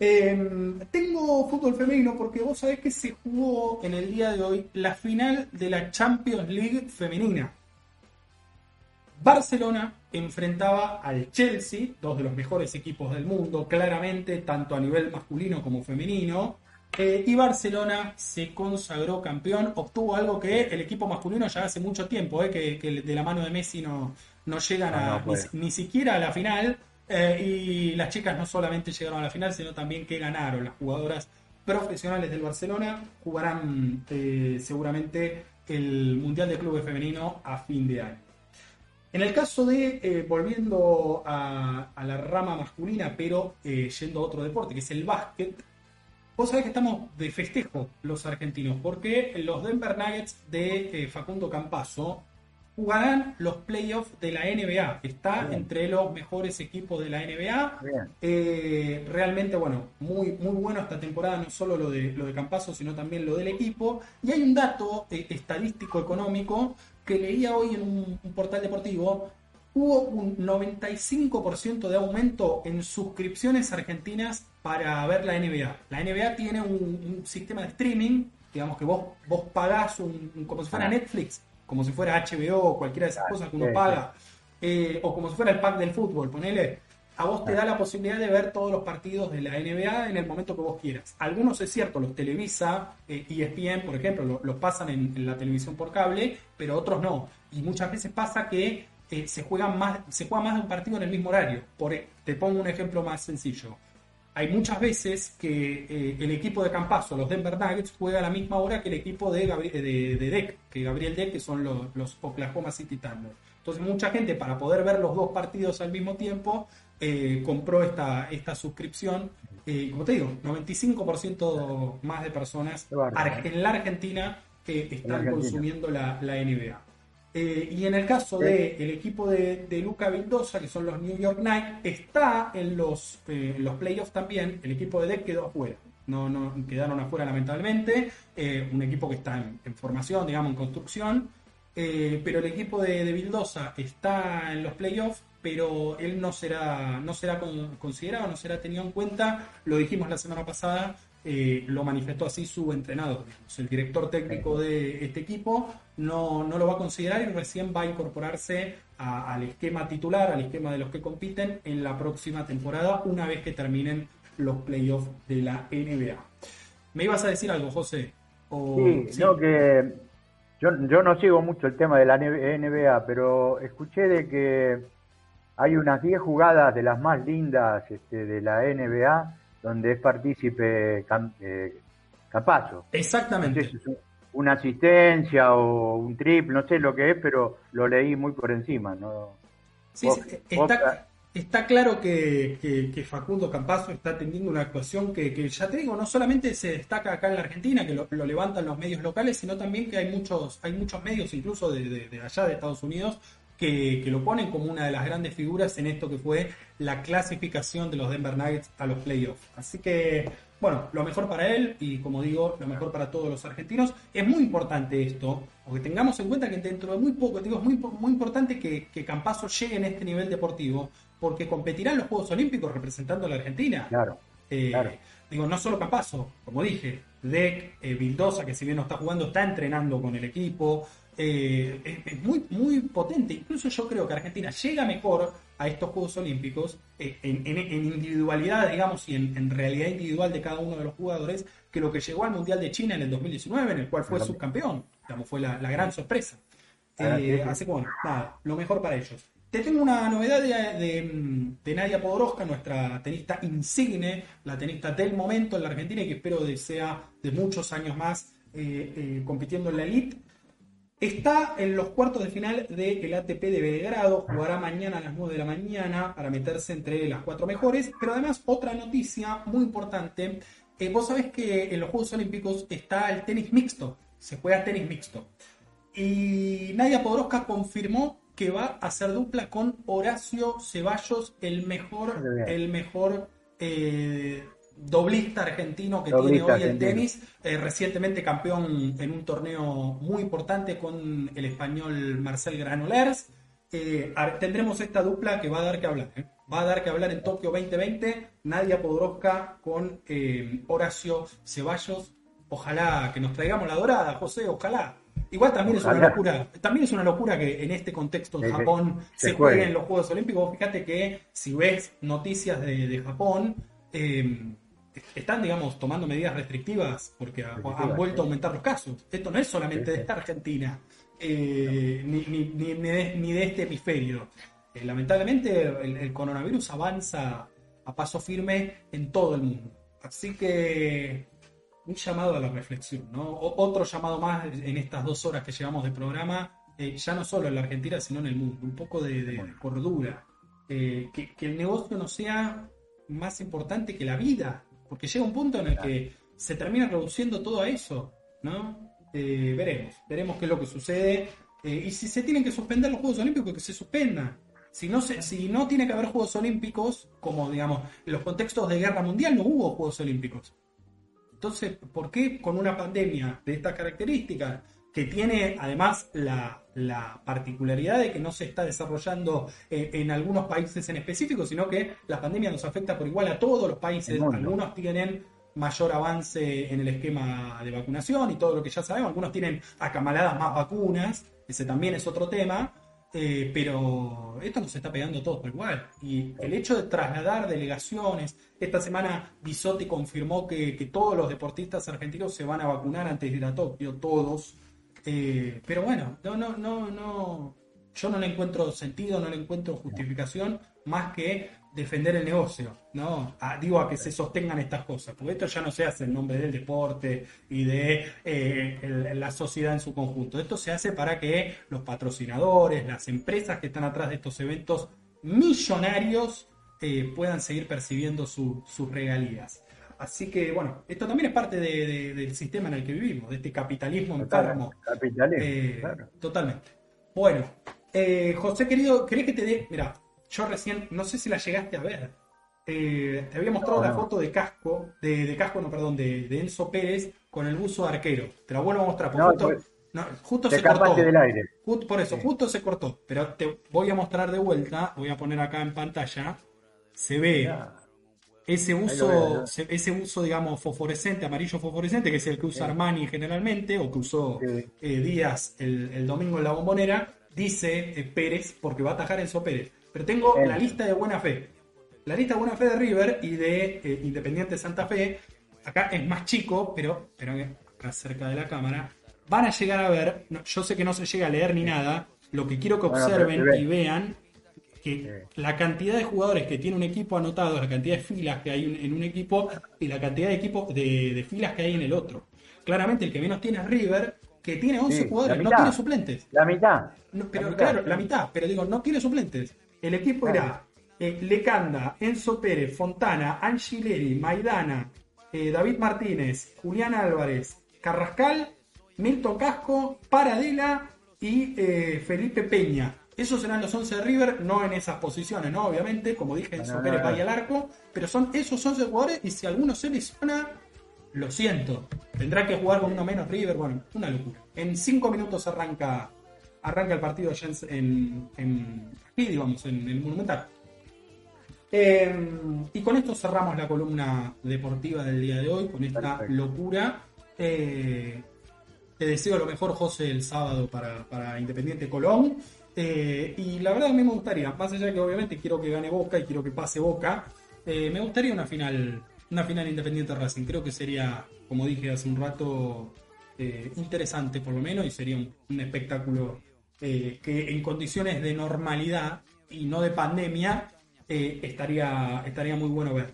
Em, tengo fútbol femenino porque vos sabés que se jugó en el día de hoy la final de la Champions League femenina. Barcelona enfrentaba al Chelsea, dos de los mejores equipos del mundo, claramente, tanto a nivel masculino como femenino. Eh, y Barcelona se consagró campeón, obtuvo algo que el equipo masculino ya hace mucho tiempo, eh, que, de la mano de Messi no, no llegan a, ni, siquiera a la final. Eh, y las chicas no solamente llegaron a la final, sino también que ganaron. Las jugadoras profesionales del Barcelona jugarán eh, seguramente el Mundial de Clubes Femenino a fin de año. En el caso de, eh, volviendo a, la rama masculina, pero yendo a otro deporte, que es el básquet, vos sabés que estamos de festejo los argentinos, porque los Denver Nuggets de Facundo Campazo jugarán los playoffs de la NBA. Está entre los mejores equipos de la NBA. Eh, realmente, bueno, muy, muy bueno esta temporada, no solo lo de, lo de Campazo, sino también lo del equipo. Y hay un dato eh, estadístico económico que leía hoy en un, portal deportivo. Hubo un 95% de aumento en suscripciones argentinas para ver la NBA. La NBA tiene un, sistema de streaming, digamos que vos, vos pagás un, como si fuera Netflix, como si fuera HBO o cualquiera de esas cosas que uno paga, eh, o como si fuera el pack del fútbol, ponele, a vos te da la posibilidad de ver todos los partidos de la NBA en el momento que vos quieras. Algunos es cierto, los televisa, eh, ESPN, por ejemplo, los pasan en, la televisión por cable, pero otros no. Y muchas veces pasa que eh, se, juegan más, se juega más de un partido en el mismo horario. Por, e, te pongo un ejemplo más sencillo hay muchas veces que eh, el equipo de Campazo, los Denver Nuggets, juega a la misma hora que el equipo de, de, de Deck, que Gabriel Deck, que son los, los, Oklahoma City Thunder. Entonces mucha gente para poder ver los dos partidos al mismo tiempo eh, compró esta, esta suscripción. Eh, como te digo, 95% más de personas en la Argentina que están consumiendo la, la NBA. Eh, y en el caso del el equipo de, de, Luca Vildosa, que son los New York Knights, está en los, eh, los playoffs también. El equipo de Deck quedó afuera. No, no quedaron afuera lamentablemente. Eh, un equipo que está en, formación, digamos, en construcción. pero el equipo de, de Vildosa está en los playoffs pero él no será, no será considerado, no será tenido en cuenta. Lo dijimos la semana pasada, eh, lo manifestó así su entrenador. El director técnico de este equipo no, no, lo va a considerar y recién va a incorporarse al esquema titular, al esquema de los que compiten en la próxima temporada, una vez que terminen los playoffs de la NBA. ¿Me ibas a decir algo, José? sí, no, que yo, yo no sigo mucho el tema de la NBA, pero escuché de que hay unas 10 jugadas de las más lindas este, de la NBA donde es partícipe eh, Capazo. Exactamente. una asistencia o un triple, no sé lo que es, pero lo leí muy por encima. ¿no? Sí, está, claro que, Facundo Campazo está teniendo una actuación que, ya te digo, no solamente se destaca acá en la Argentina, que lo, levantan los medios locales, sino también que hay muchos, hay muchos medios, incluso de, de allá de Estados Unidos, que, lo ponen como una de las grandes figuras en esto que fue la clasificación de los Denver Nuggets a los playoffs. Así que, bueno, lo mejor para él y como digo, lo mejor para todos los argentinos. Es muy importante esto, porque tengamos en cuenta que dentro de muy poco, digo, es muy, muy importante que, que Campazo llegue en este nivel deportivo, porque competirá en los Juegos Olímpicos representando a la Argentina. Claro. Eh, digo, no solo Campazo, como dije, Deck, eh, Vildosa, que si bien no está jugando, está entrenando con el equipo. Eh, es, muy, muy potente. Incluso yo creo que Argentina llega mejor a estos Juegos Olímpicos eh, en, individualidad, digamos, y en, realidad individual de cada uno de los jugadores, que lo que llegó al Mundial de China en el 2019, en el cual fue subcampeón. Digamos, fue la, gran sorpresa. Eh, así que bueno, nada, lo mejor para ellos. Te tengo una novedad de, Nadia Podoroska, nuestra tenista insigne, la tenista del momento en la Argentina y que espero que sea de muchos años más compitiendo en la elite. Está en los cuartos de final del ATP de Belgrado, jugará mañana a las 9 de la mañana para meterse entre las cuatro mejores, pero además otra noticia muy importante, eh, vos sabés que en los Juegos Olímpicos está el tenis mixto, se juega tenis mixto. Y Nadia Podoroska confirmó que va a hacer dupla con Horacio Ceballos, el mejor, el mejor eh, doblista argentino que tiene hoy el tenis, eh, recientemente campeón en un torneo muy importante con el español Marcel Granolers. Eh, tendremos esta dupla que va a dar que hablar. ¿eh? Va a dar que hablar en Tokio 2020. Nadia Podoroska con Horacio Ceballos. Ojalá que nos traigamos la dorada, José, ojalá. Igual también es una locura, también es una locura que en este contexto en Japón se, jueguen los Juegos Olímpicos. Fíjate que si ves noticias de, de Japón, eh, están, digamos, tomando medidas restrictivas porque han vuelto a aumentar los casos. Esto no es solamente de esta Argentina, eh, ni, de, este hemisferio. Eh, lamentablemente, el, coronavirus avanza a paso firme en todo el mundo. Así que un llamado a la reflexión, ¿no? otro llamado más en estas dos horas que llevamos de programa, eh, ya no solo en la Argentina, sino en el mundo. Un poco de, cordura. que, que el negocio no sea más importante que la vida porque llega un punto en el que se termina reduciendo todo a eso, ¿no? Eh, veremos, veremos qué es lo que sucede. Eh, y si se tienen que suspender los Juegos Olímpicos, que se suspendan. Si no, si no tiene que haber Juegos Olímpicos, como digamos, en los contextos de guerra mundial no hubo Juegos Olímpicos. Entonces, ¿por qué con una pandemia de estas características, que tiene además la, particularidad de que no se está desarrollando eh, en, algunos países en específico, sino que la pandemia nos afecta por igual a todos los países. Algunos tienen mayor avance en el esquema de vacunación y todo lo que ya sabemos, algunos tienen acamaladas más vacunas, ese también es otro tema, eh, pero esto nos está pegando todo por igual. Y el hecho de trasladar delegaciones, esta semana Bisotti confirmó que, que todos los deportistas argentinos se van a vacunar antes de ir a Tokio, todos. Eh, pero bueno, no, no, no, no. Yo no le encuentro sentido, no le encuentro justificación más que defender el negocio, ¿no? digo a que se sostengan estas cosas, porque esto ya no se hace en nombre del deporte y de eh, la sociedad en su conjunto. Esto se hace para que los patrocinadores, las empresas que están atrás de estos eventos millonarios eh, puedan seguir percibiendo sus regalías. Así que, bueno, esto también es parte del sistema en el que vivimos, de este capitalismo enfermo. Capitalismo, eh, Totalmente. Bueno, eh, José querido, ¿querés que te dé? Mira, yo recién, no sé si la llegaste a ver. Eh, te había mostrado No, la foto de casco, de, de casco, no, perdón, de, de Enzo Pérez con el buzo de arquero. Te la vuelvo a mostrar. porque No, justo, pues, no, justo Te se cortó. del aire. Por eso, Sí. justo se cortó. Pero te voy a mostrar de vuelta, voy a poner acá en pantalla. Se ve Ya. Ese veo, uso, ese uso, digamos, fosforescente, amarillo fosforescente, que es el que usa. Armani generalmente, o que usó eh, Díaz el, el domingo en la bombonera, dice eh, Pérez, porque va a atajar Enzo Pérez. Pero tengo la lista de buena fe. La lista de buena fe de River y de eh, Independiente Santa Fe, acá es más chico, pero, pero acá cerca de la cámara, van a llegar a ver, no, yo sé que no se llega a leer ni nada, lo que quiero que observen se ve. y vean que la cantidad de jugadores que tiene un equipo anotado, la cantidad de filas que hay en un equipo y la cantidad de equipos de, de filas que hay en el otro. Claramente el que menos tiene es River, que tiene 11 Sí, jugadores, no tiene suplentes. La mitad. No, pero La mitad, claro, sí. la mitad, pero digo, no tiene suplentes. El equipo Claro. era eh, Lecanda, Enzo Pérez, Fontana, Angileri, Maidana, eh, David Martínez, Julián Álvarez, Carrascal, Milton Casco, Paradela y eh, Felipe Peña. Esos serán los 11 de River, no en esas posiciones, ¿no? Obviamente, como dije, Enzo No, Pérez no, al arco, pero son esos 11 jugadores y si alguno se lesiona, lo siento. Tendrá que jugar con uno menos River, bueno, una locura. En 5 minutos arranca arranca el partido allá en, en, en- aquí, digamos, en el Monumental. Eh, y con esto cerramos la columna deportiva del día de hoy, con esta Perfecto. locura. Eh, te deseo lo mejor, José, el sábado para, para Independiente Colón. Eh, y la verdad a mí me gustaría, más allá de que obviamente quiero que gane Boca y quiero que pase Boca, eh, me gustaría una final, una final Independiente Racing. Creo que sería, como dije hace un rato, eh, interesante por lo menos y sería un, espectáculo eh, que en condiciones de normalidad y no de pandemia eh, estaría, estaría muy bueno ver.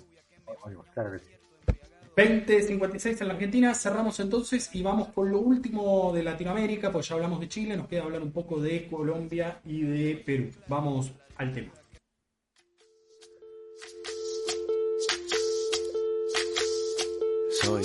20.56 en la Argentina, cerramos entonces y vamos con lo último de Latinoamérica, pues ya hablamos de Chile, nos queda hablar un poco de Colombia y de Perú. Vamos al tema. Soy,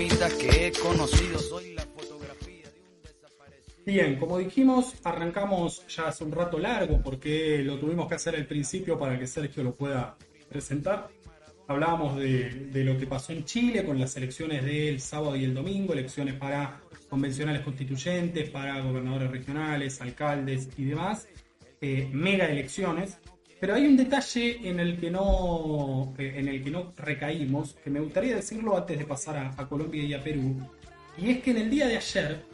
que he conocido, soy la fotografía de un desaparecido. Bien, como dijimos, arrancamos ya hace un rato largo porque lo tuvimos que hacer al principio para que Sergio lo pueda presentar. Hablábamos de, lo que pasó en Chile con las elecciones del sábado y el domingo, elecciones para convencionales constituyentes, para gobernadores regionales, alcaldes y demás, eh, mega elecciones. Pero hay un detalle en el que no, eh, en el que no recaímos, que me gustaría decirlo antes de pasar a, a Colombia y a Perú, y es que en el día de ayer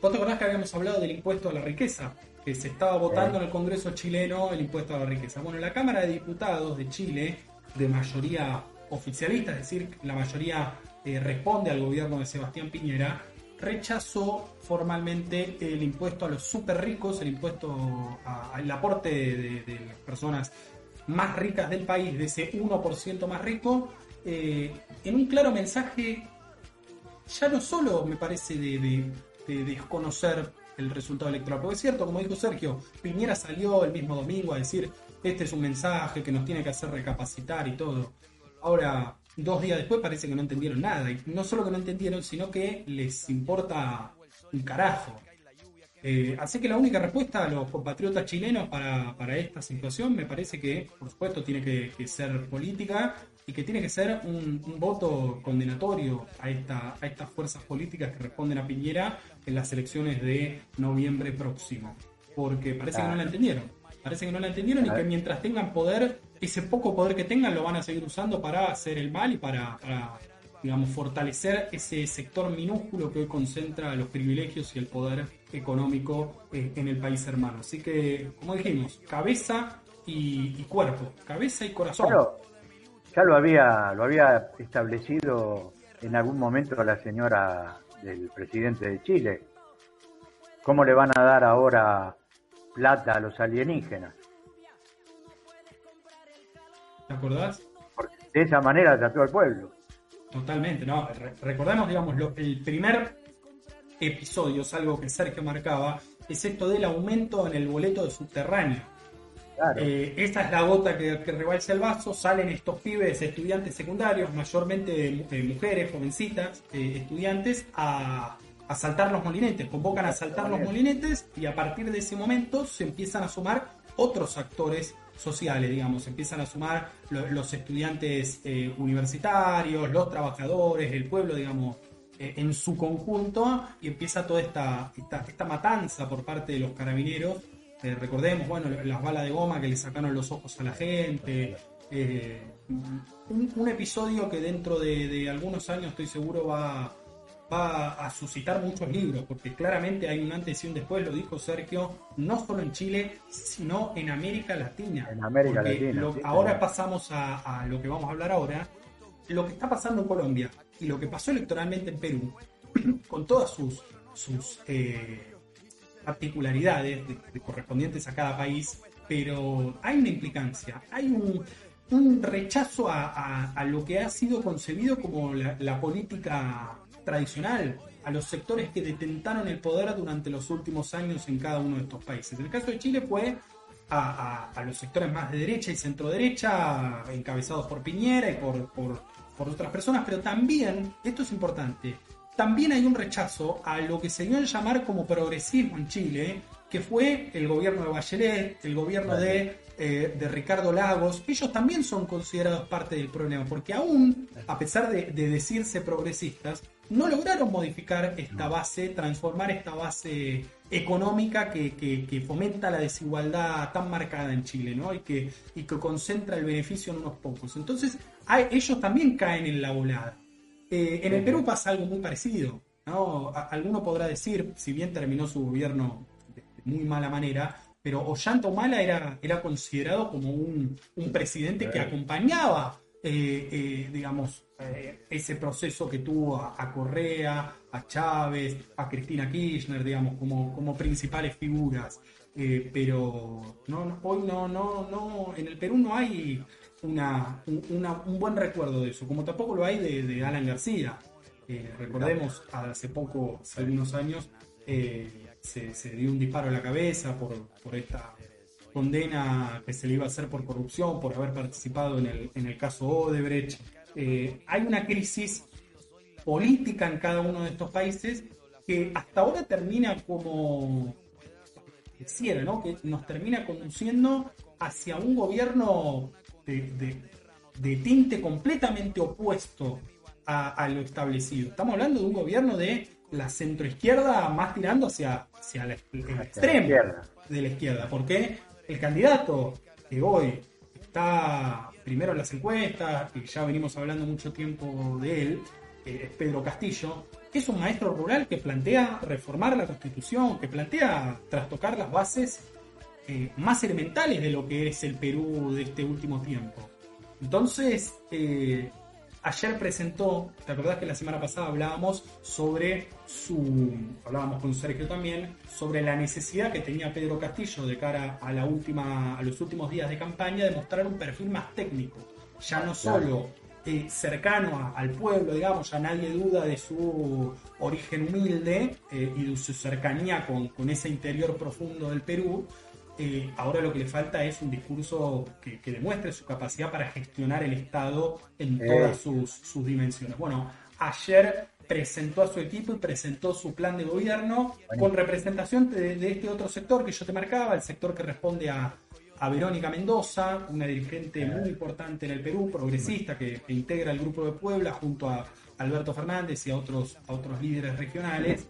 ¿Vos te acordás que habíamos hablado del impuesto a la riqueza? Que se estaba votando en el Congreso chileno el impuesto a la riqueza. Bueno, la Cámara de Diputados de Chile, de mayoría oficialista, es decir, la mayoría eh, responde al gobierno de Sebastián Piñera, rechazó formalmente el impuesto a los super ricos, el impuesto al aporte de, las personas más ricas del país, de ese 1% más rico, eh, en un claro mensaje ya no solo me parece de- de desconocer el resultado electoral, porque es cierto, como dijo Sergio, Piñera salió el mismo domingo a decir, este es un mensaje que nos tiene que hacer recapacitar y todo. Ahora, dos días después parece que no entendieron nada, y no solo que no entendieron, sino que les importa un carajo. Eh, así que la única respuesta a los compatriotas chilenos para, para esta situación me parece que, por supuesto, tiene que, que ser política y que tiene que ser un, un voto condenatorio a, esta, a estas fuerzas políticas que responden a Piñera en las elecciones de noviembre próximo. Porque parece que no la entendieron. Parece que no la entendieron y que mientras tengan poder, ese poco poder que tengan lo van a seguir usando para hacer el mal y para, para digamos, fortalecer ese sector minúsculo que hoy concentra los privilegios y el poder económico eh, en el país hermano. Así que, como dijimos, cabeza y, y cuerpo, cabeza y corazón. Claro, ya lo había, lo había establecido en algún momento la señora del presidente de Chile. ¿Cómo le van a dar ahora plata a los alienígenas? ¿Te acordás? Porque de esa manera trató al pueblo. Totalmente, ¿no? recordemos, digamos, lo, el primer episodio, es algo que Sergio marcaba, es esto del aumento en el boleto de subterráneo. Eh, esta es la gota que, que, rebalsa el vaso, salen estos pibes, estudiantes secundarios, mayormente mujeres, jovencitas, eh, estudiantes, a, a, saltar los molinetes, convocan a saltar los molinetes y a partir de ese momento se empiezan a sumar otros actores sociales, digamos, empiezan a sumar los estudiantes eh, universitarios, los trabajadores, el pueblo, digamos, en su conjunto y empieza toda esta, esta, esta matanza por parte de los carabineros eh, recordemos, bueno, las balas de goma que le sacaron los ojos a la gente. Eh, un, episodio que dentro de, algunos años estoy seguro va, va a suscitar muchos libros, porque claramente hay un antes y un después, lo dijo Sergio, no solo en Chile, sino en América Latina. En América Latina. ahora pasamos a, a lo que vamos a hablar ahora. Lo que está pasando en Colombia y lo que pasó electoralmente en Perú, con todas sus, sus eh, particularidades correspondientes a cada país, pero hay una implicancia, hay un, rechazo a, lo que ha sido concebido como la, política tradicional, a los sectores que detentaron el poder durante los últimos años en cada uno de estos países. En el caso de Chile fue a, los sectores más de derecha y centro derecha, encabezados por Piñera y por, por otras personas, pero también, esto es importante, también hay un rechazo a lo que se dio a llamar como progresismo en Chile, que fue el gobierno de Bachelet, el gobierno de, eh, de Ricardo Lagos. Ellos también son considerados parte del problema, porque aún, a pesar de, decirse progresistas, no lograron modificar esta base, transformar esta base económica que, fomenta la desigualdad tan marcada en Chile, ¿no? Y que, y que concentra el beneficio en unos pocos. Entonces, ellos también caen en la volada. Eh, en el Perú pasa algo muy parecido. ¿no? alguno podrá decir, si bien terminó su gobierno de muy mala manera, pero Ollanta Humala era, era considerado como un, presidente que acompañaba, eh, eh, digamos, ese proceso que tuvo a, Correa, a Chávez, a Cristina Kirchner, digamos, como, como principales figuras. pero no, hoy no, no, no, en el Perú no hay una, un buen recuerdo de eso, como tampoco lo hay de, Alan García. Eh, recordemos, hace poco, hace algunos años, eh, se, dio un disparo a la cabeza por, por, esta condena que se le iba a hacer por corrupción, por haber participado en el, en el caso Odebrecht. Eh, hay una crisis política en cada uno de estos países que hasta ahora termina como quisiera, ¿no? que nos termina conduciendo hacia un gobierno de, tinte completamente opuesto a, lo establecido. Estamos hablando de un gobierno de la centroizquierda más tirando hacia, hacia el, extremo de la izquierda. Porque el candidato que hoy está primero en las encuestas, y ya venimos hablando mucho tiempo de él, es Pedro Castillo, que es un maestro rural que plantea reformar la constitución, que plantea trastocar las bases eh, más elementales de lo que es el Perú de este último tiempo. Entonces, eh, ayer presentó, ¿te acordás que la semana pasada hablábamos sobre su, hablábamos con Sergio también, sobre la necesidad que tenía Pedro Castillo de cara a, la última, a los últimos días de campaña de mostrar un perfil más técnico, ya no solo eh, cercano al pueblo, digamos, ya nadie duda de su origen humilde y de su cercanía con, con ese interior profundo del Perú, eh, ahora lo que le falta es un discurso que, demuestre su capacidad para gestionar el Estado en eh. todas sus, dimensiones. Bueno, ayer presentó a su equipo y presentó su plan de gobierno con representación de, este otro sector que yo te marcaba, el sector que responde a, Verónica Mendoza, una dirigente muy importante en el Perú, progresista, que, integra el Grupo de Puebla junto a Alberto Fernández y a otros, a otros líderes regionales.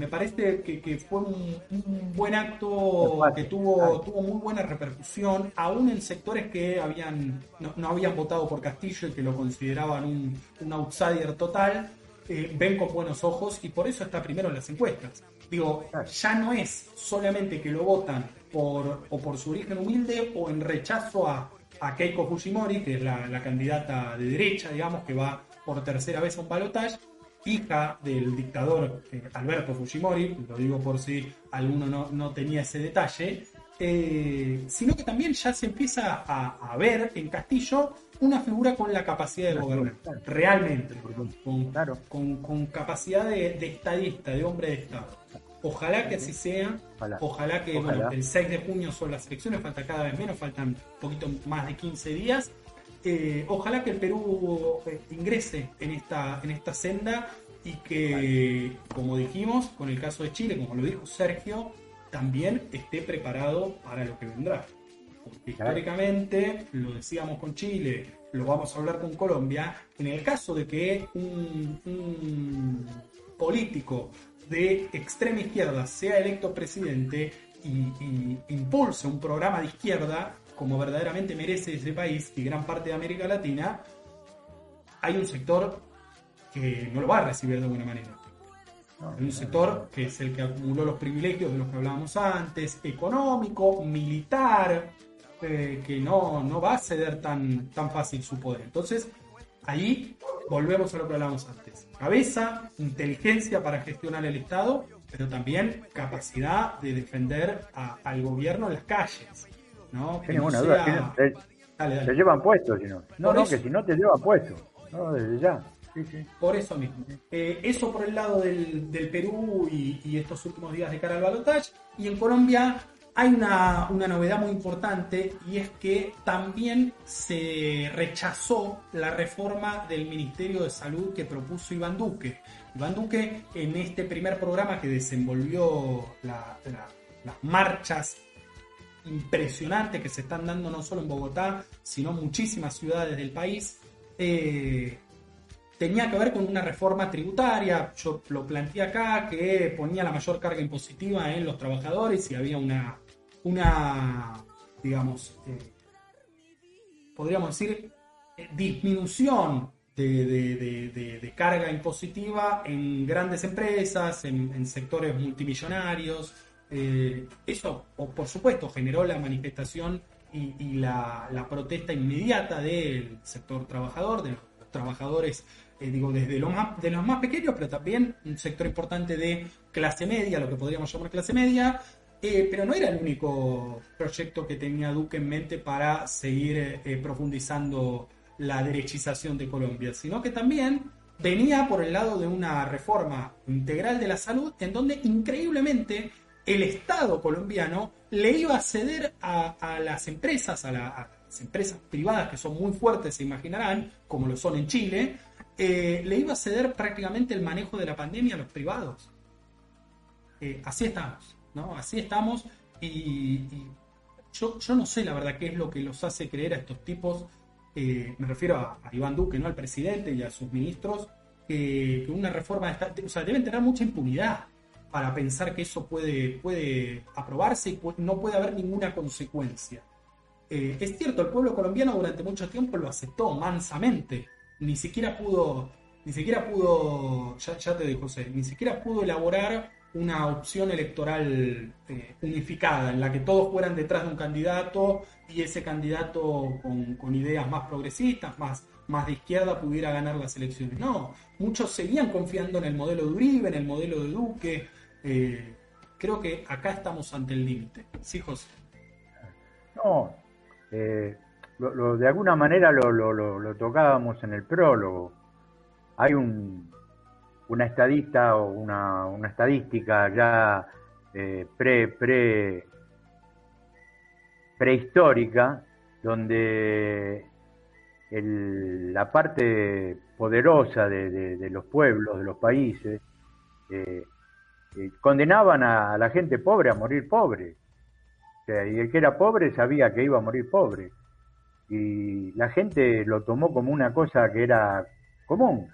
Me parece que, fue un, buen acto que tuvo, tuvo muy buena repercusión, aún en sectores que habían no, habían votado por Castillo y que lo consideraban un, outsider total, eh, ven con buenos ojos y por eso está primero en las encuestas. Digo, ya no es solamente que lo votan por, o por su origen humilde o en rechazo a, Keiko Fujimori, que es la, la candidata de derecha, digamos, que va por tercera vez a un balotaje, hija del dictador eh, Alberto Fujimori, lo digo por si alguno no, no tenía ese detalle, eh, sino que también ya se empieza a, ver en Castillo una figura con la capacidad de gobernar, realmente, con, con, capacidad de, estadista, de hombre de Estado. Ojalá que así sea, ojalá, que el 6 de junio son las elecciones, falta cada vez menos, faltan un poquito más de 15 días. Eh, ojalá que el Perú eh, ingrese en esta, en esta senda y que, como dijimos, con el caso de Chile, como lo dijo Sergio, también esté preparado para lo que vendrá. Porque históricamente, lo decíamos con Chile, lo vamos a hablar con Colombia, en el caso de que un, político de extrema izquierda sea electo presidente y, impulse un programa de izquierda como verdaderamente merece ese país y gran parte de América Latina, hay un sector que no lo va a recibir de buena manera un sector que es el que acumuló los privilegios de los que hablábamos antes, económico, militar, eh, que no, no va a ceder tan, tan fácil su poder. Entonces, ahí volvemos a lo que hablábamos antes. Cabeza, inteligencia para gestionar el Estado, pero también capacidad de defender al gobierno en las calles. ¿No? Una duda, te, llevan puestos, si no. No, no, que si no te llevan puesto. No, desde ya. Por eso mismo. Eh, eso por el lado del, Perú y, estos últimos días de cara al balotaje. Y en Colombia hay una, novedad muy importante y es que también se rechazó la reforma del Ministerio de Salud que propuso Iván Duque. Iván Duque en este primer programa que desenvolvió las marchas impresionantes que se están dando no solo en Bogotá, sino muchísimas ciudades del país, eh, tenía que ver con una reforma tributaria. Yo lo planteé acá, que ponía la mayor carga impositiva en los trabajadores y había una, una digamos, eh, podríamos decir, disminución de, carga impositiva en grandes empresas, en, sectores multimillonarios. Eh, eso, por supuesto, generó la manifestación y, la, la, protesta inmediata del sector trabajador, de los trabajadores eh, digo, desde lo más, de los más pequeños, pero también un sector importante de clase media, lo que podríamos llamar clase media, eh, pero no era el único proyecto que tenía Duque en mente para seguir eh, profundizando la derechización de Colombia, sino que también venía por el lado de una reforma integral de la salud en donde increíblemente el Estado colombiano le iba a ceder a, las empresas, a, a, las empresas privadas que son muy fuertes, se imaginarán, como lo son en Chile, eh, le iba a ceder prácticamente el manejo de la pandemia a los privados. Eh, así estamos, ¿no? Así estamos y, yo, no sé la verdad qué es lo que los hace creer a estos tipos, eh, me refiero a, Iván Duque, ¿no? Al presidente y a sus ministros, que, una reforma de esta, o sea, deben tener mucha impunidad para pensar que eso puede, puede aprobarse y no puede haber ninguna consecuencia. es cierto, el pueblo colombiano durante mucho tiempo lo aceptó mansamente, ni siquiera pudo, ni siquiera pudo, ya, ya te digo José, ni siquiera pudo elaborar una opción electoral eh, unificada en la que todos fueran detrás de un candidato y ese candidato con, ideas más progresistas, más, más de izquierda pudiera ganar las elecciones. No, muchos seguían confiando en el modelo de Uribe, en el modelo de Duque. Eh, creo que acá estamos ante el límite. ¿Sí, José? No, eh, de alguna manera lo, lo, tocábamos en el prólogo. Hay un, una estadista o una, una estadística ya eh, pre, pre, prehistórica donde la parte poderosa de, los pueblos, de los países, eh, eh, condenaban a, la gente pobre a morir pobre. y el que era pobre sabía que iba a morir pobre y la gente lo tomó como una cosa que era común.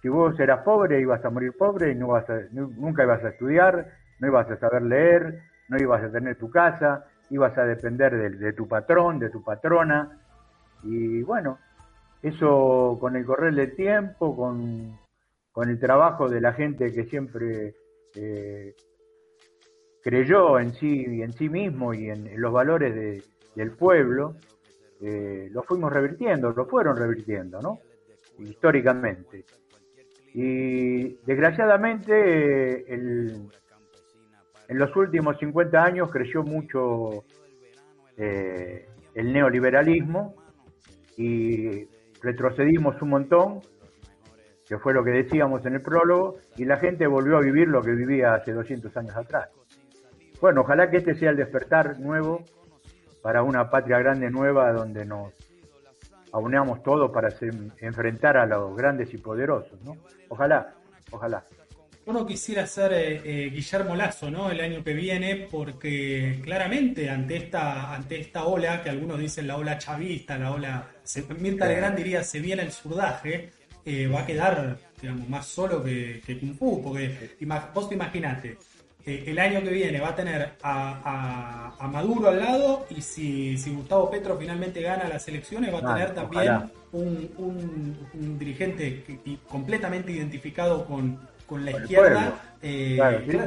Si vos eras pobre, ibas a morir pobre y no vas nunca ibas a estudiar, no ibas a saber leer, no ibas a tener tu casa, ibas a depender de, tu patrón, de tu patrona. Y bueno, eso con el correr del tiempo, con, el trabajo de la gente que siempre eh, creyó en sí, en sí mismo y en, los valores del pueblo, eh, lo fuimos revirtiendo, lo fueron revirtiendo, ¿no? Históricamente. Y desgraciadamente en los últimos 50 años creció mucho eh, el neoliberalismo y retrocedimos un montón, que fue lo que decíamos en el prólogo, y la gente volvió a vivir lo que vivía hace 200 años atrás. Bueno, ojalá que este sea el despertar nuevo para una patria grande nueva donde nos aunamos todos para enfrentar a los grandes y poderosos, ¿no? Ojalá, ojalá. Uno quisiera ser eh, eh, Guillermo Lazo, ¿no? El año que viene, porque claramente ante esta, ante esta ola, que algunos dicen la ola chavista, la ola, Mirta Legrand diría, se viene el surdaje, eh, va a quedar, digamos, más solo que, que Kung Fu, porque vos te imaginate, el año que viene va a tener a, Maduro al lado y si, Gustavo Petro finalmente gana las elecciones va a tener también un, dirigente completamente identificado con, la izquierda, eh,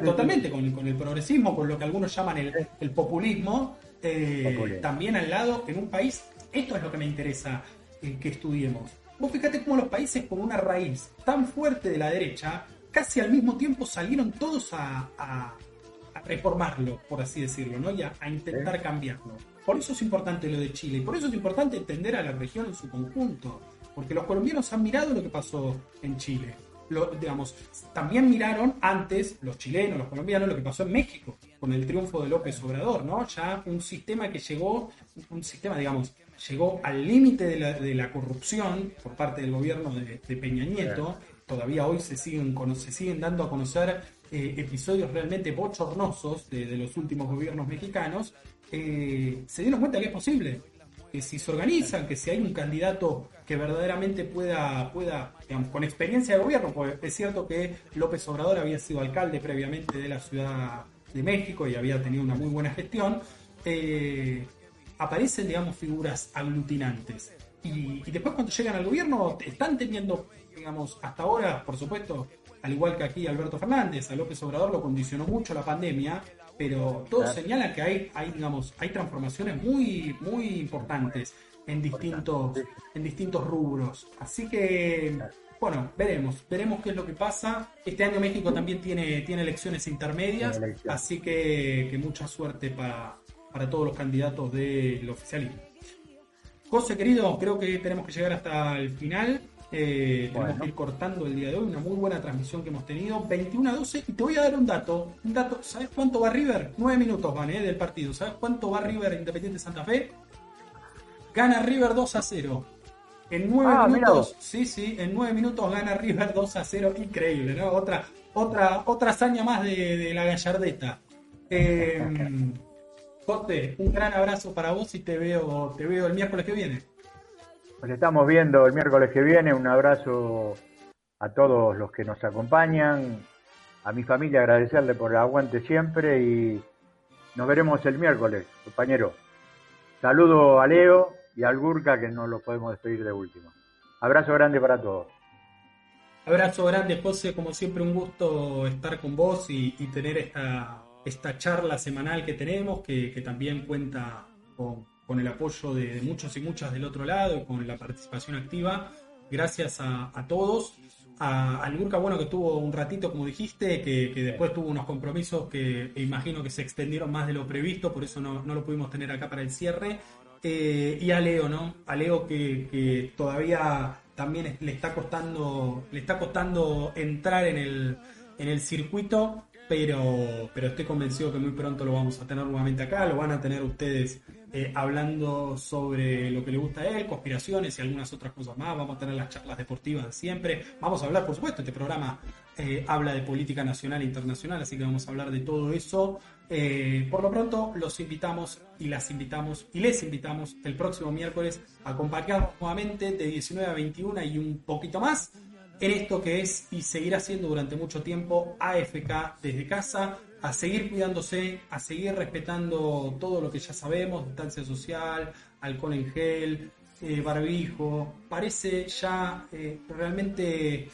totalmente con, el progresismo, con lo que algunos llaman el, populismo, eh, también al lado en un país, esto es lo que me interesa eh, que estudiemos. Vos fíjate cómo los países con una raíz tan fuerte de la derecha casi al mismo tiempo salieron todos a, reformarlo, por así decirlo, ¿no? y a, intentar cambiarlo. Por eso es importante lo de Chile, y por eso es importante entender a la región en su conjunto, porque los colombianos han mirado lo que pasó en Chile. Lo, digamos, también miraron antes los chilenos, los colombianos, lo que pasó en México con el triunfo de López Obrador, ¿no? Ya un sistema que llegó, un sistema, digamos, llegó al límite de la, corrupción por parte del gobierno de, Peña Nieto, todavía hoy se siguen, se siguen dando a conocer eh, episodios realmente bochornosos de, los últimos gobiernos mexicanos, eh, se dieron cuenta que es posible, que si se organizan, que si hay un candidato que verdaderamente pueda, pueda digamos, con experiencia de gobierno, porque es cierto que López Obrador había sido alcalde previamente de la Ciudad de México y había tenido una muy buena gestión, eh, aparecen, digamos, figuras aglutinantes. Y, y, después cuando llegan al gobierno están teniendo digamos, hasta ahora, por supuesto, al igual que aquí Alberto Fernández, a López Obrador lo condicionó mucho la pandemia, pero todo señala que hay, hay, digamos, hay transformaciones muy, muy importantes en distintos, en distintos rubros. Así que, bueno, veremos, veremos qué es lo que pasa. Este año México también tiene, tiene elecciones intermedias, así que, mucha suerte para, para todos los candidatos del oficialismo. José, querido, creo que tenemos que llegar hasta el final. Eh, tenemos que ir cortando el día de hoy, una muy buena transmisión que hemos tenido, 21 a 12, y te voy a dar un dato, un dato, ¿sabes cuánto va River? 9 minutos van, eh, del partido, ¿sabes cuánto va River Independiente Santa Fe? Gana River 2 a 0. En 9 ah, minutos, sí, sí, en 9 minutos gana River 2 a 0, increíble, ¿no? Otra, otra, otra hazaña más de, la gallardeta. Eh, un gran abrazo para vos y te veo, te veo el miércoles que viene. Nos estamos viendo el miércoles que viene. Un abrazo a todos los que nos acompañan. A mi familia agradecerle por el aguante siempre y nos veremos el miércoles, compañero. Saludo a Leo y al Gurka que no lo podemos despedir de último. Abrazo grande para todos. Abrazo grande, José. Como siempre, un gusto estar con vos y, tener esta, esta charla semanal que tenemos, que también cuenta con, el apoyo de, muchos y muchas del otro lado con la participación activa. Gracias a, todos. A, Gurka, bueno, que tuvo un ratito, como dijiste, que, después tuvo unos compromisos que imagino que se extendieron más de lo previsto, por eso no, lo pudimos tener acá para el cierre. Eh, y a Leo, ¿no? A Leo que, todavía también le está costando, le está costando entrar en el, en el circuito, pero, pero estoy convencido que muy pronto lo vamos a tener nuevamente acá, lo van a tener ustedes eh, hablando sobre lo que le gusta a él, conspiraciones y algunas otras cosas más. Vamos a tener las charlas deportivas siempre. Vamos a hablar, por supuesto, este programa eh, habla de política nacional e internacional, así que vamos a hablar de todo eso. Eh, por lo pronto, los invitamos y las invitamos y les invitamos el próximo miércoles a acompañarnos nuevamente de 19 a 21 y un poquito más en esto que es y seguirá siendo durante mucho tiempo AFK desde casa a seguir cuidándose, a seguir respetando todo lo que ya sabemos, distancia social, alcohol en gel, eh, barbijo. Parece ya eh, realmente,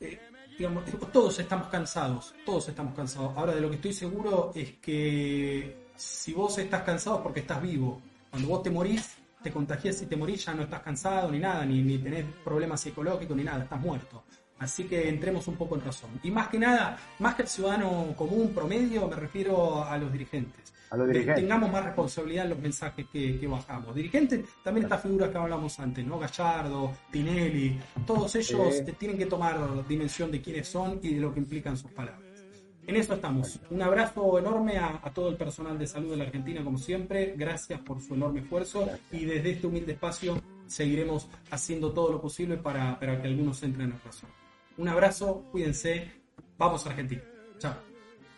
eh, digamos, todos estamos cansados, todos estamos cansados. Ahora de lo que estoy seguro es que si vos estás cansado es porque estás vivo. Cuando vos te morís, te contagias y te morís, ya no estás cansado ni nada, ni, ni tenés problemas psicológicos ni nada, estás muerto. Así que entremos un poco en razón. Y más que nada, más que el ciudadano común, promedio, me refiero a los dirigentes. A los dirigentes. Tengamos más responsabilidad en los mensajes que, que bajamos. Dirigentes, también esta figura que hablamos antes, ¿no? Gallardo, Tinelli, todos ellos te- tienen que tomar dimensión de quiénes son y de lo que implican sus palabras. En eso estamos. Un abrazo enorme a, a todo el personal de salud de la Argentina, como siempre. Gracias por su enorme esfuerzo y desde este humilde espacio seguiremos haciendo todo lo posible para, para que algunos entren en razón. Un abrazo, cuídense. Vamos Argentina. Chao.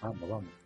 Vamos, vamos.